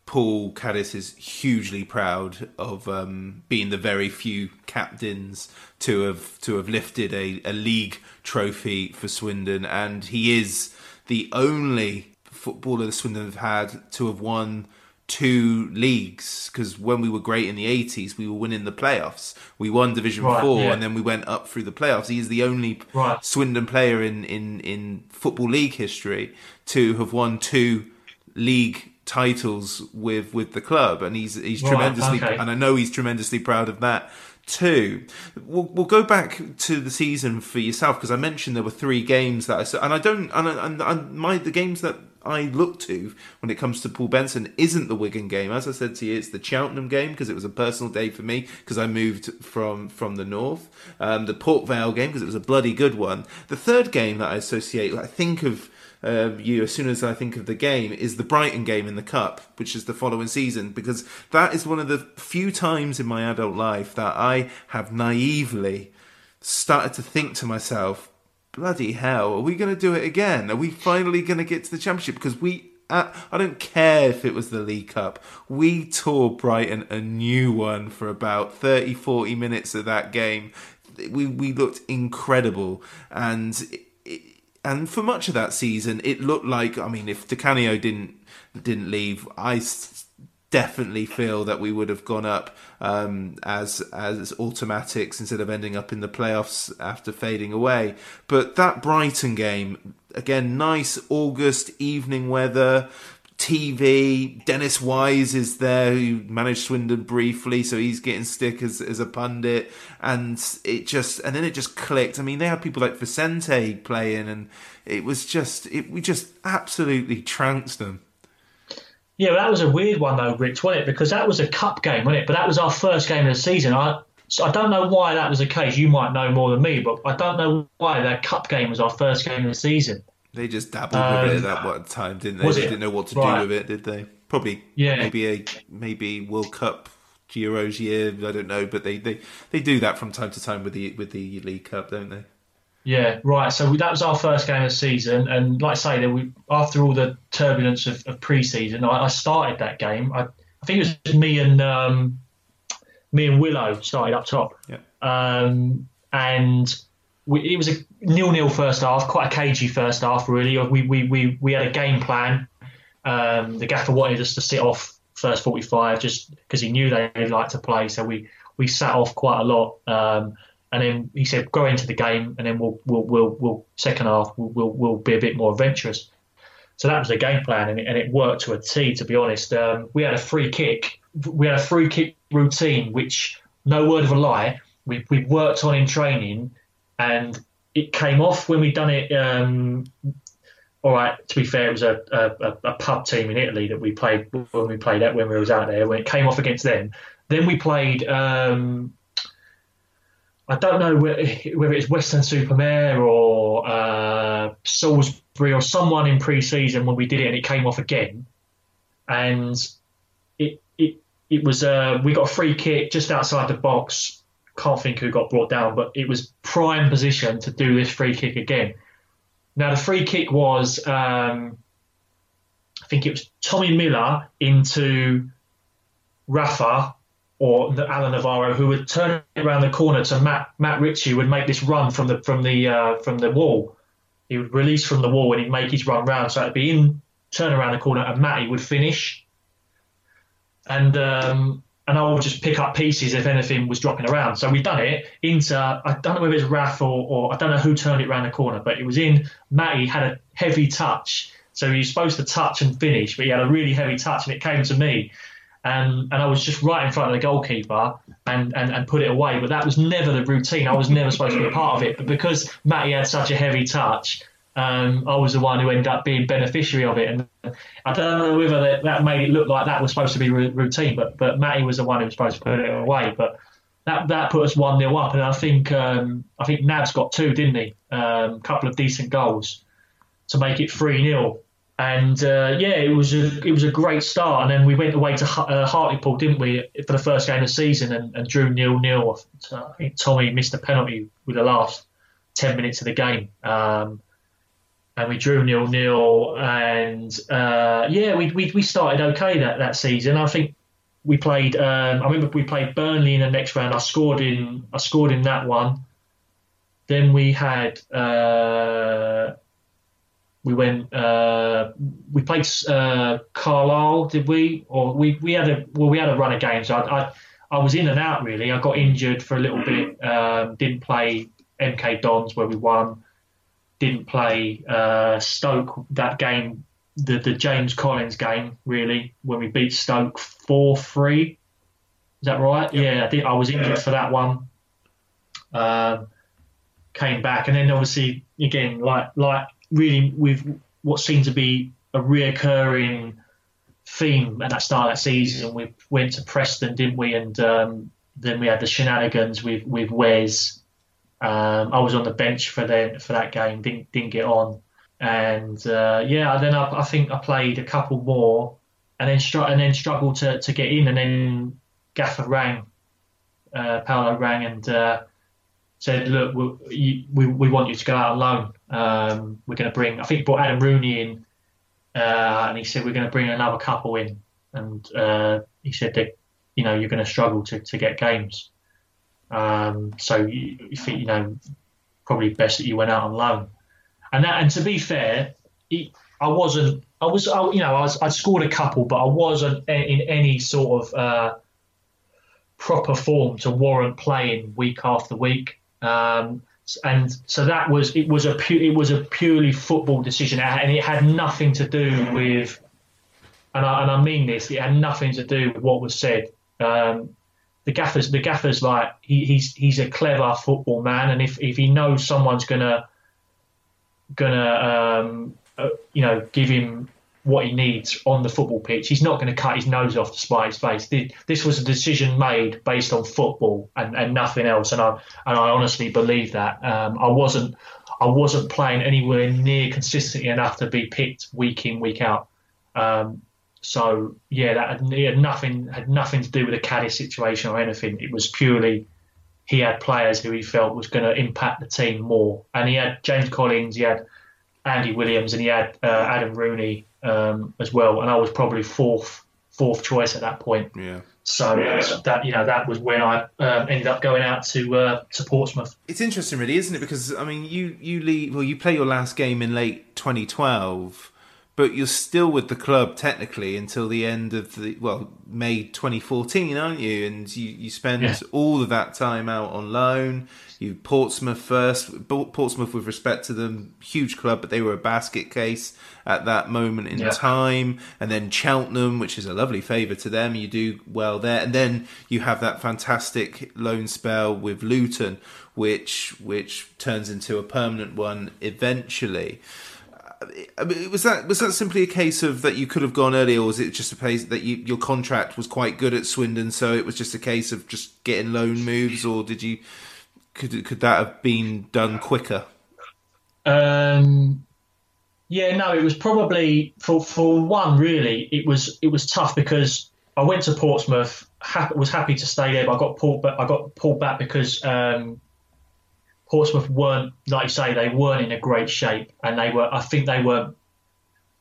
Paul Caddis is hugely proud of um, being the very few captains to have to have lifted a, a league trophy for Swindon, and he is the only footballer Swindon have had to have won two leagues because when we were great in the 80s we were winning the playoffs we won division Right, 4 yeah. and then we went up through the playoffs he's the only Right. swindon player in, in, in football league history to have won two league titles with with the club and he's he's Right, tremendously okay. and I know he's tremendously proud of that too. We'll, we'll go back to the season for yourself because I mentioned there were three games that I saw, and I don't, and, and, and my the games that I look to when it comes to Paul Benson isn't the Wigan game. As I said to you, it's the Cheltenham game because it was a personal day for me because I moved from from the north. Um, the Port Vale game because it was a bloody good one. The third game that I associate, I think of um, you as soon as I think of the game is the Brighton game in the cup, which is the following season, because that is one of the few times in my adult life that I have naively started to think to myself, bloody hell, are we going to do it again? Are we finally going to get to the championship? Because we. Uh, I don't care if it was the League Cup. We tore Brighton a new one for about 30, 40 minutes of that game. We we looked incredible, and and for much of that season, it looked like I mean, if Di Canio didn't didn't leave, I definitely feel that we would have gone up um, as as automatics instead of ending up in the playoffs after fading away. But that Brighton game again, nice August evening weather. TV. Dennis Wise is there, who managed Swindon briefly, so he's getting stick as, as a pundit, and it just and then it just clicked. I mean, they had people like Vicente playing, and it was just it, we just absolutely trounced them. Yeah, that was a weird one though, Rich, wasn't it? Because that was a cup game, wasn't it? But that was our first game of the season. I so I don't know why that was the case. You might know more than me, but I don't know why that cup game was our first game of the season. They just dabbled Um, with it at that one time, didn't they? They didn't know what to Right. do with it, did they? Probably, Yeah. maybe a maybe World Cup, Euros year. I don't know, but they, they, they do that from time to time with the with the League Cup, don't they? Yeah, right. So we, that was our first game of the season, and like I say, that we after all the turbulence of, of pre-season, I, I started that game. I, I think it was me and um, me and Willow started up top, Yeah. um, and we, it was a nil-nil first half, quite a cagey first half. Really, we we we, we had a game plan. Um, the gaffer wanted us to sit off first 45 just because he knew they'd like to play, so we we sat off quite a lot. Um, and then he said, "Go into the game, and then we'll we'll we'll, we'll second half we'll, we'll we'll be a bit more adventurous." So that was the game plan, and it, and it worked to a T. To be honest, um, we had a free kick. We had a free kick routine, which no word of a lie, we we worked on in training, and it came off when we'd done it. Um, all right, to be fair, it was a, a, a pub team in Italy that we played when we played that when we was out there. When it came off against them, then we played. Um, I don't know whether it's Weston-super-Mare or uh, Salisbury or someone in pre-season when we did it and it came off again, and it it it was uh, we got a free kick just outside the box. Can't think who got brought down, but it was prime position to do this free kick again. Now the free kick was um, I think it was Tommy Miller into Rafa or Alan Navarro who would turn it around the corner to Matt Matt Ritchie would make this run from the from the uh, from the wall. He would release from the wall and he'd make his run round. So it'd be in turn around the corner and Matty would finish. And um, and I would just pick up pieces if anything was dropping around. So we'd done it into I don't know whether it's Raf or, or I don't know who turned it around the corner, but it was in Matty had a heavy touch. So he was supposed to touch and finish, but he had a really heavy touch and it came to me and and I was just right in front of the goalkeeper and, and, and put it away. But that was never the routine. I was never supposed to be a part of it. But because Matty had such a heavy touch, um, I was the one who ended up being beneficiary of it. And I don't know whether that, that made it look like that was supposed to be routine, but but Matty was the one who was supposed to put it away. But that that put us one 0 up, and I think um, I think Nabs got two, didn't he? A um, couple of decent goals to make it three 0 and uh, yeah, it was a it was a great start. And then we went away to uh, Hartlepool, didn't we, for the first game of the season, and, and drew nil nil. I think Tommy missed a penalty with the last ten minutes of the game, um, and we drew nil nil. And uh, yeah, we, we we started okay that that season. I think we played. Um, I remember we played Burnley in the next round. I scored in I scored in that one. Then we had uh, we went uh, we played uh, Carlisle, did we? Or we, we had a well we had a run of games. I, I I was in and out really. I got injured for a little bit. Um, didn't play MK Dons where we won. Didn't play uh, Stoke that game, the the James Collins game really when we beat Stoke four three. Is that right? Yeah, I think I was injured for that one. Um, came back, and then obviously again like like really with what seemed to be a reoccurring theme at that start of that season. We went to Preston, didn't we? And um, then we had the shenanigans with with Wes. Um, I was on the bench for the, for that game, didn't didn't get on, and uh, yeah, then I, I, think I played a couple more, and then str- and then struggled to, to get in, and then Gaffer rang, uh, Paolo rang and uh, said, look, we, we, we want you to go out on loan. Um, we're going to bring, I think he brought Adam Rooney in, uh, and he said, we're going to bring another couple in. And uh, he said that, you know, you're going to struggle to, to get games. Um, so, you, you know, probably best that you went out on loan. And that, and to be fair, he, I wasn't, I was, I, you know, I was, I'd scored a couple, but I wasn't in any sort of uh, proper form to warrant playing week after week. Um, and so that was it was a pu- it was a purely football decision, and it had nothing to do with, and I, and I mean this, it had nothing to do with what was said. Um, the gaffers, the gaffers, like he, he's he's a clever football man, and if if he knows someone's gonna gonna um, uh, you know give him what he needs on the football pitch. He's not going to cut his nose off to spite his face. This was a decision made based on football and, and nothing else, and I and I honestly believe that. Um, I wasn't I wasn't playing anywhere near consistently enough to be picked week in week out. Um, so yeah, that had, had, nothing had nothing to do with the Caddis situation or anything. It was purely he had players who he felt was going to impact the team more, and he had James Collins, he had Andy Williams, and he had uh, Adam Rooney um, as well, and I was probably fourth fourth choice at that point. Yeah. So yeah. that you know that was when I um, ended up going out to uh, to Portsmouth. It's interesting, really, isn't it? Because I mean, you you leave well, you play your last game in late 2012, but you're still with the club technically until the end of the well May 2014, aren't you? And you you spend yeah. all of that time out on loan. You Portsmouth first. Portsmouth, with respect to them, huge club, but they were a basket case at that moment in yeah. time. And then Cheltenham, which is a lovely favour to them. You do well there, and then you have that fantastic loan spell with Luton, which which turns into a permanent one eventually. I mean, was that was that simply a case of that you could have gone earlier, or was it just a case that you, your contract was quite good at Swindon, so it was just a case of just getting loan moves, or did you could could that have been done quicker? Um, yeah, no, it was probably for for one. Really, it was it was tough because I went to Portsmouth, ha- was happy to stay there, but I got pulled. But I got pulled back because um, Portsmouth weren't, like you say, they weren't in a great shape, and they were. I think they were.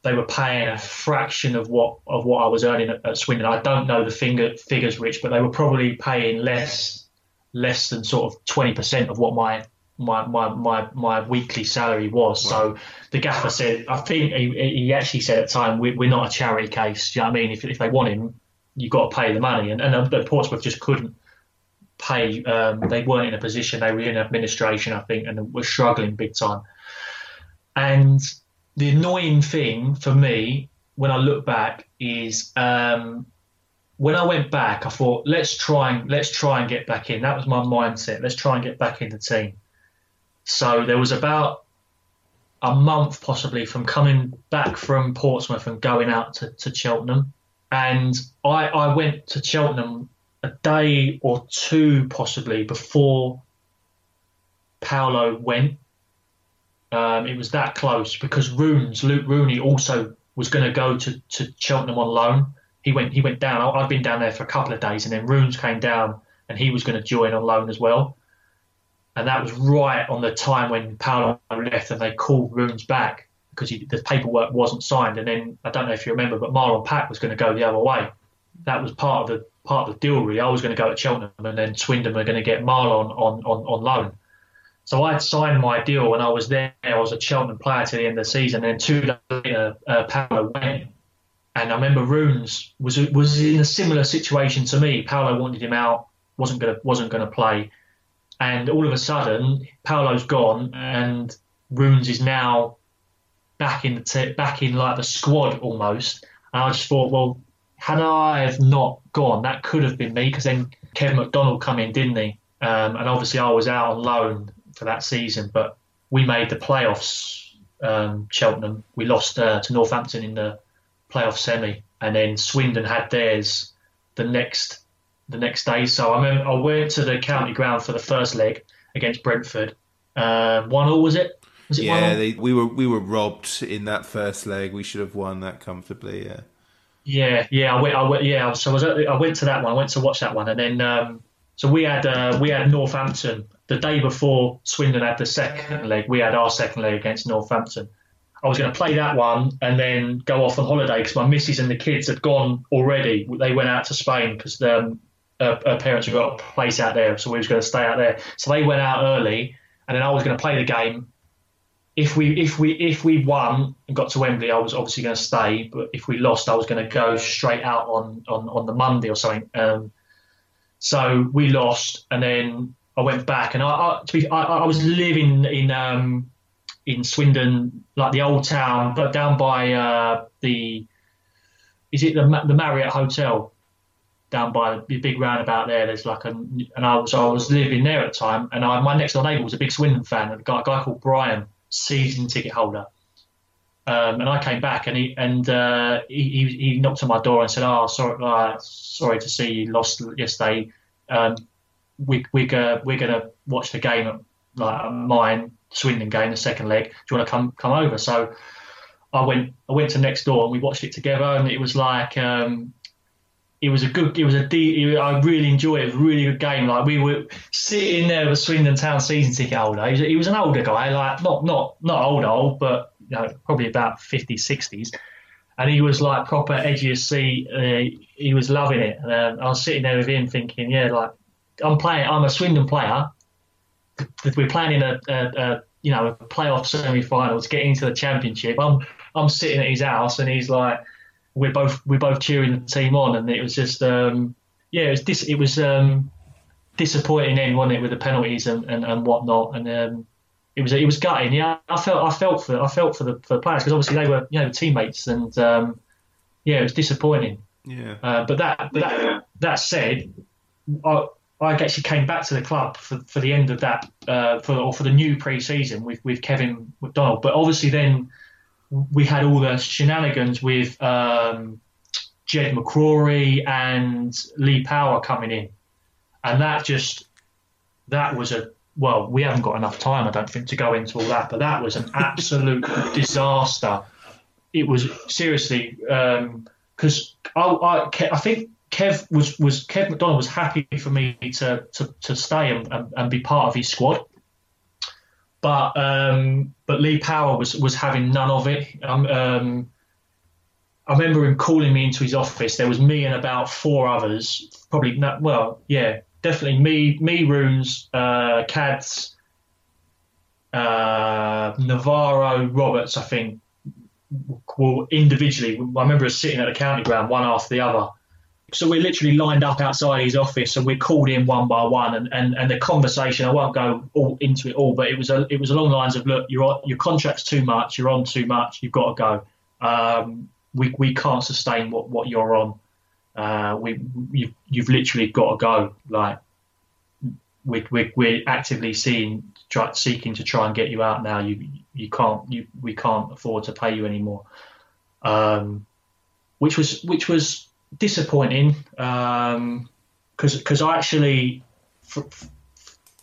They were paying a fraction of what of what I was earning at, at Swindon. I don't know the finger, figures, Rich, but they were probably paying less less than sort of 20% of what my my my my, my weekly salary was. Wow. So the gaffer said, I think he, he actually said at the time, we, are not a charity case. Do you know what I mean? If, if they want him, you've got to pay the money. And, and uh, Portsmouth just couldn't pay. Um, they weren't in a position. They were in administration, I think, and were struggling big time. And the annoying thing for me when I look back is um, when I went back, I thought let's try and let's try and get back in. That was my mindset. Let's try and get back in the team. So there was about a month possibly from coming back from Portsmouth and going out to, to Cheltenham. And I, I went to Cheltenham a day or two possibly before Paolo went. Um, it was that close because Runes, Luke Rooney also was going to go to, to Cheltenham on loan he went he went down. I'd been down there for a couple of days, and then Runes came down, and he was going to join on loan as well. And that was right on the time when Paolo left, and they called Runes back because the paperwork wasn't signed. And then I don't know if you remember, but Marlon Pack was going to go the other way. That was part of the part of the deal. Really, I was going to go to Cheltenham, and then Swindon were going to get Marlon on on, on loan. So I had signed my deal when I was there. I was a Cheltenham player to the end of the season. And then two days later, uh, Paolo went, and I remember Runes was was in a similar situation to me. Paolo wanted him out, wasn't gonna wasn't gonna play, and all of a sudden Paolo's gone, and Runes is now back in the t- back in like the squad almost. And I just thought, well, had I have not gone, that could have been me because then Kevin McDonald come in, didn't he? Um, and obviously I was out on loan for that season, but we made the playoffs. Um, Cheltenham, we lost uh, to Northampton in the playoff semi, and then Swindon had theirs the next the next day. So I remember I went to the county ground for the first leg against Brentford. Uh, one all was it? Was it yeah, they, we were we were robbed in that first leg. We should have won that comfortably. Yeah. Yeah, yeah, I went. I went. Yeah, so I was. At, I went to that one. I went to watch that one, and then um, so we had uh, we had Northampton the day before Swindon had the second leg, we had our second leg against Northampton. I was going to play that one and then go off on holiday because my missus and the kids had gone already. They went out to Spain because um, her, her, parents had got a place out there, so we was going to stay out there. So they went out early, and then I was going to play the game. If we if we if we won and got to Wembley, I was obviously going to stay. But if we lost, I was going to go straight out on on, on the Monday or something. Um, so we lost, and then I went back, and I, I, be, I, I was living in um, in Swindon, like the old town, but down by uh, the is it the the Marriott Hotel down by the big roundabout there. There's like a and I was I was living there at the time, and I, my next door neighbour was a big Swindon fan, a guy, a guy called Brian, season ticket holder. Um, and I came back, and he and uh, he, he knocked on my door and said, "Oh, sorry, uh, sorry to see you lost yesterday. Um, we, we go, we're going to watch the game, like mine, Swindon game, the second leg. Do you want to come come over? So I went I went to next door and we watched it together, and it was like um, it was a good, it was a deep, I really enjoyed it. It was a really good game. Like we were sitting there with Swindon Town season ticket holder. He was, he was an older guy, like not not not old old, but you know probably about 50s, 60s. And he was like proper edgy as sea. Uh, he was loving it. And uh, I was sitting there with him thinking, yeah, like I'm playing. I'm a Swindon player. We're playing in a, a, a you know a playoff semi-final to get into the championship. I'm I'm sitting at his house and he's like, we're both we're both cheering the team on, and it was just um, yeah, it was dis- it was um, disappointing end, wasn't it, with the penalties and, and, and whatnot, and um, it was it was gutting. Yeah, I felt I felt for I felt for the for the players because obviously they were you know teammates, and um, yeah, it was disappointing. Yeah. Uh, but that but that that said, I, I actually came back to the club for, for the end of that, uh, for or for the new pre-season with, with Kevin McDonald. But obviously, then we had all the shenanigans with um, Jed McCrory and Lee Power coming in, and that just that was a well, we haven't got enough time, I don't think, to go into all that. But that was an absolute disaster. It was seriously because um, I, I, I think Kev was was Kev McDonald was happy for me to to, to stay and, and, and be part of his squad. But um, but Lee Power was was having none of it. Um, um, I remember him calling me into his office. There was me and about four others, probably not, well, yeah, definitely me, me, Runes, uh, Cads, uh, Navarro, Roberts. I think well individually. I remember us sitting at the county ground, one after the other, so we're literally lined up outside his office and we're called in one by one and, and, and the conversation I won't go all into it all but it was a, it was along the lines of look your your contract's too much you're on too much you've got to go. Um, we, we can't sustain what, what you're on. Uh, we you've, you've literally got to go. Like we, we, we're actively seeing try, seeking to try and get you out now. You you can't you we can't afford to pay you anymore. Um, which was which was disappointing because um, because I actually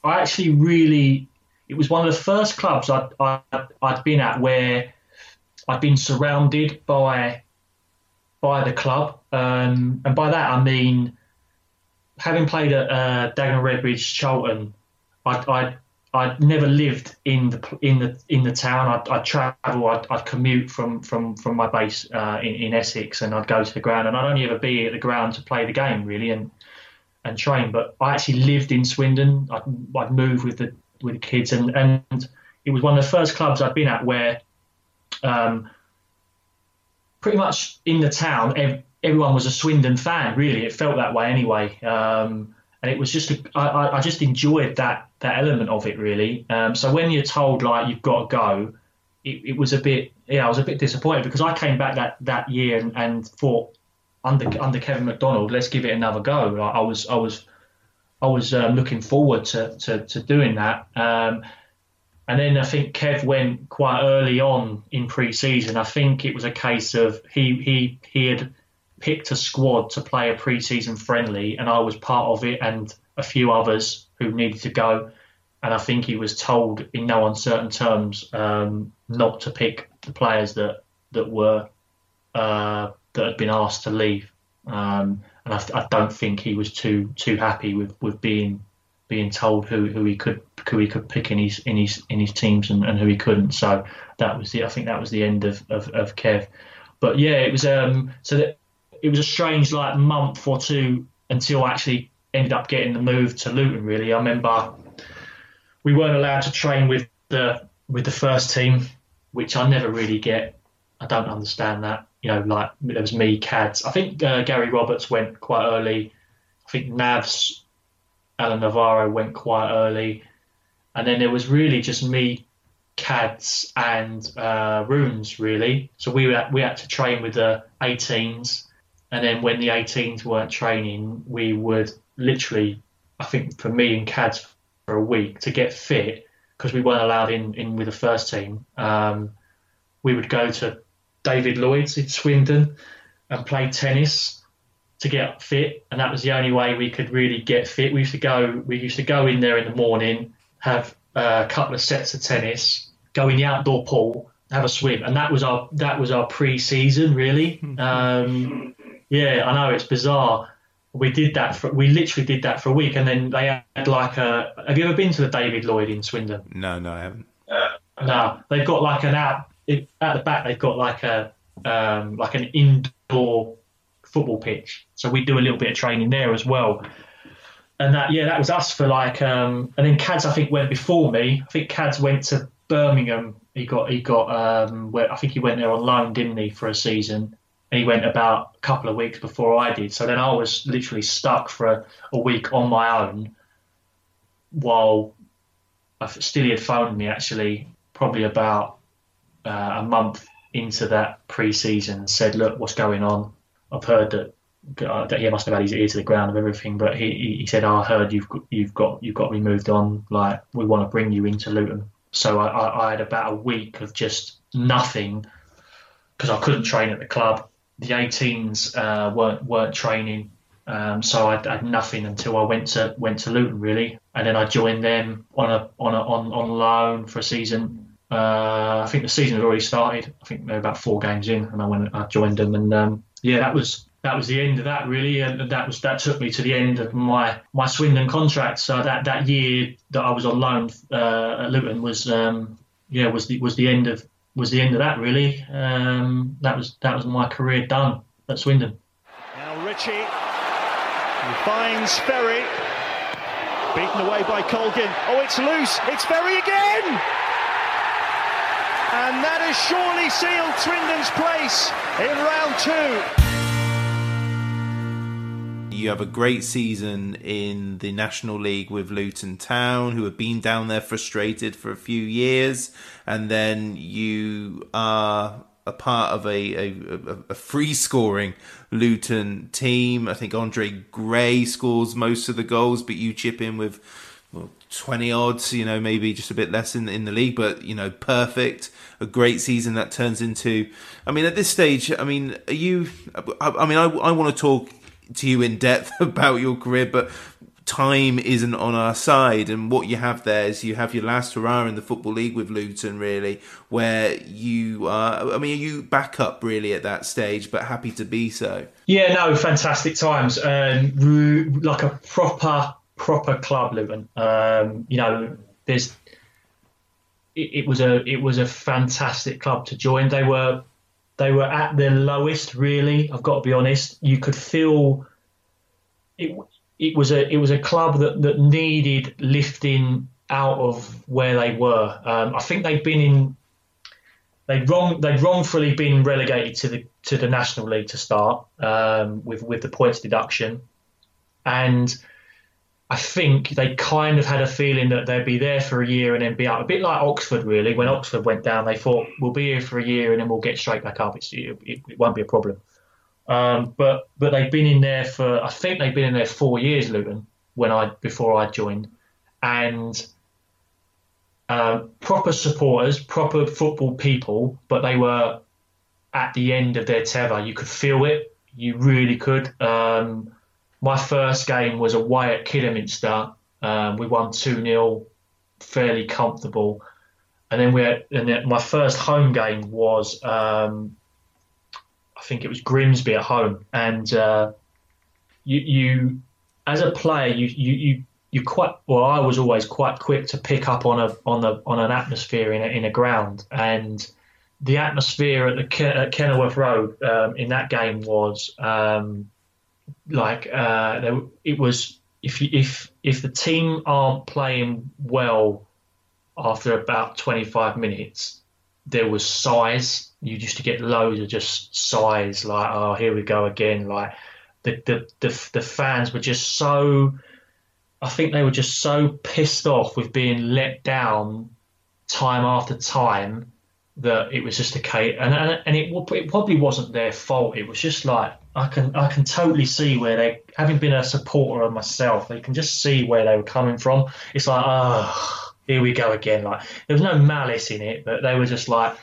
I actually really it was one of the first clubs I'd, I'd, been at where I'd been surrounded by by the club. Um, and by that I mean having played at uh, Dagenham Redbridge Charlton I'd, I'd, I never lived in the in the in the town. I'd, I'd travel. I'd, I'd, commute from from from my base uh, in, in Essex, and I'd go to the ground. And I'd only ever be at the ground to play the game, really, and and train. But I actually lived in Swindon. I'd, I'd move with the with the kids, and and it was one of the first clubs I'd been at where, um, pretty much in the town, everyone was a Swindon fan. Really, it felt that way anyway. Um, and it was just a, I, I just enjoyed that that element of it really. Um, so when you're told like you've got to go, it, it, was a bit yeah I was a bit disappointed because I came back that that year and, and thought under under Kevin McDonald let's give it another go. Like, I was I was I was um, looking forward to, to, to doing that. Um, and then I think Kev went quite early on in pre-season. I think it was a case of he he he had picked a squad to play a pre-season friendly, and I was part of it, and a few others who needed to go. And I think he was told in no uncertain terms um, not to pick the players that that were uh, that had been asked to leave. Um, and I, I, don't think he was too too happy with, with being being told who, who he could who he could pick in his in his in his teams and, and who he couldn't. So that was the I think that was the end of, of, of Kev. But yeah, it was um so that it was a strange like month or two until I actually ended up getting the move to Luton. Really, I remember we weren't allowed to train with the with the first team, which I never really get. I don't understand that. You know, like there was me, Cads. I think uh, Gary Roberts went quite early. I think Navs, Alan Navarro went quite early, and then there was really just me, Cads, and uh, Runes really. So we had, we had to train with the 18s and then when the 18s weren't training, we would literally, I think for me and Cads for a week to get fit because we weren't allowed in, in with the first team. Um, we would go to David Lloyd's in Swindon and play tennis to get fit, and that was the only way we could really get fit. We used to go, we used to go in there in the morning, have a couple of sets of tennis, go in the outdoor pool, have a swim, and that was our that was our pre-season really. Um, yeah, I know it's bizarre. We did that for we literally did that for a week, and then they had like a. Have you ever been to the David Lloyd in Swindon? No, no, I haven't. Uh, no, they've got like an out at the back. They've got like a um, like an indoor football pitch, so we do a little bit of training there as well. And that yeah, that was us for like. Um, and then Cads I think went before me. I think Cads went to Birmingham. He got he got um, where I think he went there on loan, didn't he, for a season? He went about a couple of weeks before I did. So then I was literally stuck for a, a week on my own while Stilly had phoned me actually probably about uh, a month into that pre-season and said, look, what's going on? I've heard that uh, that he must have had his ear to the ground of everything, but he, he said, oh, I heard you've you've got you've got removed on. Like we want to bring you into Luton. So I, I, I had about a week of just nothing because I couldn't train at the club the 18s uh, weren't weren't training, um, so I, had nothing until I went to went to Luton really, and then I joined them on a on a on, on loan for a season. Uh, I think the season had already started. I think they were about four games in, and I went I joined them, and um, yeah, that was that was the end of that really, and that was that took me to the end of my my Swindon contract. So that that year that I was on loan uh, at Luton was um, yeah was the was the end of was the end of that really. Um, that was that was my career done at Swindon. Now Ritchie finds Ferry, beaten away by Colgan. Oh, it's loose. It's Ferry again. And that has surely sealed Swindon's place in round two you have a great season in the National League with Luton Town, who have been down there frustrated for a few years, and then you are a part of a, a, a free scoring Luton team. I think Andre Gray scores most of the goals, but you chip in with well, 20 odds, you know, maybe just a bit less in, in the league, but, you know, perfect. A great season that turns into. I mean, at this stage, I mean, are you. I, I mean, I, I want to talk to you in depth about your career, but time isn't on our side. And what you have there is you have your last hurrah in the Football League with Luton, really, where you are, I mean, you back up really at that stage, but happy to be so. Yeah, no, fantastic times. Um, like a proper, proper club, Luton. Um, you know, there's it, it was a it was a fantastic club to join. They were they were at their lowest, really. I've got to be honest. You could feel it. It was a it was a club that, that needed lifting out of where they were. Um, I think they'd been in they'd wrong they'd wrongfully been relegated to the to the National League to start um, with with the points deduction, and I think they kind of had a feeling that they'd be there for a year and then be out. A bit like Oxford, really. When Oxford went down, they thought we'll be here for a year and then we'll get straight back up. It's, it, it won't be a problem. Um, but but they've been in there for I think they've been in there four years, Luton, when I before I joined, and uh, proper supporters, proper football people, but they were at the end of their tether. You could feel it. You really could. Um, my first game was away at Kidderminster. Um, we won 2 0, fairly comfortable. And then we had, and then my first home game was, um, I think it was Grimsby at home. And uh, you, you, as a player, you, you, you, you quite well. I was always quite quick to pick up on a on the on an atmosphere in a, in a ground, and the atmosphere at the at Kenilworth Road um, in that game was um, like uh, there, it was if you, if if the team aren't playing well after about 25 minutes, there was size. You used to get loads of just size, like oh here we go again. Like the the the, the fans were just so. I think they were just so pissed off with being let down time after time that it was just a case, and and, and it, it probably wasn't their fault. It was just like I can I can totally see where they, having been a supporter of myself, they can just see where they were coming from. It's like, oh, here we go again. Like there was no malice in it, but they were just like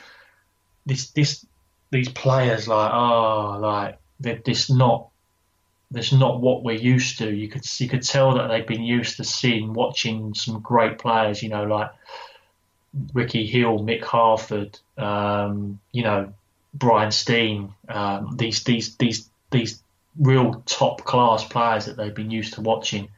this this these players like oh like they're just not there's not what we're used to. You could you could tell that they've been used to seeing watching some great players, you know, like Ricky Hill, Mick Harford, um, you know, Brian Stein, um, these these these these real top class players that they've been used to watching,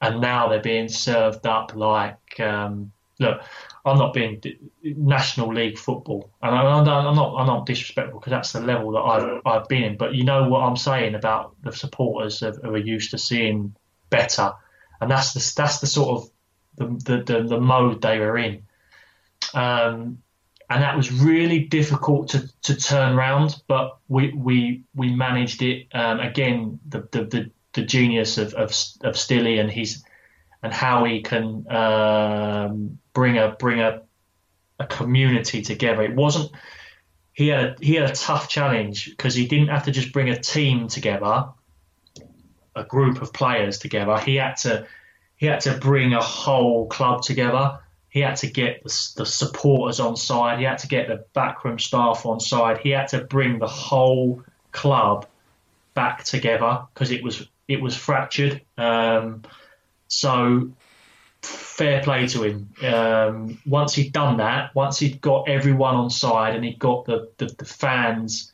and now they're being served up like um, look. I'm not being National League football, and I'm not I'm not disrespectful because that's the level that I've I've been in. But you know what I'm saying about the supporters who are used to seeing better, and that's the that's the sort of the the, the, the mode they were in. Um, and that was really difficult to, to turn around. But we we we managed it um, again. The, the, the the genius of of, of Stilly and his and how he can um, bring a bring a a community together. It wasn't he had he had a tough challenge because he didn't have to just bring a team together, a group of players together. He had to he had to bring a whole club together he had to get the, the, supporters on side. He had to get the backroom staff on side. He had to bring the whole club back together because it was it was fractured. Um, so fair play to him. Um, once he'd done that, once he'd got everyone on side and he got the, the, the fans.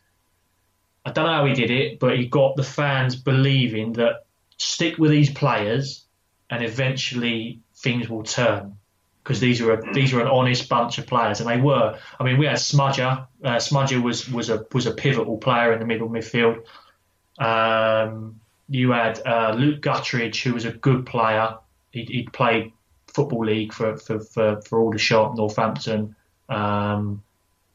I don't know how he did it, but he got the fans believing that stick with these players and eventually things will turn because these were a, these were an honest bunch of players, and they were. I mean, we had Smudger. Uh, Smudger was was a was a pivotal player in the middle midfield. Um, you had uh, Luke Guttridge, who was a good player. He, he played football league for for for, for Aldershot, Northampton, um,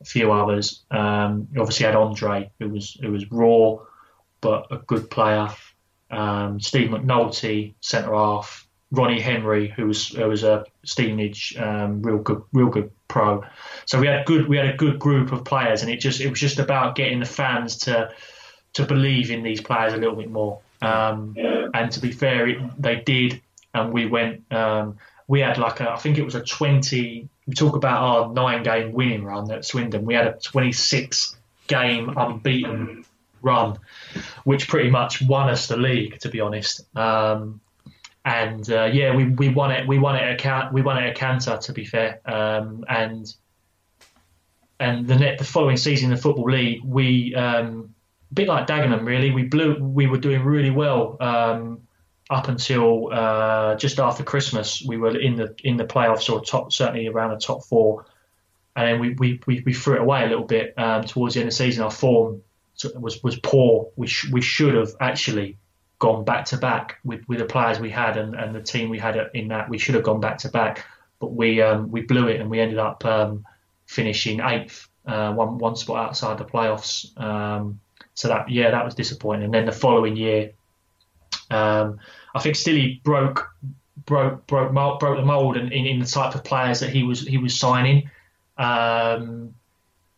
a few others. Um, obviously had Andre, who was who was raw, but a good player. Um, Steve McNulty, centre half. Ronnie Henry, who was who was a Stevenage um, real good real good pro. So we had good we had a good group of players, and it just it was just about getting the fans to to believe in these players a little bit more. Um, and to be fair, it, they did, and we went. Um, we had like a, I think it was a twenty. We talk about our nine game winning run at Swindon. We had a twenty six game unbeaten run, which pretty much won us the league. To be honest. Um, and uh, yeah, we, we won it. We won it at we won it at Canter, to be fair. Um, and and the net, the following season in the football league, we um, a bit like Dagenham really. We blew. We were doing really well. Um, up until uh, just after Christmas, we were in the in the playoffs or top certainly around the top four, and then we we, we, we threw it away a little bit um, towards the end of the season. Our form was was poor. We sh- we should have actually gone back to back with, with the players we had and, and the team we had in that. We should have gone back to back, but we um, we blew it and we ended up um, finishing eighth, uh, one one spot outside the playoffs. Um, so that yeah, that was disappointing. And then the following year, um, I think Stilly broke broke broke broke the mold in, in, in, the type of players that he was he was signing. Um,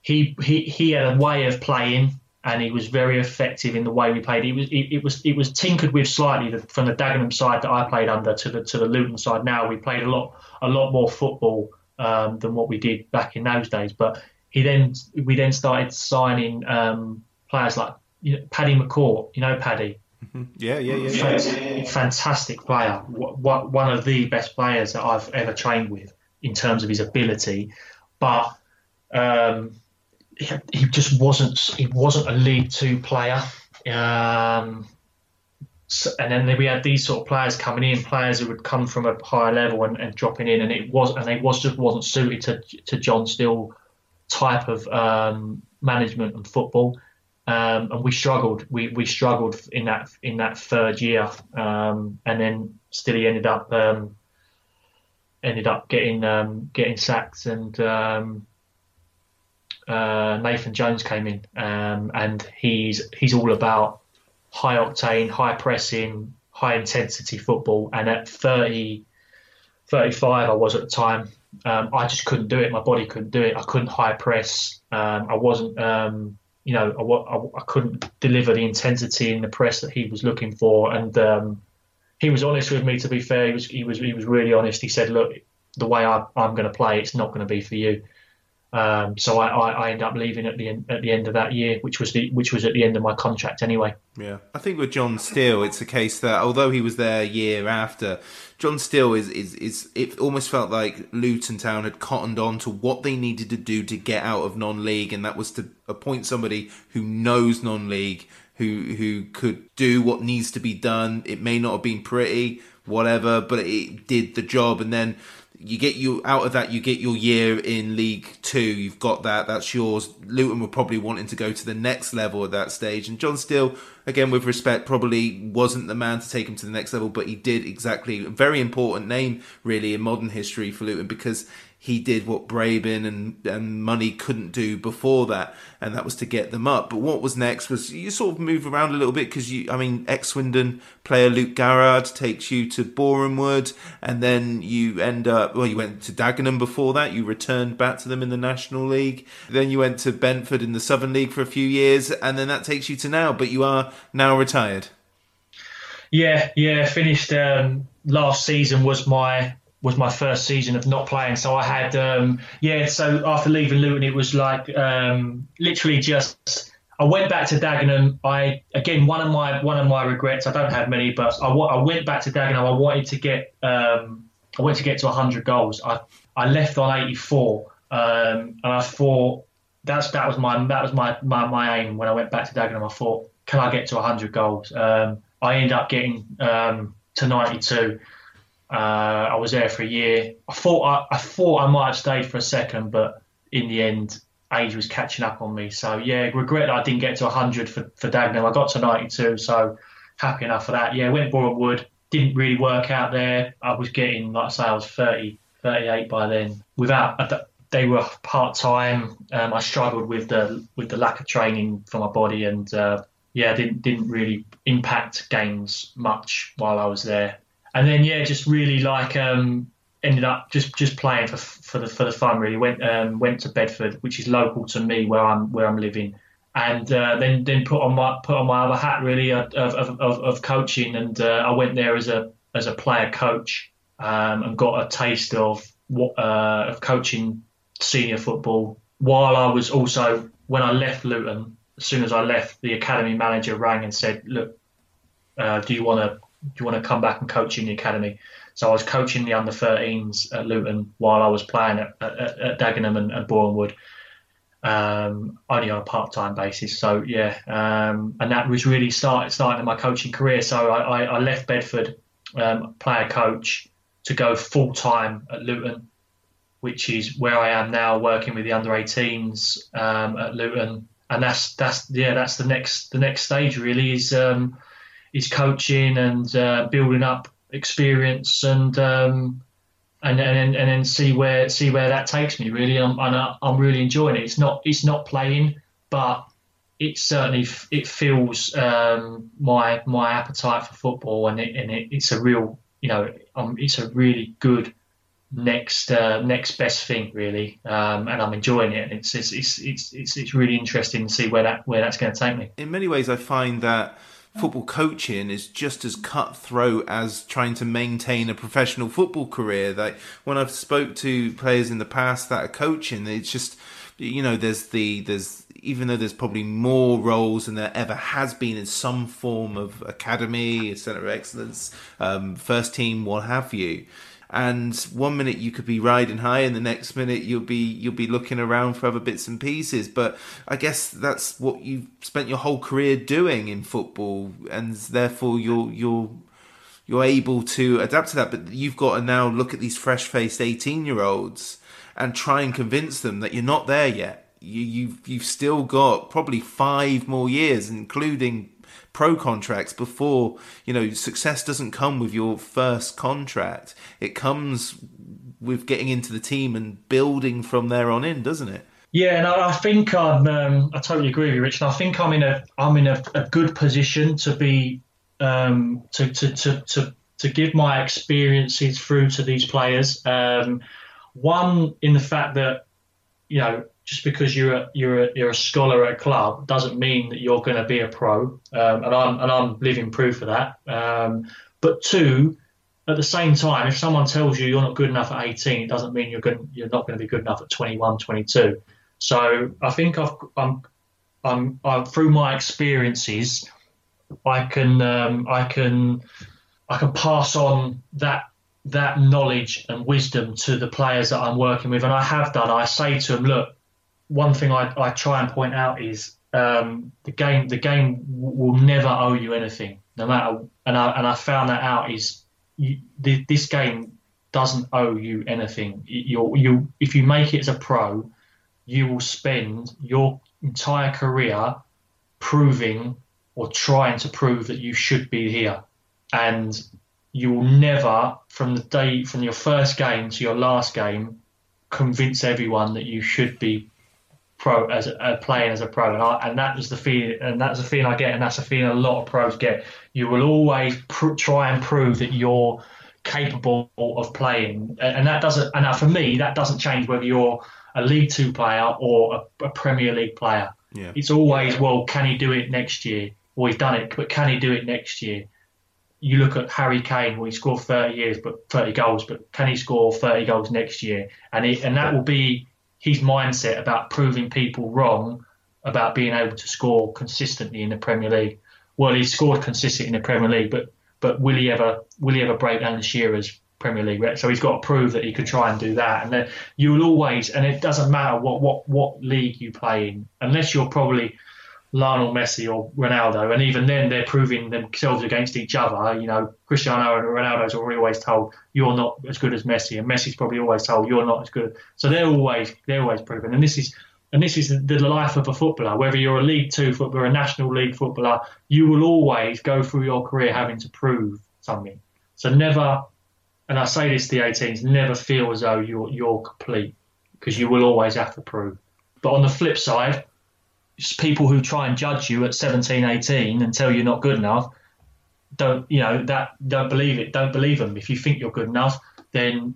he he he had a way of playing, and he was very effective in the way we played. It was it, it was it was tinkered with slightly from the Dagenham side that I played under to the to the Luton side. Now we played a lot a lot more football um, than what we did back in those days. But he then we then started signing um, players like you know, Paddy McCourt. You know Paddy. Mm-hmm. Yeah, yeah, yeah, yeah. Fantastic player. One of the best players that I've ever trained with in terms of his ability, but um, he, just wasn't. He wasn't a League Two player. Um, so, and then we had these sort of players coming in, players who would come from a higher level and, and dropping in, and it was and it was just wasn't suited to to John Still type of um, management and football um, and we struggled. We, we struggled in that in that third year, um, and then still he ended up um, ended up getting um, getting sacked, and um, uh, Nathan Jones came in, um, and he's he's all about high octane, high pressing, high intensity football. And at 30, 35, I was at the time. I just couldn't do it. My body couldn't do it. I couldn't high press. I wasn't you know, I, I, I, couldn't deliver the intensity in the press that he was looking for. And um, he was honest with me. To be fair, he was he was he was really honest. He said, "Look, the way I, am going to play, it's not going to be for you." Um, so I, I, I ended up leaving at the end, at the end of that year, which was the which was at the end of my contract anyway. Yeah, I think with John Still, it's a case that although he was there a year after, John Still is is is it almost felt like Luton Town had cottoned on to what they needed to do to get out of non-league, and that was to appoint somebody who knows non-league, who who could do what needs to be done. It may not have been pretty, whatever, but it did the job, and then you get you out of that you get your year in league two. You've got that that's yours. Luton were probably wanting to go to the next level at that stage. And john still again with respect probably wasn't the man to take him to the next level but he did exactly a very important name really in modern history for luton because he did what Brabin and, and Money couldn't do before that, and that was to get them up. But what was next was you sort of move around a little bit because you, I mean, ex Swindon player Luke Garrard takes you to Borehamwood, and then you end up, well, you went to Dagenham before that, you returned back to them in the National League, then you went to Bedford in the Southern League for a few years, and then that takes you to now, but you are now retired. Yeah, yeah, finished um, last season was my was my first season of not playing. So I had, um, yeah. So after leaving Luton, it was like um, literally just. I went back to Dagenham. I again one of my one of my regrets. I don't have many, but I, I went back to Dagenham. I wanted to get um, I wanted to get to 100 goals. I I left on 84, um, and I thought that's that was my that was my, my my aim when I went back to Dagenham. I thought, can I get to 100 goals? Um, I ended up getting um, to 92. Uh, I was there for a year. I thought I, I, thought I might have stayed for a second, but in the end, age was catching up on me. So yeah, regret that I didn't get to 100 for for Dagenham. I got to 92, so happy enough for that. Yeah, went Boreham Wood. Didn't really work out there. I was getting, like I say, I was 30, 38 by then. Without they were part time. Um, I struggled with the with the lack of training for my body, and uh, yeah, didn't didn't really impact games much while I was there and then yeah, just really like um, ended up just just playing for for the for the fun. Really went um, went to Bedford, which is local to me where I'm where I'm living, and uh, then then put on my put on my other hat really of of, of, of coaching, and uh, I went there as a as a player coach um, and got a taste of what uh, of coaching senior football. While I was also when I left Luton, as soon as I left, the academy manager rang and said, "Look, uh, do you want to do you want to come back and coach in the academy? So I was coaching the under 13s at Luton while I was playing at, at, at Dagenham and, and Wood. um, only on a part-time basis. So yeah, um, and that was really start starting my coaching career. So I, I, I left Bedford, um, player coach, to go full time at Luton, which is where I am now, working with the under 18s um, at Luton. And that's that's yeah, that's the next the next stage really is um, is coaching and uh, building up experience and um, and and and then see where see where that takes me. Really, I'm I'm really enjoying it. It's not it's not playing, but it certainly it fills um, my my appetite for football, and it, and it, it's a real you know um, it's a really good next uh, next best thing really, um, and I'm enjoying it. It's it's, it's it's it's it's really interesting to see where that where that's going to take me. In many ways, I find that football coaching is just as cutthroat as trying to maintain a professional football career. Like when I've spoke to players in the past that are coaching, it's just you know there's the there's even though there's probably more roles than there ever has been in some form of academy, center of excellence, um, first team, what have you and one minute you could be riding high and the next minute you'll be you'll be looking around for other bits and pieces. But i guess that's what you've spent your whole career doing in football and therefore you're you're you're able to adapt to that. But you've got to now look at these fresh-faced 18 year olds and try and convince them that you're not there yet. You, you've you've still got probably five more years including pro contracts before you know success doesn't come with your first contract. It comes with getting into the team and building from there on in doesn't it? Yeah and I think I'm um, I totally agree with you Rich and I think I'm in a I'm in a, a good position to be um, to, to, to, to, to give my experiences through to these players. Um, one in the fact that you know just because you're a, you're a, you're a scholar at a club doesn't mean that you're going to be a pro, um, and I'm and I'm living proof of that. Um, but two, at the same time, if someone tells you you're not good enough at 18, it doesn't mean you're going you're not going to be good enough at 21, 22. So I think I've, I'm, I'm, I'm through my experiences, I can um, I can I can pass on that that knowledge and wisdom to the players that I'm working with, and I have done. I say to them, look one thing I, I try and point out is um, the game the game will never owe you anything, no matter. And I and I found that out is you, this game doesn't owe you anything. You you if you make it as a pro, you will spend your entire career proving or trying to prove that you should be here, and you will never, from the day from your first game to your last game, convince everyone that you should be pro as a, playing as a pro, and, I, and that was the feeling, and that's the feeling I get, and that's the feeling a lot of pros get. You will always pr- try and prove that you're capable of playing, and that doesn't. And now for me, that doesn't change whether you're a League Two player or a, a Premier League player. Yeah. It's always well, can he do it next year? Well, he's done it, but can he do it next year? You look at Harry Kane, well, he scored 30 years, but 30 goals, but can he score 30 goals next year? And it, and that will be his mindset about proving people wrong about being able to score consistently in the Premier League. Well, he scored consistently in the Premier League, but but will he ever will he ever break Alan Shearer's Premier League record? So he's got to prove that he could try and do that. And then you'll always, and it doesn't matter what what what league you play in, unless you're probably Lionel Messi or Ronaldo, and even then they're proving themselves against each other. You know, Cristiano and Ronaldo's always told you're not as good as Messi, and Messi's probably always told you're not as good. So they're always they're always proving, and this is and this is the life of a footballer. Whether you're a League Two footballer, a National League footballer, you will always go through your career having to prove something. So never, and I say this to the 18s, never feel as though you're you're complete because you will always have to prove. But on the flip side people who try and judge you at 17, 18 and tell you're not good enough, don't you know that? Don't believe it. Don't believe them. If you think you're good enough, then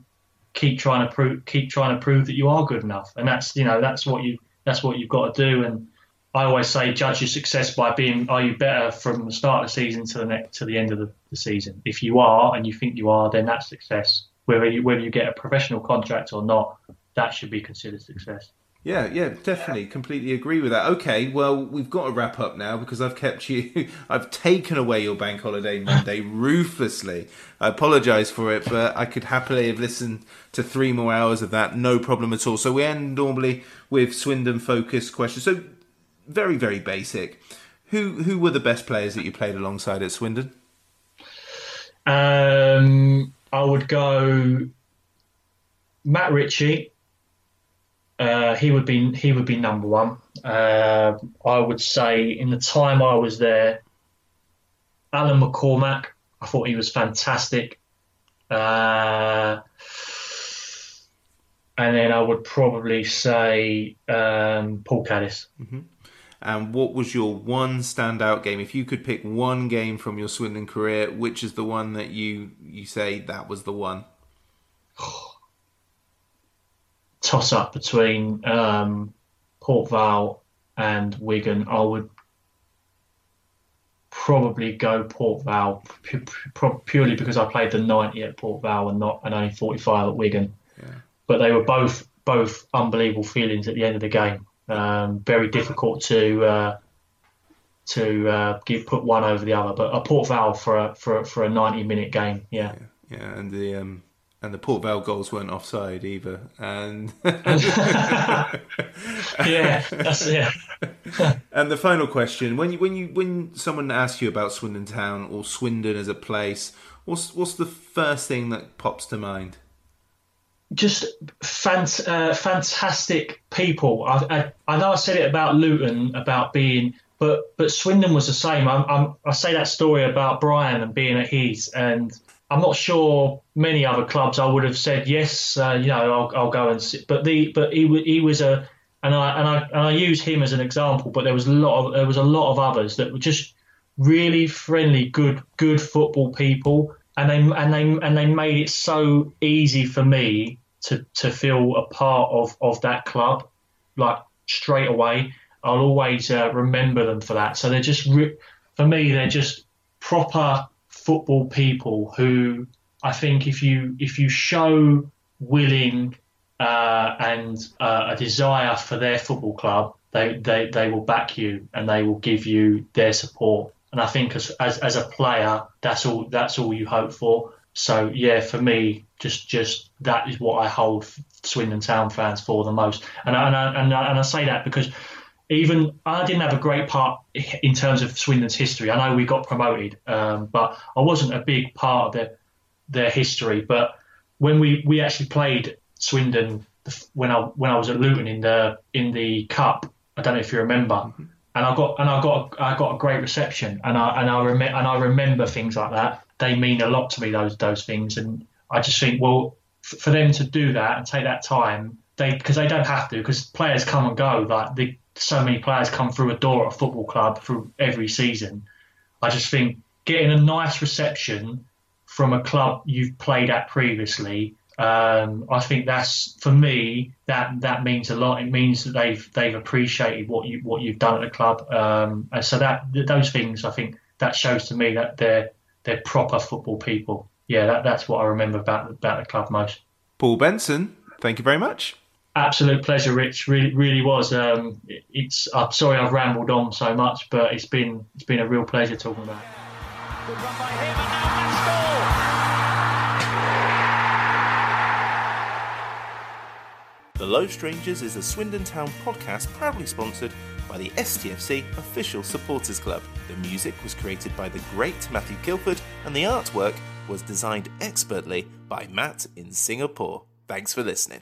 keep trying to prove keep trying to prove that you are good enough. And that's you know that's what you that's what you've got to do. And I always say judge your success by being are you better from the start of the season to the next to the end of the, the season. If you are and you think you are, then that's success. Whether you whether you get a professional contract or not, that should be considered success. Yeah, yeah, definitely, completely agree with that. Okay, well, we've got to wrap up now because I've kept you, I've taken away your bank holiday Monday ruthlessly. I apologise for it, but I could happily have listened to three more hours of that, no problem at all. So we end normally with Swindon focused questions. So very, very basic. Who who were the best players that you played alongside at Swindon? Um, I would go Matt Ritchie. Uh, he would be he would be number one. Uh, I would say in the time I was there, Alan McCormack. I thought he was fantastic. Uh, and then I would probably say um, Paul Caddis. Mm-hmm. And what was your one standout game? If you could pick one game from your Swindon career, which is the one that you you say that was the one? toss up between um, Port Vale and Wigan, I would probably go Port Vale purely because I played the 90 at Port Vale and not and only 45 at Wigan. Yeah. But they were both both unbelievable feelings at the end of the game. Um, very difficult to uh, to uh, give, put one over the other. But a Port Vale for a for a, for a 90 minute game, yeah. yeah. Yeah, and the um, and the Port Vale goals weren't offside either. And yeah, that's yeah. and the final question: when you when you when someone asks you about Swindon Town or Swindon as a place, what's what's the first thing that pops to mind? Just fant- uh, fantastic people. I, I, I know I said it about Luton about being, but but Swindon was the same. I'm, I'm, I say that story about Brian and being at his and I'm not sure many other clubs I would have said yes, uh, you know, I'll, I'll, go and sit. But the but he he was a and I and I and I use him as an example. But there was a lot of there was a lot of others that were just really friendly, good good football people, and they and they and they made it so easy for me to to feel a part of of that club, like straight away. I'll always uh, remember them for that. So they're just for me, they're just proper football people who I think if you if you show willing uh, and uh, a desire for their football club, they, they they will back you and they will give you their support. And I think as, as as a player, that's all that's all you hope for. So yeah, for me, just just that is what I hold Swindon Town fans for the most. And I, and I, and I, and I say that because even I didn't have a great part in terms of Swindon's history. I know we got promoted, um, but I wasn't a big part of their their history. But when we, we actually played Swindon when I when I was at Luton in the in the cup, I don't know if you remember, and I got and I got I got a great reception, and I and I rem- and I remember things like that. They mean a lot to me. Those those things, and I just think well, for them to do that and take that time, they because they don't have to because players come and go. Like the so many players come through a door at a football club through every season. I just think getting a nice reception from a club you've played at previously, um, I think that's for me that that means a lot. It means that they've they've appreciated what you what you've done at the club, um, and so that those things I think that shows to me that they're they're proper football people. Yeah, that, that's what I remember about about the club most. Paul Benson, thank you very much. Absolute pleasure, Rich. Really, really was. Um, it's. I'm sorry I've rambled on so much, but it's been it's been a real pleasure talking about. Good run by him, and now The Low Strangers is a Swindon Town podcast proudly sponsored by the STFC Official Supporters Club. The music was created by the great Matthew Kilford, and the artwork was designed expertly by Matt in Singapore. Thanks for listening.